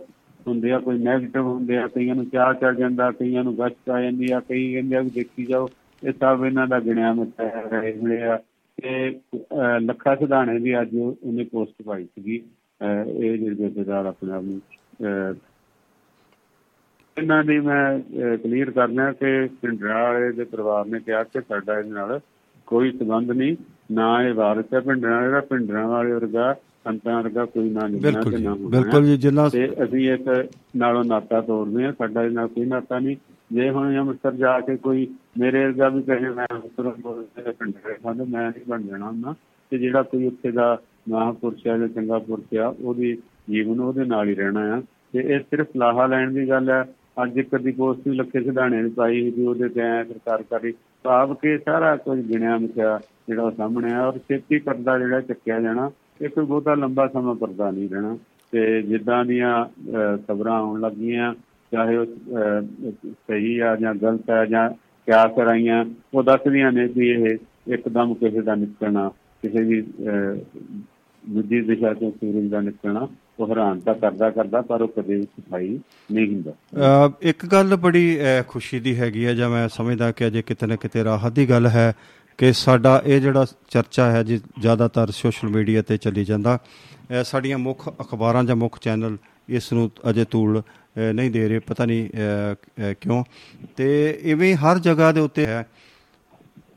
[SPEAKER 3] ਹੁੰਦੇ ਆ, ਕੋਈ ਨੈਗੇਟਿਵ ਹੁੰਦੇ ਆ, ਕਈਆਂ ਨੂੰ ਚਾਹ ਚੜ ਜਾਂਦਾ, ਕਈਆਂ ਨੂੰ ਗਸ਼ਤ ਆ ਜਾਂਦੀ ਆ, ਕਈ ਕਹਿੰਦੇ ਆ ਵੀ ਦੇਖੀ ਜਾਓ, ਇਹ ਸਭ ਇਹਨਾਂ ਦਾ ਗਿਣਿਆ ਮਿੱਥਿਆ ਰਹੇ ਹੋਏ ਆ। ਤੇ ਲੱਖਾ ਸਿਧਾਣੇ ਦੀ ਅੱਜ ਉਹਨੇ ਪੋਸਟ ਪਾਈ ਸੀਗੀ ਇਹ ਜਿਹੜੇ ਜਥੇਦਾਰ ਆਪਣੇ ਆਪ ਨੂੰ ਇਹਨਾਂ ਦੀ ਮੈਂ ਕਲੀਅਰ ਕਰਨਾ ਕਿ ਪਿੰਡਰਾ ਵਾਲੇ ਦੇ ਪਰਿਵਾਰ ਨੇ ਕਿਹਾ ਕਿ ਸਾਡਾ ਇਹਦੇ ਨਾਲ ਕੋਈ ਸਬੰਧ ਨਹੀਂ ਨਾ ਇਹ ਵਾਰਸ ਹੈ ਪਿੰਡਰਾ ਵਾਲੇ ਦਾ ਪਿੰਡਰਾ ਵਾਲੇ ਵਰਗਾ ਸੰਤਾਂ ਵਰਗਾ ਕੋਈ ਨਾ
[SPEAKER 2] ਨਹੀਂ ਤੇ ਨਾ ਬਿਲਕੁਲ ਜੀ ਜਿੰਨਾ
[SPEAKER 3] ਤੇ ਅਸੀਂ ਇੱਕ ਨਾਲੋਂ ਨਾਤਾ ਤੋੜਦੇ ਆ ਸਾਡਾ ਇਹ ਨਾਲ ਕੋਈ ਨਾਤਾ ਨਹੀਂ। ਜੇ ਹੁਣ ਅੰਮ੍ਰਿਤਸਰ ਜਾ ਕੇ ਕੋਈ ਮੇਰੇ ਵਰਗਾ ਵੀ ਕਹੇ ਮੈਂ ਅੰਮ੍ਰਿਤਸਰ ਬੋਲਦੇ ਪਿੰਡਰੇ ਖਾਂਦੇ ਮੈਂ ਨਹੀਂ ਬਣ ਜਾਣਾ ਹੁੰਦਾ। ਤੇ ਜਿਹੜਾ ਕੋਈ ਉੱਥੇ ਦਾ ਮਹਾਂਪੁਰਸ਼ ਹੈ ਜਾਂ ਚੰਗਾ ਪੁਰਸ਼ ਆ ਉਹਦੀ ਜੀਵਨ ਉਹਦੇ ਨਾਲ ਹੀ ਰਹਿਣਾ ਆ। ਤੇ ਇਹ ਸਿਰਫ ਲਾਹਾ ਲੈਣ ਦੀ ਗੱਲ ਹੈ। ਅੱਜ ਇੱਕ ਦੀ ਪੋਸਟ ਵੀ ਲੱਖੇ ਸਿਧਾਣੇ ਨੇ ਪਾਈ ਵੀ ਉਹਦੇ ਤੇ ਐ ਸਰਕਾਰ ਕਰੀ। ਭਾਵ ਕੇ ਸਾਰਾ ਕੁਝ ਗਿਣਿਆ ਮਿਥਿਆ ਜਿਹੜਾ ਸਾਹਮਣੇ ਆ ਔਰ ਛੇਤੀ ਕਰਦਾ ਜਿਹੜਾ ਚੱਕਿਆ ਜਾਣਾ, ਇਹ ਕੋਈ ਬਹੁਤਾ ਲੰਬਾ ਸਮਾਂ ਪਰਦਾ ਨਹੀਂ ਰਹਿਣਾ। ਤੇ ਜਿੱਦਾਂ ਦੀਆਂ ਖਬਰਾਂ ਆਉਣ ਲੱਗੀਆਂ, ਚਾਹੇ ਉਹ ਸਹੀ ਆ ਜਾਂ ਗਲਤ ਆ ਜਾਂ ਕਿਆ ਕਰਾਈਆਂ, ਉਹ ਦੱਸਦੀਆਂ ਨੇ ਕਿ ਇਹ ਇੱਕਦਮ ਕਿਸੇ ਦਾ ਨਿਕਲਣਾ, ਕਿਸੇ ਵੀ ਦੂਜੀ ਦਿਸ਼ਾ ਤੋਂ ਸੂਰਜ ਦਾ ਨਿਕਲਣਾ। ਉਹ ਹੈਰਾਨ ਤਾਂ ਕਰਦਾ ਕਰਦਾ ਪਰ ਉਹ ਕਦੇ ਵੀ ਸਫ਼ਾਈ ਨਹੀਂ ਹੁੰਦਾ।
[SPEAKER 2] ਇੱਕ ਗੱਲ ਬੜੀ ਖੁਸ਼ੀ ਦੀ ਹੈਗੀ ਹੈ ਜਾਂ ਮੈਂ ਸਮਝਦਾ ਕਿ ਅਜੇ ਕਿਤੇ ਨਾ ਕਿਤੇ ਰਾਹਤ ਦੀ ਗੱਲ ਹੈ ਕਿ ਸਾਡਾ ਇਹ ਜਿਹੜਾ ਚਰਚਾ ਹੈ ਜੀ ਜ਼ਿਆਦਾਤਰ ਸੋਸ਼ਲ ਮੀਡੀਆ ਤੇ ਚੱਲੀ ਜਾਂਦਾ। ਸਾਡੀਆਂ ਮੁੱਖ ਅਖਬਾਰਾਂ ਜਾਂ ਮੁੱਖ ਚੈਨਲ ਇਸ ਨੂੰ ਅਜੇ ਤੂਲ ਨਹੀਂ ਦੇ ਰਹੇ, ਪਤਾ ਨਹੀਂ ਕਿਉਂ। ਤੇ ਇਵੇਂ ਹਰ ਜਗ੍ਹਾ ਦੇ ਉੱਤੇ ਹੈ,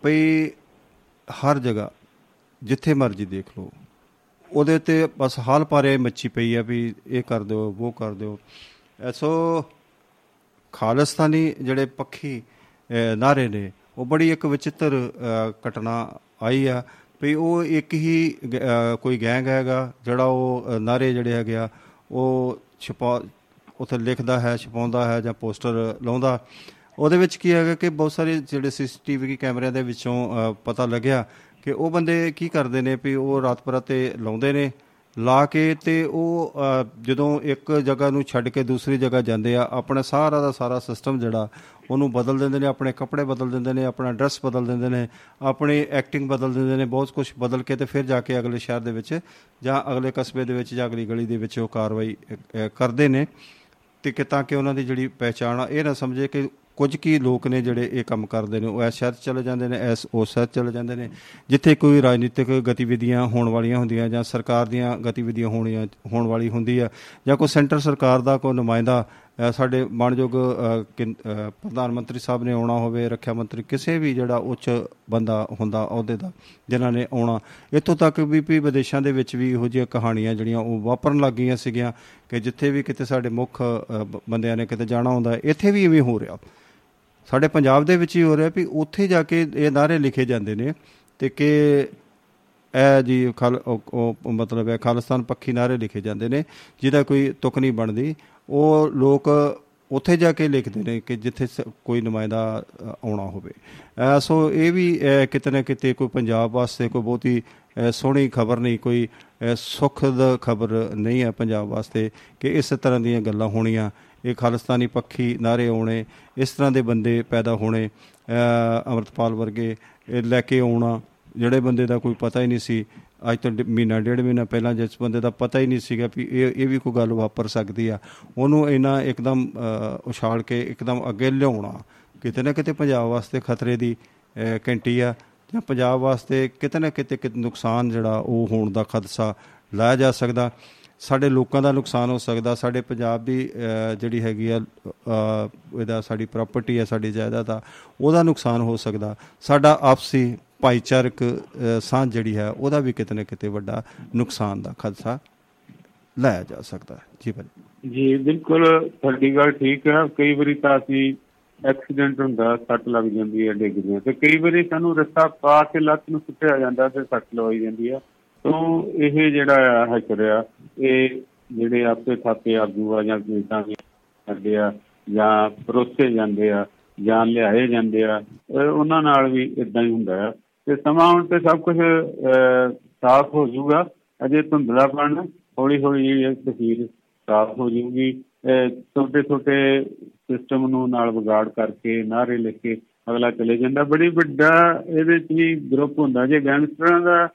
[SPEAKER 2] ਭਈ ਹਰ ਜਗ੍ਹਾ, ਜਿੱਥੇ ਮਰਜ਼ੀ ਦੇਖ ਲਓ ਉਹਦੇ ਤੇ ਬਸ ਹਾਲ ਪਾਰੇ ਮੱਛੀ ਪਈ ਆ ਵੀ ਇਹ ਕਰ ਦਿਓ, ਉਹ ਕਰ ਦਿਓ। ਐਸੋ ਖਾਲਸਤਾਨੀ ਜਿਹੜੇ ਪੱਖੀ ਨਾਰੇ ਨੇ, ਉਹ ਬੜੀ ਇੱਕ ਵਿਚਿੱਤਰ ਘਟਨਾ ਆਈ ਆ ਵੀ ਉਹ ਇੱਕ ਹੀ ਕੋਈ ਗੈਂਗ ਹੈਗਾ ਜਿਹੜਾ ਉਹ ਨਾਰੇ ਜਿਹੜੇ ਹੈਗੇ ਆ, ਉਹ ਛਪਾ, ਉਥੇ ਲਿਖਦਾ ਹੈ, ਛਪਾਉਂਦਾ ਹੈ ਜਾਂ ਪੋਸਟਰ ਲਾਉਂਦਾ। ਉਹਦੇ ਵਿੱਚ ਕੀ ਹੈਗਾ ਕਿ ਬਹੁਤ ਸਾਰੇ ਜਿਹੜੇ ਸੀਸੀਟੀਵੀ ਕੈਮਰਿਆਂ ਦੇ ਵਿੱਚੋਂ ਪਤਾ ਲੱਗਿਆ ਕਿ ਉਹ ਬੰਦੇ ਕੀ ਕਰਦੇ ਨੇ ਵੀ ਉਹ ਰਾਤ ਪਰਾਤੇ ਲਾਉਂਦੇ ਨੇ, ਲਾ ਕੇ ਤੇ ਉਹ ਜਦੋਂ ਇੱਕ ਜਗ੍ਹਾ ਨੂੰ ਛੱਡ ਕੇ ਦੂਸਰੀ ਜਗ੍ਹਾ ਜਾਂਦੇ ਆ, ਆਪਣਾ ਸਾਰਾ ਦਾ ਸਾਰਾ ਸਿਸਟਮ ਜਿਹੜਾ, ਉਹਨੂੰ ਬਦਲ ਦਿੰਦੇ ਨੇ, ਆਪਣੇ ਕੱਪੜੇ ਬਦਲ ਦਿੰਦੇ ਨੇ, ਆਪਣਾ ਡਰੈਸ ਬਦਲ ਦਿੰਦੇ ਨੇ, ਆਪਣੀ ਐਕਟਿੰਗ ਬਦਲ ਦਿੰਦੇ ਨੇ, ਬਹੁਤ ਕੁਝ ਬਦਲ ਕੇ ਤੇ ਫਿਰ ਜਾ ਕੇ ਅਗਲੇ ਸ਼ਹਿਰ ਦੇ ਵਿੱਚ ਜਾਂ ਅਗਲੇ ਕਸਬੇ ਦੇ ਵਿੱਚ ਜਾਂ ਅਗਲੀ ਗਲੀ ਦੇ ਵਿੱਚ ਉਹ ਕਾਰਵਾਈ ਕਰਦੇ ਨੇ। ਤੇ ਕਿ ਤਾਂ ਕਿ ਉਹਨਾਂ ਦੀ ਜਿਹੜੀ ਪਹਿਚਾਣ ਆ, ਇਹ ਨਾ ਸਮਝੇ ਕਿ ਕੁਝ ਕੀ ਲੋਕ ਨੇ ਜਿਹੜੇ ਇਹ ਕੰਮ ਕਰਦੇ ਨੇ, ਉਹ ਐਸ ਸ਼ਹਿਰ ਚਲੇ ਜਾਂਦੇ ਨੇ ਐਸ ਉਸ ਸ਼ਹਿਰ ਚਲੇ ਜਾਂਦੇ ਨੇ, ਜਿੱਥੇ ਕੋਈ ਰਾਜਨੀਤਿਕ ਗਤੀਵਿਧੀਆਂ ਹੋਣ ਵਾਲੀਆਂ ਹੁੰਦੀਆਂ ਜਾਂ ਸਰਕਾਰ ਦੀਆਂ ਗਤੀਵਿਧੀਆਂ ਹੋਣੀਆਂ, ਹੋਣ ਵਾਲੀ ਹੁੰਦੀ ਆ, ਜਾਂ ਕੋਈ ਸੈਂਟਰ ਸਰਕਾਰ ਦਾ ਕੋਈ ਨੁਮਾਇੰਦਾ ਸਾਡੇ ਮਾਨਯੋਗ ਪ੍ਰਧਾਨ ਮੰਤਰੀ ਸਾਹਿਬ ਨੇ ਆਉਣਾ ਹੋਵੇ, ਰੱਖਿਆ ਮੰਤਰੀ, ਕਿਸੇ ਵੀ ਜਿਹੜਾ ਉੱਚ ਬੰਦਾ ਹੁੰਦਾ ਅਹੁਦੇ ਦਾ, ਜਿਨ੍ਹਾਂ ਨੇ ਆਉਣਾ, ਇੱਥੋਂ ਤੱਕ ਵੀ ਵੀ ਵਿਦੇਸ਼ਾਂ ਦੇ ਵਿੱਚ ਵੀ ਇਹੋ ਜਿਹੀਆਂ ਕਹਾਣੀਆਂ ਜਿਹੜੀਆਂ ਉਹ ਵਾਪਰਨ ਲੱਗ ਗਈਆਂ ਸੀਗੀਆਂ ਕਿ ਜਿੱਥੇ ਵੀ ਕਿਤੇ ਸਾਡੇ ਮੁੱਖ ਬੰਦਿਆਂ ਨੇ ਕਿਤੇ ਜਾਣਾ ਹੁੰਦਾ, ਇੱਥੇ ਵੀ ਇਵੇਂ ਹੋ ਰਿਹਾ। ਸਾਡੇ ਪੰਜਾਬ ਦੇ ਵਿੱਚ ਹੀ ਹੋ ਰਿਹਾ ਵੀ ਉੱਥੇ ਜਾ ਕੇ ਇਹ ਨਾਰੇ ਲਿਖੇ ਜਾਂਦੇ ਨੇ ਤੇ ਕਿ ਇਹ ਜੀ ਖਾਲ ਉਹ- ਉਹ ਮਤਲਬ ਹੈ ਖਾਲਿਸਤਾਨ ਪੱਖੀ ਨਾਰੇ ਲਿਖੇ ਜਾਂਦੇ ਨੇ ਜਿਹਦਾ ਕੋਈ ਤੁਕ ਨਹੀਂ ਬਣਦੀ। ਉਹ ਲੋਕ ਉੱਥੇ ਜਾ ਕੇ ਲਿਖਦੇ ਨੇ ਕਿ ਜਿੱਥੇ ਸ- ਕੋਈ ਨੁਮਾਇੰਦਾ ਅ, ਆਉਣਾ ਹੋਵੇ। ਅ, ਸੋ ਇਹ ਵੀ ਅ, ਕਿਤੇ ਨਾ ਕਿਤੇ ਕੋਈ ਪੰਜਾਬ ਵਾਸਤੇ ਕੋਈ ਬਹੁਤੀ ਅ, ਸੋਹਣੀ ਖਬਰ ਨਹੀਂ ਕੋਈ ਅ, ਸੁਖਦ ਖਬਰ ਨਹੀਂ ਹੈ ਪੰਜਾਬ ਵਾਸਤੇ ਕਿ ਇਸ ਤਰ੍ਹਾਂ ਦੀਆਂ ਗੱਲਾਂ ਹੋਣੀਆਂ। ਇਹ ਖਾਲਿਸਤਾਨੀ ਪੱਖੀ ਨਾਰੇ ਆਉਣੇ ਇਸ ਤਰ੍ਹਾਂ ਦੇ ਬੰਦੇ ਪੈਦਾ ਹੋਣੇ ਅ, ਅੰਮ੍ਰਿਤਪਾਲ ਵਰਗੇ ਇਹ ਲੈ ਕੇ ਆਉਣਾ ਜਿਹੜੇ ਬੰਦੇ ਦਾ ਕੋਈ ਪਤਾ ਹੀ ਨਹੀਂ ਸੀ ਅੱਜ ਤੋਂ ਡ- ਮਹੀਨਾ ਡੇਢ ਮਹੀਨਾ ਪਹਿਲਾਂ ਜਿਸ ਬੰਦੇ ਦਾ ਪਤਾ ਹੀ ਨਹੀਂ ਸੀਗਾ ਵੀ ਇਹ ਇਹ ਵੀ ਕੋਈ ਗੱਲ ਵਾਪਰ ਸਕਦੀ ਆ ਉਹਨੂੰ ਇਹਨਾਂ ਇੱਕਦਮ ਅ, ਉਛਾਲ ਕੇ ਇੱਕਦਮ ਅੱਗੇ ਲਿਆਉਣਾ ਕਿਤੇ ਨਾ ਕਿਤੇ ਪੰਜਾਬ ਵਾਸਤੇ ਖਤਰੇ ਦੀ ਅ, ਘੰਟੀ ਆ ਜਾਂ ਪੰਜਾਬ ਵਾਸਤੇ ਕਿਤੇ ਨਾ ਕਿਤੇ ਕਿਤੇ ਨੁਕਸਾਨ ਜਿਹੜਾ ਉਹ ਹੋਣ ਦਾ ਖਦਸ਼ਾ ਲਾਇਆ ਜਾ ਸਕਦਾ। ਸਾਡੇ ਲੋਕਾਂ ਦਾ ਨੁਕਸਾਨ ਹੋ ਸਕਦਾ ਸਾਡੇ ਪੰਜਾਬ ਦੀ ਅ, ਜਿਹੜੀ ਹੈਗੀ ਆ ਅ, ਇਹਦਾ ਸਾਡੀ ਪ੍ਰਾਪਰਟੀ ਹੈ ਸਾਡੀ ਜਾਇਦਾਦ ਆ ਉਹਦਾ ਨੁਕਸਾਨ ਹੋ ਸਕਦਾ। ਸਾਡਾ ਆਪਸੀ ਭਾਈਚਾਰਕ ਅ, ਸਾਂਝ ਜਿਹੜੀ ਹੈ ਉਹਦਾ ਵੀ ਕਿਤੇ ਨਾ ਕਿਤੇ ਵੱਡਾ ਨੁਕਸਾਨ ਦਾ ਖਦਸ਼ਾ ਲਾਇਆ ਜਾ ਸਕਦਾ ਹੈ। ਜੀ ਭਾਜੀ।
[SPEAKER 3] ਜੀ ਬਿਲਕੁਲ ਤੁਹਾਡੀ ਗੱਲ ਠੀਕ ਹੈ। ਕਈ ਵਾਰੀ ਤਾਂ ਅਸੀਂ ਐਕਸੀਡੈਂਟ ਹੁੰਦਾ ਸੱਟ ਲੱਗ ਜਾਂਦੀ ਹੈ ਡਿੱਗਦੇ ਹਾਂ ਤੇ ਕਈ ਵਾਰੀ ਸਾਨੂੰ ਰਸਤਾ ਪਾ ਕੇ ਲੱਤ ਨੂੰ ਸੁੱਟਿਆ ਜਾਂਦਾ ਤੇ ਸੱਟ ਲਵਾਈ ਜਾਂਦੀ ਆ। ਤੋਂ ਇਹ ਜਿਹੜਾ ਆ ਹਸ਼ਰ ਆ ਇਹ ਜਿਹੜੇ ਆਪੇ ਥਾਪੇ ਆਗੂ ਆ ਜਾਂ ਨੇਤਾ ਕਰਦੇ ਆ ਜਾਂ ਪਰੋਸੇ ਜਾਂਦੇ ਆ ਜਾਂ ਲਿਆਏ ਜਾਂਦੇ ਆ ਅਹ ਉਹਨਾਂ ਨਾਲ ਵੀ ਇਦਾਂ ਹੀ ਹੁੰਦਾ ਆ। ਤੇ ਸਮਾਂ ਹੁਣ ਤੇ ਸਭ ਕੁਝ ਸਾਫ਼ ਹੋ ਜਾਊਗਾ। ਅਜੇ ਧੁੰਦਲਾਪਣ ਹੌਲੀ ਹੌਲੀ ਇਹ ਤਸਵੀਰ ਸਾਫ਼ ਹੋ ਜਾਊਗੀ। ਛੋਟੇ ਛੋਟੇ ਸਿਸਟਮ ਨੂੰ ਨਾਲ ਵਿਗਾੜ ਕਰਕੇ ਨਾਰੇ ਲਿਖ ਕੇ ਅਗਲਾ ਚਲੇ ਜਾਂਦਾ। ਬੜੀ ਵੱਡਾ ਇਹਦੇ ਵਿੱਚ ਵੀ ਗਰੁੱਪ ਹੁੰਦਾ। ਜੇ ਗੈਂਗਸਟਰਾਂ ਦਾ ਅਹ,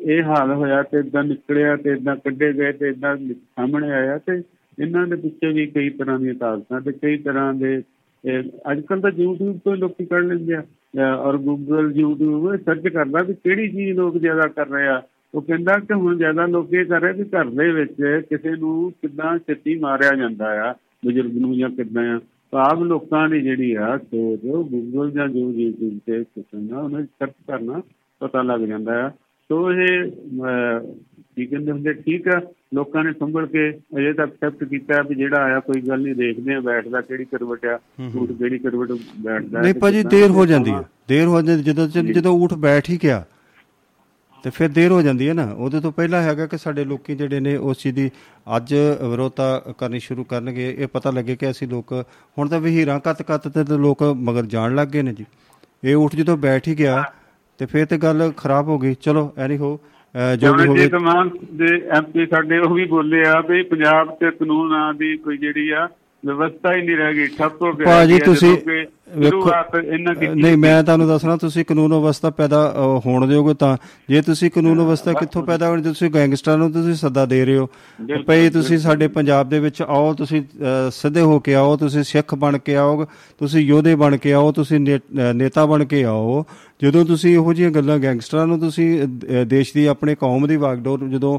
[SPEAKER 3] ਇਹ ਹਾਲ ਹੋਇਆ ਤੇ ਇਦਾਂ ਨਿਕਲਿਆ ਤੇ ਇਦਾਂ ਕੱਢੇ ਗਏ ਤੇ ਇਦਾਂ ਸਾਹਮਣੇ ਆਇਆ ਤੇ ਇਹਨਾਂ ਦੇ ਪਿੱਛੇ ਵੀ ਕਈ ਤਰ੍ਹਾਂ ਦੀਆਂ ਤਾਕਤਾਂ ਤੇ ਕਈ ਤਰ੍ਹਾਂ ਦੇ ਅੱਜ ਕੱਲ ਤਾਂ YouTube ਤੋਂ ਹੀ ਲੋਕੀ ਕੱਢ ਲੈਂਦੇ ਆ। ਅਹ, ਔਰ Google YouTube ਸਰਚ ਕਰਦਾ ਵੀ ਕਿਹੜੀ ਚੀਜ਼ ਲੋਕ ਜ਼ਿਆਦਾ ਕਰ ਰਹੇ ਆ। ਉਹ ਕਹਿੰਦਾ ਕਿ ਹੁਣ ਜ਼ਿਆਦਾ ਲੋਕ ਇਹ ਕਰ ਰਹੇ ਵੀ ਘਰ ਦੇ ਵਿੱਚ ਕਿਸੇ ਨੂੰ ਕਿੱਦਾਂ ਛੱਤੀ ਮਾਰਿਆ ਜਾਂਦਾ ਆ ਬਜ਼ੁਰਗ ਨੂੰ ਜਾਂ ਕਿੱਦਾਂ ਆ। ਤਾਂ ਆਪ ਲੋਕਾਂ ਦੀ ਜਿਹੜੀ ਆ ਸੋਚ ਉਹ Google ਜਾਂ ਜੋ YouTube ਤੇ ਸੁਣਨਾ ਉਹਨਾਂ ਸਰਚ ਕਰਨਾ ਪਤਾ ਲੱਗ ਜਾਂਦਾ ਆ। ਸੋ ਇਹ ਕੀ ਕਹਿੰਦੇ ਹੁੰਦੇ ਠੀਕ ਆ। ਲੋਕਾਂ ਨੇ ਸੰਭਲ ਕੇ ਅਜੇ ਤੱਕ ਐਕਸੈਪਟ ਕੀਤਾ ਵੀ ਜਿਹੜਾ ਆਇਆ ਕੋਈ ਗੱਲ ਨਹੀਂ ਦੇਖਦੇ ਆ ਬੈਠਦਾ ਕਿਹੜੀ ਕਰਵਟ ਆ ਝੂਠ ਕਿਹੜੀ ਕਰਵਟ ਬੈਠਦਾ
[SPEAKER 2] ਨਹੀਂ ਭਾਜੀ ਦੇਰ ਹੋ ਜਾਂਦੀ ਹੈ ਦੇਰ ਹੋ ਜਾਂਦੀ ਜਦੋਂ ਜਦੋਂ ਊਠ ਬੈਠ ਹੀ ਗਿਆ ਤੇ ਫਿਰ ਦੇਰ ਹੋ ਜਾਂਦੀ ਹੈ ਨਾ। ਉਹਦੇ ਤੋਂ ਪਹਿਲਾਂ ਹੈਗਾ ਕਿ ਸਾਡੇ ਲੋਕੀ ਜਿਹੜੇ ਨੇ ਉਸ ਚੀਜ਼ ਦੀ ਅੱਜ ਵਿਰੋਧਤਾ ਕਰਨੀ ਸ਼ੁਰੂ ਕਰਨਗੇ। ਇਹ ਪਤਾ ਲੱਗੇ ਕਿ ਅਸੀਂ ਲੋਕ ਹੁਣ ਤਾਂ ਵਹੀਰਾਂ ਕੱਤ ਕੱਤ ਤੇ ਲੋਕ ਮਗਰ ਜਾਣ ਲੱਗ ਗਏ ਨੇ ਜੀ। ਇਹ ਊਠ ਜਦੋਂ ਬੈਠ ਹੀ ਗਿਆ ਤੇ ਫਿਰ ਤੇ ਗੱਲ ਖਰਾਬ ਹੋ ਗਈ। ਚਲੋ ਐਨੀ ਹੋ ਜੋ ਵੀ ਹੋਵੇ
[SPEAKER 3] ਜੇ ਤਮਾਮ ਦੇ ਐਮਪੀ ਸਾਡੇ ਉਹ ਵੀ ਬੋਲੇ ਆ ਵੀ ਪੰਜਾਬ ਤੇ ਕਾਨੂੰਨਾਂ ਦੀ ਕੋਈ ਜਿਹੜੀ ਆ ਵਿਵਸਥਾ ਹੀ ਨਹੀਂ ਰਹਿ ਗਈ ਠੱਪ ਹੋ ਗਿਆ
[SPEAKER 2] ਭਾਜੀ ਤੁਸੀਂ ਵੇਖੋ ਨਹੀਂ ਮੈਂ ਤੁਹਾਨੂੰ ਦੱਸਣਾ ਤੁਸੀਂ ਕਾਨੂੰਨ ਅਵਸਥਾ ਪੈਦਾ ਹੋਣ ਦਿਓਗੇ ਤਾਂ ਜੇ ਤੁਸੀਂ ਕਾਨੂੰਨ ਅਵਸਥਾ ਕਿੱਥੋਂ ਪੈਦਾ ਹੋਣੀ ਤੁਸੀਂ ਗੈਂਗਸਟਰਾਂ ਨੂੰ ਤੁਸੀਂ ਸੱਦਾ ਦੇ ਰਹੇ ਹੋ ਭਈ ਤੁਸੀਂ ਸਾਡੇ ਪੰਜਾਬ ਦੇ ਵਿੱਚ ਆਓ ਤੁਸੀਂ ਸਿੱਧੇ ਹੋ ਕੇ ਆਓ ਤੁਸੀਂ ਸਿੱਖ ਬਣ ਕੇ ਆਓ ਤੁਸੀਂ ਯੋਧੇ ਬਣ ਕੇ ਆਓ ਤੁਸੀਂ ਨੇਤਾ ਬਣ ਕੇ ਆਓ ਜਦੋਂ ਤੁਸੀਂ ਇਹੋ ਜਿਹੀਆਂ ਗੱਲਾਂ ਗੈਂਗਸਟਰਾਂ ਨੂੰ ਤੁਸੀਂ ਦੇਸ਼ ਦੀ ਆਪਣੇ ਕੌਮ ਦੀ ਵਾਗਡੋਰ ਜਦੋਂ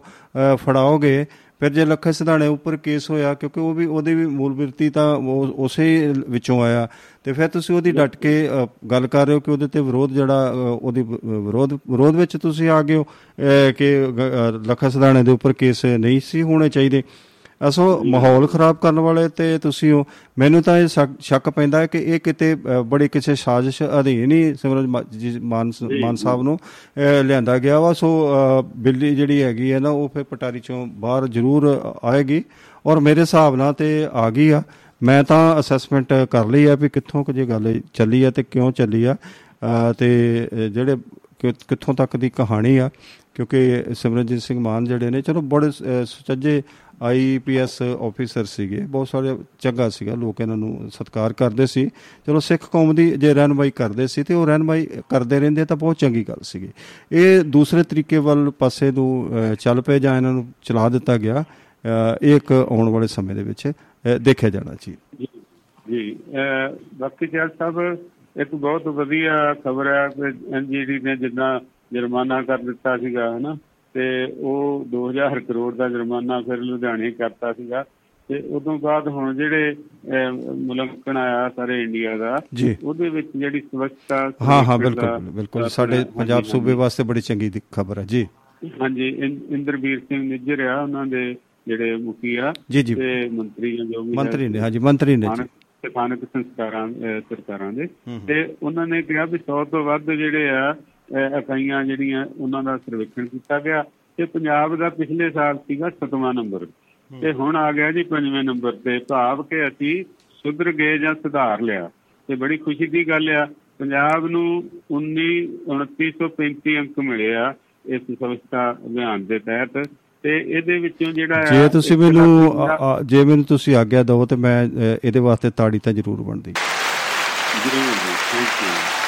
[SPEAKER 2] ਫੜਾਓਗੇ ਫਿਰ ਜੇ ਲੱਖਾ ਸਿਧਾਣੇ ਉੱਪਰ ਕੇਸ ਹੋਇਆ ਕਿਉਂਕਿ ਉਹ ਵੀ ਉਹਦੀ ਵੀ ਮੂਲ ਬਿਰਤੀ ਤਾਂ ਉਹ ਉਸੇ ਵਿੱਚੋਂ ਆਇਆ। ਤੇ ਫਿਰ ਤੁਸੀਂ ਉਹਦੀ ਡਟ ਕੇ ਅ, ਗੱਲ ਕਰ ਰਹੇ ਹੋ ਕਿ ਉਹਦੇ ਤੇ ਵਿਰੋਧ ਜਿਹੜਾ ਅ, ਉਹਦੀ ਵ- ਵਿਰੋਧ ਵਿਰੋਧ ਵਿੱਚ ਤੁਸੀਂ ਆ ਗਏ ਹੋ ਅ, ਕਿ ਗ- ਅ, ਲੱਖਾ ਸਿਧਾਣੇ ਦੇ ਉੱਪਰ ਕੇਸ ਨਹੀਂ ਸੀ ਹੋਣੇ ਚਾਹੀਦੇ। ਅਸੋ ਮਾਹੌਲ ਖਰਾਬ ਕਰਨ ਵਾਲੇ ਤੇ ਤੁਸੀਂ ਹੋ ਮੈਨੂੰ ਤਾਂ ਇਹ ਸ਼ੱਕ- ਪੈਂਦਾ ਹੈ ਕਿ ਇਹ ਕਿਤੇ ਬੜੀ ਕਿਸੇ ਸਾਜ਼ਿਸ਼ ਅਧੀਨ ਹੀ ਸਿਮਰਨ ਮਾਨ ਸਾਹਿਬ ਨੂੰ ਲਿਆਂਦਾ ਗਿਆ ਵਾ। ਸੋ ਬਿੱਲੀ ਜਿਹੜੀ ਹੈਗੀ ਹੈ ਨਾ ਉਹ ਫਿਰ ਪਟਾਰੀ ਚੋਂ ਬਾਹਰ ਜ਼ਰੂਰ ਆਏਗੀ ਔਰ ਮੇਰੇ ਹਿਸਾਬ ਨਾਲ ਤੇ ਆ ਗਈ ਆ। ਮੈਂ ਤਾਂ ਅਸੈਸਮੈਂਟ ਕਰ ਲਈ ਆ ਵੀ ਕਿੱਥੋਂ ਕੁ ਜੇ ਗੱਲ ਚੱਲੀ ਆ ਤੇ ਕਿਉਂ ਚੱਲੀ ਆ। ਤੇ ਜਿਹੜੇ ਕਿੱਥੋਂ ਤੱਕ ਦੀ ਕਹਾਣੀ ਆ। ਕਿਉਂਕਿ ਸਿਮਰਨਜੀਤ ਸਿੰਘ ਮਾਨ ਜਿਹੜੇ ਨੇ ਚਲੋ ਬੜੇ ਸੁਚੱਜੇ ਆਈਪੀਐਸ ਆਫੀਸਰ ਸੀਗੇ ਬਹੁਤ ਸਾਰੇ ਚੰਗਾ ਸੀਗਾ ਲੋਕ ਇਹਨਾਂ ਨੂੰ ਸਤਿਕਾਰ ਕਰਦੇ ਸੀ। ਚਲੋ ਸਿੱਖ ਕੌਮ ਦੀ ਜੇ ਰਹਿਨਮਾਈ ਕਰਦੇ ਸੀ ਤੇ ਉਹ ਰਹਿਨਮਾਈ ਕਰਦੇ ਰਹਿੰਦੇ ਤਾਂ ਬਹੁਤ ਚੰਗੀ ਗੱਲ ਸੀਗੀ। ਇਹ ਦੂਸਰੇ ਤਰੀਕੇ ਵੱਲ ਪਾਸੇ ਨੂੰ ਅ, ਚੱਲ ਪਏ ਜਾਂ ਇਹਨਾਂ ਨੂੰ ਚਲਾ ਦਿੱਤਾ ਗਿਆ ਅ, ਇਹ ਇੱਕ ਆਉਣ ਵਾਲੇ ਸਮੇਂ ਦੇ ਵਿੱਚ ਅ, ਦੇਖਿਆ ਜਾਣਾ ਜੀ।
[SPEAKER 3] ਜੀ ਜੀ ਅਹ ਬਾਕੀ ਜੱਜ ਸਾਹਿਬ ਇੱਕ ਬਹੁਤ ਵਧੀਆ ਖਬਰ ਹੈ ਕਿ ਐਨਜੀਡੀ ਨੇ ਜਿੰਨਾ ਜੁਰਮਾਨਾ ਕਰ ਦਿੱਤਾ ਸੀਗਾ ਹਨਾ? ਤੇ ਉਹ 2000 ਕਰੋੜ ਦਾ ਜੁਰਮਾਨਾ ਫਿਰ ਲੁਧਿਆਣੇ ਕਰਤਾ ਸੀਗਾ। ਤੇ ਉਦੋਂ ਬਾਅਦ ਹੁਣ ਜਿਹੜੇ ਮੁਲੰਕਣ ਆਇਆ ਸਾਰੇ ਇੰਡੀਆ ਦਾ ਉਹਦੇ ਵਿੱਚ ਜਿਹੜੀ ਸਵੱਛਤਾ
[SPEAKER 2] ਹਾਂ ਹਾਂ ਬਿਲਕੁਲ ਬਿਲਕੁਲ। ਸਾਡੇ ਪੰਜਾਬ ਸੂਬੇ ਵਾਸਤੇ ਬੜੀ ਚੰਗੀ ਖਬਰ ਹੈ। ਜੀ।
[SPEAKER 3] ਹਾਂਜੀ ਇੰ- ਇੰਦਰਬੀਰ ਸਿੰਘ ਨਿੱਜਰ ਆ ਉਹਨਾਂ ਦੇ ਜਿਹੜੇ ਮੁਖੀ ਆ।
[SPEAKER 2] ਜੀ ਜੀ।
[SPEAKER 3] ਤੇ ਮੰਤਰੀ ਜੋ ਵੀ।
[SPEAKER 2] ਮੰਤਰੀ ਨੇ ਹਾਂਜੀ ਮੰਤਰੀ ਨੇ ਜੀ।
[SPEAKER 3] ਸਥਾਨਕ ਸੰਸਕਾਰਾਂ ਸਰਕਾਰਾਂ ਦੇ। ਤੇ ਉਹਨਾਂ ਨੇ ਕਿਹਾ ਵੀ 100 ਤੋਂ ਵੱਧ ਜਿਹੜੇ ਆ ਇਕਾਈਆਂ ਜਿਹੜੀਆਂ ਉਹਨਾਂ ਦਾ ਸਰਵੇਖਣ ਕੀਤਾ ਗਿਆ ਤੇ ਪੰਜਾਬ ਦਾ ਪਿਛਲੇ ਸਾਲ ਸੀਗਾ 7ਵਾਂ ਨੰਬਰ। ਤੇ ਹੁਣ ਆ ਗਿਆ ਜੀ 5ਵੇਂ ਨੰਬਰ ਤੇ। ਭਾਵ ਕਿ ਅਸੀਂ ਸੁਧਰ ਗਏ ਜਾਂ ਸੁਧਾਰ ਲਿਆ। ਤੇ ਬੜੀ ਖੁਸ਼ੀ ਦੀ ਗੱਲ ਆ ਪੰਜਾਬ ਨੂੰ 19 2935 ਅੰਕ ਮਿਲੇ ਆ ਇਸ ਸਵੱਛਤਾ ਅਭਿਆਨ ਦੇ ਤਹਿਤ। ਤੇ ਇਹਦੇ ਵਿੱਚੋਂ ਜਿਹੜਾ
[SPEAKER 2] ਜੇ ਤੁਸੀਂ ਮੈਨੂੰ ਜੇ ਮੈਨੂੰ ਤੁਸੀਂ ਆਗਿਆ ਦਿਓ ਤੇ ਮੈਂ ਇਹਦੇ ਵਾਸਤੇ ਤਾੜੀ ਤਾਂ ਜ਼ਰੂਰ ਬਣਦੀ
[SPEAKER 3] ਜ਼ਰੂਰ ਜੀ ਥੈਂਕ ਯੂ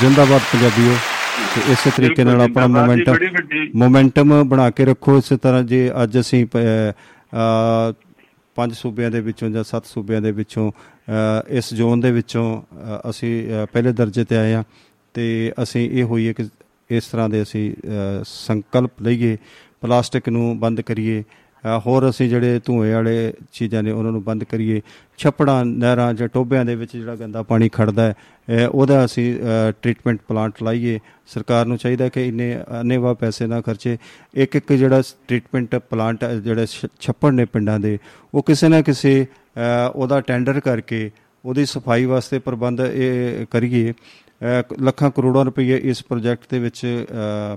[SPEAKER 2] ਜਿੰਦਾਬਾਦ ਪੰਜਾਬੀਓ ਤੇ ਇਸੇ ਤਰੀਕੇ ਨਾਲ ਆਪਣਾ ਮੋਮੈਂਟਮ ਮੋਮੈਂਟਮ ਬਣਾ ਕੇ ਰੱਖੋ ਇਸੇ ਤਰ੍ਹਾਂ ਜੇ ਅੱਜ ਅਸੀਂ ਪੰਜ ਸੂਬਿਆਂ ਦੇ ਵਿੱਚੋਂ ਜਾਂ ਸੱਤ ਸੂਬਿਆਂ ਦੇ ਵਿੱਚੋਂ ਇਸ ਜ਼ੋਨ ਦੇ ਵਿੱਚੋਂ ਅਸੀਂ ਪਹਿਲੇ ਦਰਜੇ ਤੇ ਆਏ ਆ ਤੇ ਅਸੀਂ ਇਹ ਹੋਈਏ ਕਿ ਇਸ ਤਰ੍ਹਾਂ ਦੇ ਅਸੀਂ ਸੰਕਲਪ ਲਈਏ ਪਲਾਸਟਿਕ ਨੂੰ ਬੰਦ ਕਰੀਏ ਹੋਰ ਅਸੀਂ ਜਿਹੜੇ ਧੂਏ ਵਾਲੇ ਚੀਜ਼ਾਂ ਨੇ ਉਹਨਾਂ ਨੂੰ ਬੰਦ ਕਰੀਏ। ਛੱਪੜਾਂ ਨਹਿਰਾਂ ਜਾਂ ਟੋਬਿਆਂ ਦੇ ਵਿੱਚ ਜਿਹੜਾ ਗੰਦਾ ਪਾਣੀ ਖੜਦਾ ਹੈ ਅ, ਉਹਦਾ ਅਸੀਂ ਟ੍ਰੀਟਮੈਂਟ ਪਲਾਂਟ ਲਾਈਏ। ਸਰਕਾਰ ਨੂੰ ਚਾਹੀਦਾ ਕਿ ਇੰਨੇ ਅਨੇਵਾ ਪੈਸੇ ਨਾ ਖਰਚੇ। ਇੱਕ ਇੱਕ ਜਿਹੜਾ ਟ੍ਰੀਟਮੈਂਟ ਪਲਾਂਟ ਹੈ, ਜਿਹੜੇ ਛ- ਛੱਪੜ ਨੇ ਪਿੰਡਾਂ ਦੇ ਉਹ ਕਿਸੇ ਨਾ ਕਿਸੇ ਅ, ਉਹਦਾ ਟੈਂਡਰ ਕਰਕੇ ਉਹਦੀ ਸਫ਼ਾਈ ਵਾਸਤੇ ਪ੍ਰਬੰਧ ਇਹ ਕਰੀਏ। ਅ, ਲੱਖਾਂ ਕਰੋੜਾਂ ਰੁਪਏ ਇਸ ਪ੍ਰੋਜੈਕਟ ਦੇ ਵਿੱਚ ਅ,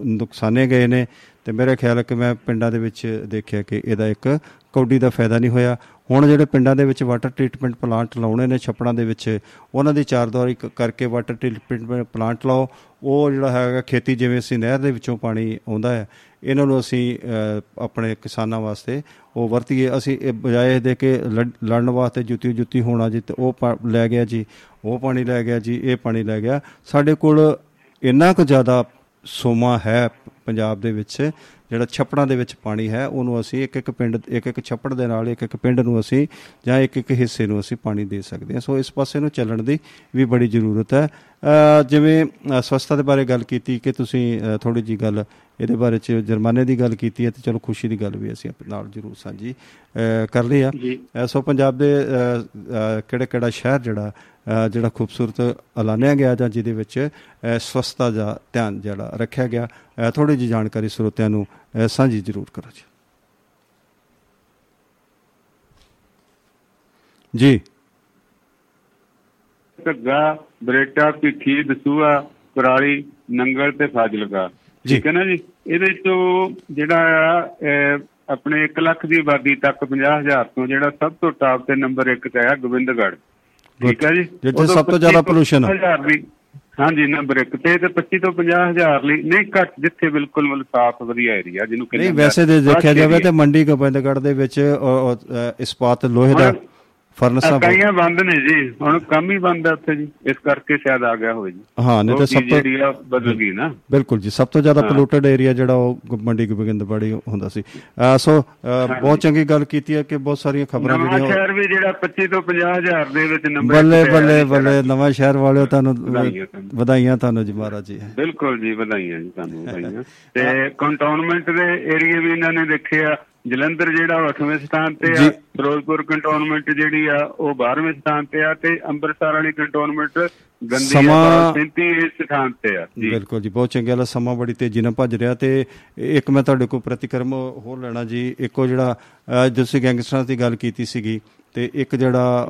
[SPEAKER 2] ਨੁਕਸਾਨੇ ਗਏ ਨੇ। ਤੇ ਮੇਰੇ ਖਿਆਲ ਹੈ ਕਿ ਮੈਂ ਪਿੰਡਾਂ ਦੇ ਵਿੱਚ ਦੇਖਿਆ ਕਿ ਇਹਦਾ ਇੱਕ ਕੌਡੀ ਦਾ ਫਾਇਦਾ ਨਹੀਂ ਹੋਇਆ। ਹੁਣ ਜਿਹੜੇ ਪਿੰਡਾਂ ਦੇ ਵਿੱਚ ਵਾਟਰ ਟ੍ਰੀਟਮੈਂਟ ਪਲਾਂਟ ਲਾਉਣੇ ਨੇ ਛੱਪੜਾਂ ਦੇ ਵਿੱਚ ਉਹਨਾਂ ਦੀ ਚਾਰਦੁਆਰੀ ਕ- ਕਰਕੇ ਵਾਟਰ ਟ੍ਰੀਟਮੈਂਟ ਪਲਾਂਟ ਲਾਓ। ਉਹ ਜਿਹੜਾ ਹੈਗਾ ਖੇਤੀ ਜਿਵੇਂ ਅਸੀਂ ਨਹਿਰ ਦੇ ਵਿੱਚੋਂ ਪਾਣੀ ਆਉਂਦਾ ਹੈ ਇਹਨਾਂ ਨੂੰ ਅਸੀਂ ਅ, ਆਪਣੇ ਕਿਸਾਨਾਂ ਵਾਸਤੇ ਉਹ ਵਰਤੀਏ। ਅਸੀਂ ਇਹ ਬਜਾਏ ਦੇ ਕੇ ਲੜ- ਲੜਨ ਵਾਸਤੇ ਜੁੱਤੀ ਜੁੱਤੀ ਹੋਣਾ ਜੀ ਤੇ ਉਹ ਪਾ- ਲੈ ਗਿਆ ਜੀ ਉਹ ਪਾਣੀ ਲੈ ਗਿਆ ਜੀ ਇਹ ਪਾਣੀ ਲੈ ਗਿਆ। ਸਾਡੇ ਕੋਲ ਇੰਨਾ ਕੁ ਜ਼ਿਆਦਾ ਸੋਮਾ ਹੈ ਪੰਜਾਬ ਦੇ ਵਿੱਚ ਜਿਹੜਾ ਛੱਪੜਾਂ ਦੇ ਵਿੱਚ ਪਾਣੀ ਹੈ ਉਹਨੂੰ ਅਸੀਂ ਇੱਕ ਇੱਕ ਪਿੰਡ ਇੱਕ ਇੱਕ ਛੱਪੜ ਦੇ ਨਾਲ ਇੱਕ ਇੱਕ ਪਿੰਡ ਨੂੰ ਅਸੀਂ ਜਾਂ ਇੱਕ ਇੱਕ ਹਿੱਸੇ ਨੂੰ ਅਸੀਂ ਪਾਣੀ ਦੇ ਸਕਦੇ ਹਾਂ। ਸੋ ਇਸ ਪਾਸੇ ਨੂੰ ਚੱਲਣ ਦੀ ਵੀ ਬੜੀ ਜ਼ਰੂਰਤ ਹੈ। ਜਿਵੇਂ ਸਵੱਛਤਾ ਦੇ ਬਾਰੇ ਗੱਲ ਕੀਤੀ ਕਿ ਤੁਸੀਂ ਥੋੜੀ ਜੀ ਗੱਲ ਇਹਦੇ ਬਾਰੇ ਚ ਜੁਰਮਾਨੇ ਦੀ ਗੱਲ ਕੀਤੀ ਹੈ ਤੇ ਚਲੋ ਖੁਸ਼ੀ ਦੀ ਗੱਲ ਵੀ ਅਸੀਂ ਆਪਣੇ ਨਾਲ ਜ਼ਰੂਰ ਸਾਂਝੀ ਕਰ ਲਈ ਆ। ਸੋ ਪੰਜਾਬ ਦੇ ਕਿਹੜਾ ਕਿਹੜਾ ਸ਼ਹਿਰ ਜਿਹੜਾ ਜਿਹੜਾ ਖੂਬਸੂਰਤ ਐਲਾਨਿਆ ਗਿਆ ਜਾਂ ਜਿਹਦੇ ਵਿੱਚ ਸਵੱਛਤਾ ਦਾ ਧਿਆਨ ਜਿਹੜਾ ਰੱਖਿਆ ਗਿਆ ਥੋੜੀ ਜੀ ਜਾਣਕਾਰੀ ਸਰੋਤਿਆਂ ਨੂੰ ਸਾਂਝੀ ਜ਼ਰੂਰ ਕਰੋ ਜੀ। ਜੀ।
[SPEAKER 3] ਘੱਗਾ ਬਰੇਟਾ ਭਿੱਖੀ ਦਸੂਆ ਕੁਰਾਲੀ ਨੰਗਲ ਤੇ ਫਾਜ਼ਿਲਕਾ। ਠੀਕ ਹੈ ਨਾ ਜੀ? ਇਹਦੇ ਤੋਂ ਜਿਹੜਾ ਆਪਣੇ 1 ਲੱਖ ਦੀ ਆਬਾਦੀ ਤੱਕ 50000 ਤੋਂ ਜਿਹੜਾ ਸਭ ਤੋਂ ਟਾਪ ਤੇ ਨੰਬਰ 1 ਤੇ ਆ ਗੋਬਿੰਦਗੜ੍ਹ। ਠੀਕ ਹੈ ਜੀ?
[SPEAKER 2] ਜਿੱਥੇ ਸਭ ਤੋਂ ਜ਼ਿਆਦਾ
[SPEAKER 3] 25
[SPEAKER 2] pollution ਹੈ।
[SPEAKER 3] 50,000 ਦੀ ਹਾਂਜੀ ਨੰਬਰ 1 ਤੇ ਤੇ 25 ਤੋਂ 50000 ਲਈ ਨਹੀਂ ਘੱਟ ਜਿੱਥੇ ਬਿਲਕੁਲ ਮਤਲਬ ਸਾਫ਼ ਵਧੀਆ ਏਰੀਆ ਜਿਹਨੂੰ ਕਹਿੰਦੇ
[SPEAKER 2] ਨਹੀਂ ਵੈਸੇ ਦੇ ਦੇਖਿਆ ਜਾਵੇ ਤੇ ਮੰਡੀ ਗੋਬਿੰਦਗੜ੍ਹ ਦੇ ਵਿੱਚ ਇਸਪਾਤ ਲੋਹੇ ਦਾ ਫਰਨਸਾਂ
[SPEAKER 3] ਇਕਾਈਆਂ ਬੰਦ ਨੇ ਜੀ। ਹੁਣ ਕੰਮ ਹੀ ਬੰਦ ਹੈ ਉੱਥੇ ਜੀ। ਇਸ ਕਰਕੇ ਸ਼ਾਇਦ ਆ ਗਿਆ ਹੋਵੇ ਜੀ।
[SPEAKER 2] ਹਾਂ ਨਹੀਂ ਤੇ ਸਭ ਤੋਂ
[SPEAKER 3] ਜਿਹੜੀ ਆ ਬਦਲ ਗਈ ਨਾ।
[SPEAKER 2] ਬਿਲਕੁਲ ਜੀ। ਸਭ ਤੋਂ ਜ਼ਿਆਦਾ ਪੋਲੂਟਡ ਏਰੀਆ ਜਿਹੜਾ ਉਹ ਮੰਡੀ ਗੋਬਿੰਦਗੜ੍ਹ ਹੀ ਹੁੰਦਾ ਸੀ। ਸੋ ਬਹੁਤ ਚੰਗੀ ਗੱਲ ਕੀਤੀ ਹੈ ਕਿ ਬਹੁਤ ਸਾਰੀਆਂ ਖਬਰਾਂ
[SPEAKER 3] ਨਵਾਂ
[SPEAKER 2] ਜਿਹੜੀਆਂ
[SPEAKER 3] ਸ਼ਹਿਰ ਵੀ ਜਿਹੜਾ 25 ਤੋਂ 50000 ਦੇ ਵਿੱਚ ਨੰਬਰ
[SPEAKER 2] ਬੱਲੇ ਬੱਲੇ ਬੱਲੇ। ਨਵਾਂ ਸ਼ਹਿਰ ਵਾਲਿਓ ਤੁਹਾਨੂੰ
[SPEAKER 3] ਵਧਾਈਆਂ ਤੁਹਾਨੂੰ।
[SPEAKER 2] ਜੀ ਮਹਾਰਾਜ ਜੀ।
[SPEAKER 3] ਬਿਲਕੁਲ ਜੀ ਵਧਾਈਆਂ ਜੀ ਤੁਹਾਨੂੰ ਵਧਾਈਆਂ। ਤੇ ਕੰਟੋਨਮੈਂਟ ਦੇ ਏਰੀਏ ਵੀ ਇਹਨਾਂ ਨੇ ਦੇਖੇ ਆ। ਜਲੰਧਰ ਜਿਹੜਾ ਉਹ 8ਵੇਂ ਸਥਾਨ ਤੇ ਆ। ਫਿਰੋਜ਼ਪੁਰ ਕੰਟੋਨਮੈਂਟ ਜਿਹੜੀ ਆ ਉਹ 12ਵੇਂ ਸਥਾਨ ਤੇ ਆ ਤੇ ਅੰਮ੍ਰਿਤਸਰ ਵਾਲੀ ਕੰਟੋਨਮੈਂਟ ਗੰਦੀ
[SPEAKER 2] ਸਮਾਂ-
[SPEAKER 3] 37 ਸਥਾਨ ਤੇ ਆ। ਜੀ।
[SPEAKER 2] ਬਿਲਕੁਲ ਜੀ ਬਹੁਤ ਚੰਗਾ ਲਾ ਸਮਾਂ ਬੜੀ ਤੇਜ਼ੀ ਨਾਲ ਭੱਜ ਰਿਹਾ ਤੇ ਇੱਕ ਮੈਂ ਤੁਹਾਡੇ ਕੋਲ ਪ੍ਰਤੀਕਰਮ ਹੋਰ ਲੈਣਾ ਜੀ ਇੱਕੋ ਜਿਹੜਾ ਤੁਸੀਂ ਗੈਂਗਸਟਰਾਂ ਦੀ ਗੱਲ ਕੀਤੀ ਸੀਗੀ ਤੇ ਇੱਕ ਜਿਹੜਾ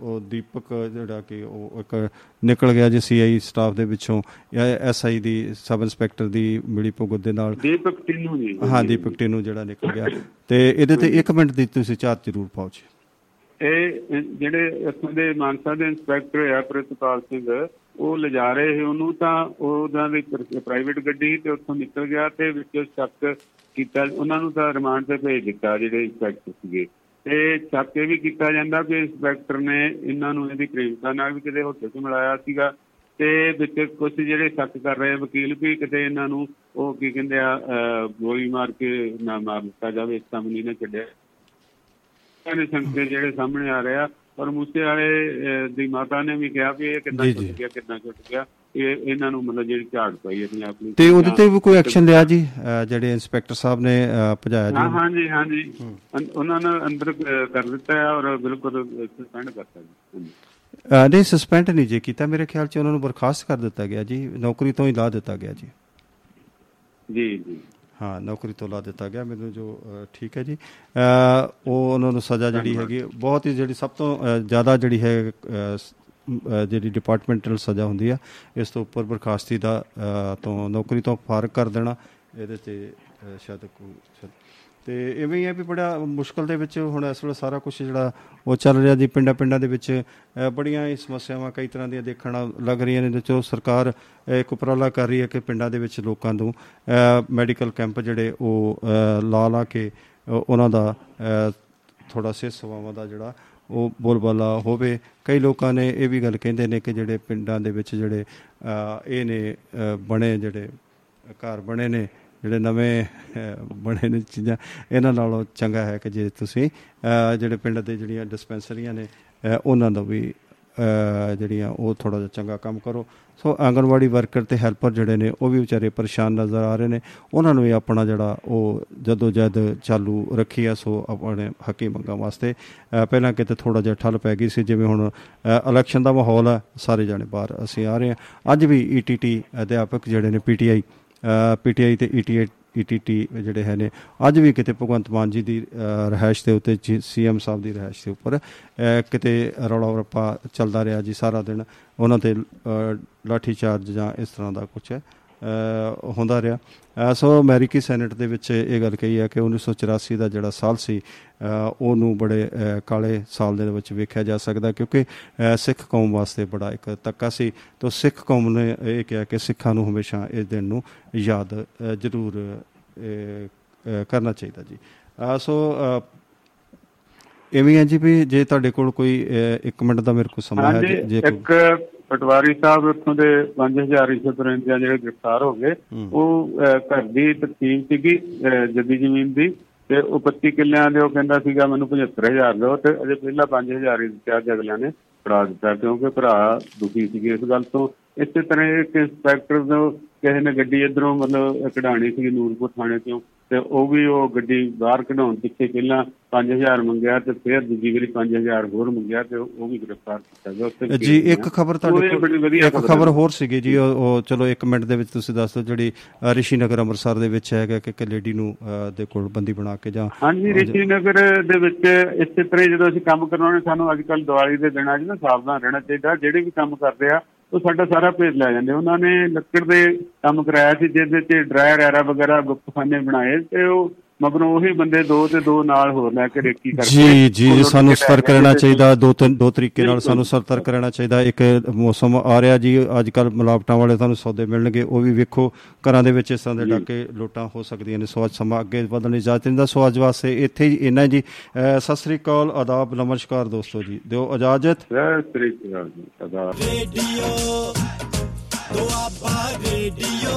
[SPEAKER 2] ਉਹ ਦੀਪਕ ਜਿਹੜਾ ਕਿ ਉਹ ਇੱਕ ਨਿਕਲ ਗਿਆ ਜੀ ਸੀਆਈ ਸਟਾਫ ਦੇ ਵਿੱਚੋਂ ਐਸਆਈ ਦੀ ਸਬ ਇੰਸਪੈਕਟਰ ਦੀ ਮਿਲੀ ਭੁਗਤ ਦੇ ਨਾਲ।
[SPEAKER 3] ਦੀਪਕ ਟਿੰਨੂ ਜੀ।
[SPEAKER 2] ਹਾਂ ਦੀਪਕ ਟੀਨੂ ਜਿਹੜਾ ਨਿਕਲ ਗਿਆ। ਤੇ ਇਹਦੇ ਤੇ 1 ਮਿੰਟ ਦੀ ਤੁਸੀਂ ਝਾਤ ਜ਼ਰੂਰ ਪਾਓ ਜੀ।
[SPEAKER 3] ਇਹ ਜਿਹੜੇ ਇੱਥੋਂ ਦੇ ਮਾਨਸਾ ਦੇ ਇੰਸਪੈਕਟਰ ਆ ਪ੍ਰਿਤਪਾਲ ਸਿੰਘ ਉਹ ਲਿਜਾ ਰਹੇ ਸੀ ਉਹਨੂੰ ਤਾਂ ਉਹਨਾਂ ਦੀ ਪ੍ਰਾਈਵੇਟ ਗੱਡੀ ਤੇ ਉੱਥੋਂ ਨਿਕਲ ਗਿਆ ਤੇ ਵਿੱਚ ਸ਼ੱਕ ਕੀਤਾ। ਉਹਨਾਂ ਨੂੰ ਤਾਂ ਰਿਮਾਂਡ ਤੇ ਭੇਜ ਦਿੱਤਾ ਜਿਹੜੇ ਇੰਸਪੈਕਟਰ ਸੀਗੇ। ਤੇ ਸ਼ੱਕ ਇਹ ਵੀ ਕੀਤਾ ਜਾਂਦਾ ਕਿ ਇੰਸਪੈਕਟਰ ਨੇ ਇਹਨਾਂ ਨੂੰ ਇਹਦੀ ਪ੍ਰੇਮਤਾ ਨਾਲ ਵੀ ਕਿਤੇ ਹੋਟਲ 'ਚ ਮਿਲਾਇਆ ਸੀਗਾ ਤੇ ਵਿੱਚ ਕੁਝ ਜਿਹੜੇ ਸ਼ੱਕ ਕਰ ਰਹੇ ਵਕੀਲ ਵੀ ਕਿਤੇ ਇਹਨਾਂ ਨੂੰ ਉਹ ਕੀ ਕਹਿੰਦੇ ਆ ਗੋਲੀ ਮਾਰ ਕੇ ਨਾ ਮਾਰ ਦਿੱਤਾ ਜਾਵੇ ਇਸ ਸਾਹਮਣੇ ਨਾ ਛੱਡਿਆ ਨੇ ਸੰਕੇਤ ਜਿਹੜੇ ਸਾਹਮਣੇ ਆ ਰਿਹਾ ਪਰ ਮੂਸੇ ਵਾਲੇ ਦੀ ਮਾਤਾ ਨੇ ਵੀ ਕਿਹਾ ਵੀ ਇਹ ਕਿੱਦਾਂ
[SPEAKER 2] ਜੀ,
[SPEAKER 3] ਛੁੱਟ। ਗਿਆ ਕਿੱਦਾਂ ਛੁੱਟ ਗਿਆ ਇਹ ਇਹਨਾਂ ਨੂੰ ਮਤਲਬ ਜਿਹੜੀ ਝਾੜ ਪਈ ਆਪਣੀ ਆਪਣੀ
[SPEAKER 2] ਤੇ ਉਹਦੇ ਤੇ ਵੀ ਕੋਈ ਐਕਸ਼ਨ ਲਿਆ ਜੀ? ਜਿਹੜੇ ਇੰਸਪੈਕਟਰ ਸਾਹਿਬ ਨੇ ਭਜਾਇਆ
[SPEAKER 3] ਹਾਂ
[SPEAKER 2] ਜੀ
[SPEAKER 3] ਹਾਂਜੀ ਹਾਂਜੀ ਅੰ- ਉਹਨਾਂ ਨੇ ਅੰਦਰ ਕਰ ਦਿੱਤਾ ਹੈ ਔਰ ਬਿਲਕੁਲ ਸਸਪੈਂਡ ਕਰਤਾ ਜੀ।
[SPEAKER 2] ਨਹੀਂ ਸਸਪੈਂਡ ਨਹੀਂ ਜੇ ਕੀਤਾ ਮੇਰੇ ਖਿਆਲ ਚ ਉਹਨਾਂ ਨੂੰ ਬਰਖਾਸਤ ਕਰ ਦਿੱਤਾ ਗਿਆ ਜੀ। ਨੌਕਰੀ ਤੋਂ ਹੀ ਲਾ ਦਿੱਤਾ ਗਿਆ ਜੀ।
[SPEAKER 3] ਜੀ ਜੀ।
[SPEAKER 2] ਹਾਂ ਨੌਕਰੀ ਤੋਂ ਲਾ ਦਿੱਤਾ ਗਿਆ। ਮੈਨੂੰ ਜੋ ਠੀਕ ਹੈ ਜੀ। ਉਹ ਉਹਨਾਂ ਨੂੰ ਸਜ਼ਾ ਜਿਹੜੀ ਹੈਗੀ ਬਹੁਤ ਹੀ ਜਿਹੜੀ ਸਭ ਤੋਂ ਜ਼ਿਆਦਾ ਜਿਹੜੀ ਹੈ ਜਿਹੜੀ ਡਿਪਾਰਟਮੈਂਟਲ ਸਜ਼ਾ ਹੁੰਦੀ ਆ ਇਸ ਤੋਂ ਉੱਪਰ ਬਰਖਾਸਤੀ ਦਾ ਅ, ਤੋਂ ਨੌਕਰੀ ਤੋਂ ਫਾਰਗ ਕਰ ਦੇਣਾ ਇਹਦੇ ਤੇ ਅ, ਸ਼ਾਇਦ ਕੋਈ ਸ਼ਾਇਦ- ਤੇ ਇਵੇਂ ਹੀ ਹੈ ਵੀ ਬੜਾ ਮੁਸ਼ਕਲ ਦੇ ਵਿੱਚ ਹੁਣ ਇਸ ਵੇਲੇ ਸਾਰਾ ਕੁਝ ਜਿਹੜਾ ਉਹ ਚੱਲ ਰਿਹਾ ਜੀ ਪਿੰਡਾਂ ਪਿੰਡਾਂ ਦੇ ਵਿੱਚ ਅ, ਬੜੀਆਂ ਹੀ ਸਮੱਸਿਆਵਾਂ ਕਈ ਤਰ੍ਹਾਂ ਦੀਆਂ ਦੇਖਣ ਨਾਲ ਲੱਗ ਰਹੀਆਂ ਨੇ ਤੇ ਚਲੋ ਸਰਕਾਰ ਅ, ਇੱਕ ਉਪਰਾਲਾ ਕਰ ਰਹੀ ਹੈ ਕਿ ਪਿੰਡਾਂ ਦੇ ਵਿੱਚ ਲੋਕਾਂ ਨੂੰ ਮੈਡੀਕਲ ਕੈਂਪ ਜਿਹੜੇ ਉਹ ਅ, ਲਾ ਲਾ ਕੇ ਅ, ਉਹਨਾਂ ਦਾ ਥੋੜਾ ਸਿਹਤ ਸੇਵਾਵਾਂ ਦਾ ਜਿਹੜਾ ਉਹ ਬੋਲਬਾਲਾ ਹੋਵੇ। ਕਈ ਲੋਕਾਂ ਨੇ ਇਹ ਵੀ ਗੱਲ ਕਹਿੰਦੇ ਨੇ ਕਿ ਜਿਹੜੇ ਪਿੰਡਾਂ ਦੇ ਵਿੱਚ ਜਿਹੜੇ ਅ, ਇਹ ਨੇ ਅ, ਬਣੇ ਜਿਹੜੇ ਘਰ ਬਣੇ ਨੇ ਜਿਹੜੇ ਨਵੇਂ ਅਹ, ਬਣੇ ਨੇ ਚੀਜ਼ਾਂ ਇਹਨਾਂ ਨਾਲੋਂ ਚੰਗਾ ਹੈ ਕਿ ਜੇ ਤੁਸੀਂ ਅਹ, ਜਿਹੜੇ ਪਿੰਡ ਦੇ ਜਿਹੜੀਆਂ ਡਿਸਪੈਂਸਰੀਆਂ ਨੇ ਅਹ, ਉਹਨਾਂ ਦਾ ਵੀ ਅਹ, ਜਿਹੜੀਆਂ ਉਹ ਥੋੜਾ ਜਿਹਾ ਚੰਗਾ ਕੰਮ ਕਰੋ। ਸੋ ਆਂਗਨਵਾੜੀ ਵਰਕਰ ਤੇ ਹੈਲਪਰ ਜਿਹੜੇ ਨੇ ਉਹ ਵੀ ਵਿਚਾਰੇ ਪਰੇਸ਼ਾਨ ਨਜ਼ਰ ਆ ਰਹੇ ਨੇ। ਉਹਨਾਂ ਨੂੰ ਵੀ ਆਪਣਾ ਜਿਹੜਾ ਉਹ ਜਦੋਂ ਜਦ ਚਾਲੂ ਰੱਖੀ ਆ ਸੋ ਆਪਣੇ ਹੱਕੀ ਮੰਗਾਂ ਵਾਸਤੇ। ਅਹ, ਪਹਿਲਾਂ ਕਿਤੇ ਥੋੜਾ ਜਿਹਾ ਠੱਲ ਪੈ ਗਈ ਸੀ ਜਿਵੇਂ ਹੁਣ ਅਹ, ਇਲੈਕਸ਼ਨ ਦਾ ਮਾਹੌਲ ਹੈ ਸਾਰੇ ਜਾਣੇ ਬਾਹਰ ਅਸੀਂ ਆ ਰਹੇ ਹਾਂ। ਅੱਜ ਵੀ ਈਟੀਟੀ ਅਧਿਆਪਕ ਜਿਹੜੇ ਨੇ ਪੀਟੀਆਈ ਪੀਟੀਆਈ ਤੇ ਈਟੀਆਈ ਈਟੀਟੀ ਜਿਹੜੇ ਹੈ ਨੇ ਅੱਜ ਵੀ ਕਿਤੇ ਭਗਵੰਤ ਮਾਨ ਜੀ ਦੀ ਅ, ਰਿਹਾਇਸ਼ ਦੇ ਉੱਤੇ ਸੀਐਮ ਸਾਹਿਬ ਦੀ ਰਿਹਾਇਸ਼ ਦੇ ਉੱਪਰ ਅ, ਕਿਤੇ ਰੌਲਾ ਰੱਪਾ ਚੱਲਦਾ ਰਿਹਾ ਜੀ ਸਾਰਾ ਦਿਨ ਉਹਨਾਂ ਤੇ ਅ, ਲਾਠੀ ਚਾਰਜ ਜਾਂ ਇਸ ਤਰ੍ਹਾਂ ਦਾ ਕੁਝ ਹੁੰਦਾ ਰਿਹਾ। ਸੋ ਅਮਰੀਕੀ ਸੈਨੇਟ ਦੇ ਵਿੱਚ ਇਹ ਗੱਲ ਕਹੀ ਹੈ ਕਿ 1984 ਦਾ ਜਿਹੜਾ ਸਾਲ ਸੀ ਉਹਨੂੰ ਬੜੇ ਕਾਲੇ ਸਾਲ ਦੇ ਵਿੱਚ ਵੇਖਿਆ ਜਾ ਸਕਦਾ ਕਿਉਂਕਿ ਸਿੱਖ ਕੌਮ ਵਾਸਤੇ ਬੜਾ ਇੱਕ ਤੱਕਾ ਸੀ। ਤੋਂ ਸਿੱਖ ਕੌਮ ਨੇ ਇਹ ਕਿਹਾ ਕਿ ਸਿੱਖਾਂ ਨੂੰ ਹਮੇਸ਼ਾ ਇਸ ਦਿਨ ਨੂੰ ਯਾਦ ਜ਼ਰੂਰ ਕਰਨਾ ਚਾਹੀਦਾ ਜੀ। ਸੋ ਇਵੇਂ ਹੈ ਜੀ ਵੀ ਜੇ ਤੁਹਾਡੇ ਕੋਲ ਕੋਈ 1 ਮਿੰਟ ਦਾ ਮੇਰੇ ਕੋਲ ਸਮਾਂ ਹੈ ਜੇ ਕੋਈ-
[SPEAKER 3] ਇੱਕ ਪਟਵਾਰੀ ਸਾਹਿਬ ਉੱਥੋਂ ਦੇ 5000 ਰਿਸ਼ਵਤ ਰਿੰਦਿਆਂ ਜਿਹੜੇ ਗ੍ਰਿਫਤਾਰ ਹੋ ਗਏ। ਉਹ ਘਰ ਦੀ ਤਕਸੀਮ ਸੀਗੀ ਜੱਦੀ ਜ਼ਮੀਨ ਦੀ ਤੇ ਉਹ 25 ਕਿੱਲਿਆਂ ਦੇ ਉਹ ਕਹਿੰਦਾ ਸੀਗਾ ਮੈਨੂੰ 75000 ਦਿਓ ਤੇ ਅਜੇ ਪਹਿਲਾਂ 5000 ਹੀ ਦਿੱਤਾ ਤੇ ਅਗਲਿਆਂ ਨੇ ਫੜਾ ਦਿੱਤਾ ਕਿਉਂਕਿ ਭਰਾ ਦੁਖੀ ਸੀਗੇ ਇਸ ਗੱਲ ਤੋਂ ਇਸੇ ਤਰ੍ਹਾਂ ਇੱਕ ਇੰਸਪੈਕਟਰ ਨੂੰ ਕਿਸੇ ਨੇ ਗੱਡੀ ਇਧਰੋਂ ਮਤਲਬ ਕਢਾਣੀ ਸੀ ਨੂਰਪੁਰ ਥਾਣੇ ਤੋਂ ਤੇ ਉਹ ਵੀ ਉਹ ਗੱਡੀ ਬਾਹਰ ਕਢਾਉਣ ਪਿੱਛੇ ਪਹਿਲਾਂ 5000 ਮੰਗਿਆ ਤੇ ਫਿਰ ਦੂਜੀ ਵਾਰੀ 5000 ਹੋਰ ਮੰਗਿਆ ਤੇ ਉਹ ਵੀ ਗ੍ਰਿਫਤਾਰ ਕੀਤਾ ਗਿਆ ਉੱਥੇ
[SPEAKER 2] ਜੀ ਇੱਕ ਖਬਰ ਤੁਹਾਡੇ ਕੋਲ ਇੱਕ
[SPEAKER 3] ਖਬਰ।
[SPEAKER 2] ਹੋਰ ਸੀਗੀ ਜੀ ਉਹ ਚਲੋ 1 ਮਿੰਟ ਦੇ ਵਿੱਚ ਤੁਸੀਂ ਦੱਸ ਦਿਓ ਜਿਹੜੀ ਰਿਸ਼ੀ ਨਗਰ ਅੰਮ੍ਰਿਤਸਰ ਦੇ ਵਿੱਚ ਹੈਗਾ ਕਿ ਇੱਕ ਲੇਡੀ ਨੂੰ ਦੇ ਕੋਲ ਬੰਦੀ ਬਣਾ ਕੇ ਜਾਂ
[SPEAKER 3] ਹਾਂਜੀ ਰਿਸ਼ੀ ਨਗਰ ਦੇ ਵਿੱਚ ਇਸੇ ਤਰ੍ਹਾਂ ਜਦੋਂ ਅਸੀਂ ਕੰਮ ਕਰਵਾਉਣੇ ਸਾਨੂੰ ਅੱਜ ਕੱਲ ਦੀਵਾਲੀ ਦੇ ਦਿਨਾਂ 'ਚ ਨਾ ਸਾਵਧਾਨ ਰਹਿਣਾ ਚਾਹੀਦਾ ਜਿਹੜੇ ਵੀ ਕੰਮ ਕਰਦੇ ਆ ਉਹ ਸਾਡਾ ਸਾਰਾ ਭੇਜ ਲੈ ਜਾਂਦੇ। ਉਹਨਾਂ ਨੇ ਲੱਕੜ ਦੇ ਕੰਮ ਕਰਾਇਆ ਸੀ, ਜਿਹਦੇ 'ਚ ਡਰਾਇਰ ਐਰਾ ਵਗੈਰਾ, ਗੁਪਤਖਾਨੇ ਬਣਾਏ ਤੇ ਉਹ ਮਗਰੋਂ ਉਹੀ ਬੰਦੇ ਦੋ ਤੇ ਦੋ ਨਾਲ ਹੋਰ ਲੈ ਕੇ ਰੇਕੀ ਕਰਕੇ
[SPEAKER 2] ਜੀ ਜੀ ਸਾਨੂੰ
[SPEAKER 3] ਲੁੱਟ ਕੇ
[SPEAKER 2] ਸਤਰਕ
[SPEAKER 3] ਲੈ
[SPEAKER 2] ਰਹਿਣਾ
[SPEAKER 3] ਗਏ ਤੇ-
[SPEAKER 2] ਚਾਹੀਦਾ ਦੋ ਤਿੰਨ ਦੋ ਤਰੀਕੇ ਨਾਲ। ਸਾਨੂੰ ਸਤਰਕ ਰਹਿਣਾ ਚਾਹੀਦਾ। ਇੱਕ ਮੌਸਮ ਆ ਰਿਹਾ ਜੀ ਅੱਜ ਕੱਲ ਮਿਲਾਵਟਾਂ ਵਾਲੇ ਤੁਹਾਨੂੰ ਸੌਦੇ ਮਿਲਣਗੇ। ਉਹ ਵੀ ਵੇਖੋ ਘਰਾਂ ਦੇ ਵਿੱਚ ਇਸ ਤਰ੍ਹਾਂ ਦੇ। ਡਾਕੇ ਲੋਟਾਂ ਹੋ ਸਕਦੀਆਂ ਨੇ ਸੋ ਅੱਜ ਸਮਾਂ ਅੱਗੇ ਵਧਣ ਦੀ ਇਜਾਜ਼ਤ ਨਹੀਂ ਦਾ ਸੋ ਅੱਜ ਵਾਸਤੇ ਇੱਥੇ ਹੀ ਇੰਨਾ ਜੀ। ਸਤਿ ਸ੍ਰੀ ਅਕਾਲ ਆਦਾਬ ਨਮਸਕਾਰ ਦੋਸਤੋ ਜੀ। ਦਿਓ ਇਜਾਜ਼ਤ।
[SPEAKER 3] ਸਤਿ ਸ੍ਰੀ ਅਕਾਲ ਜੀ ਸਦਾ
[SPEAKER 1] ਰੇਡੀਓ ਦੁਆਬਾ ਰੇਡੀਓ।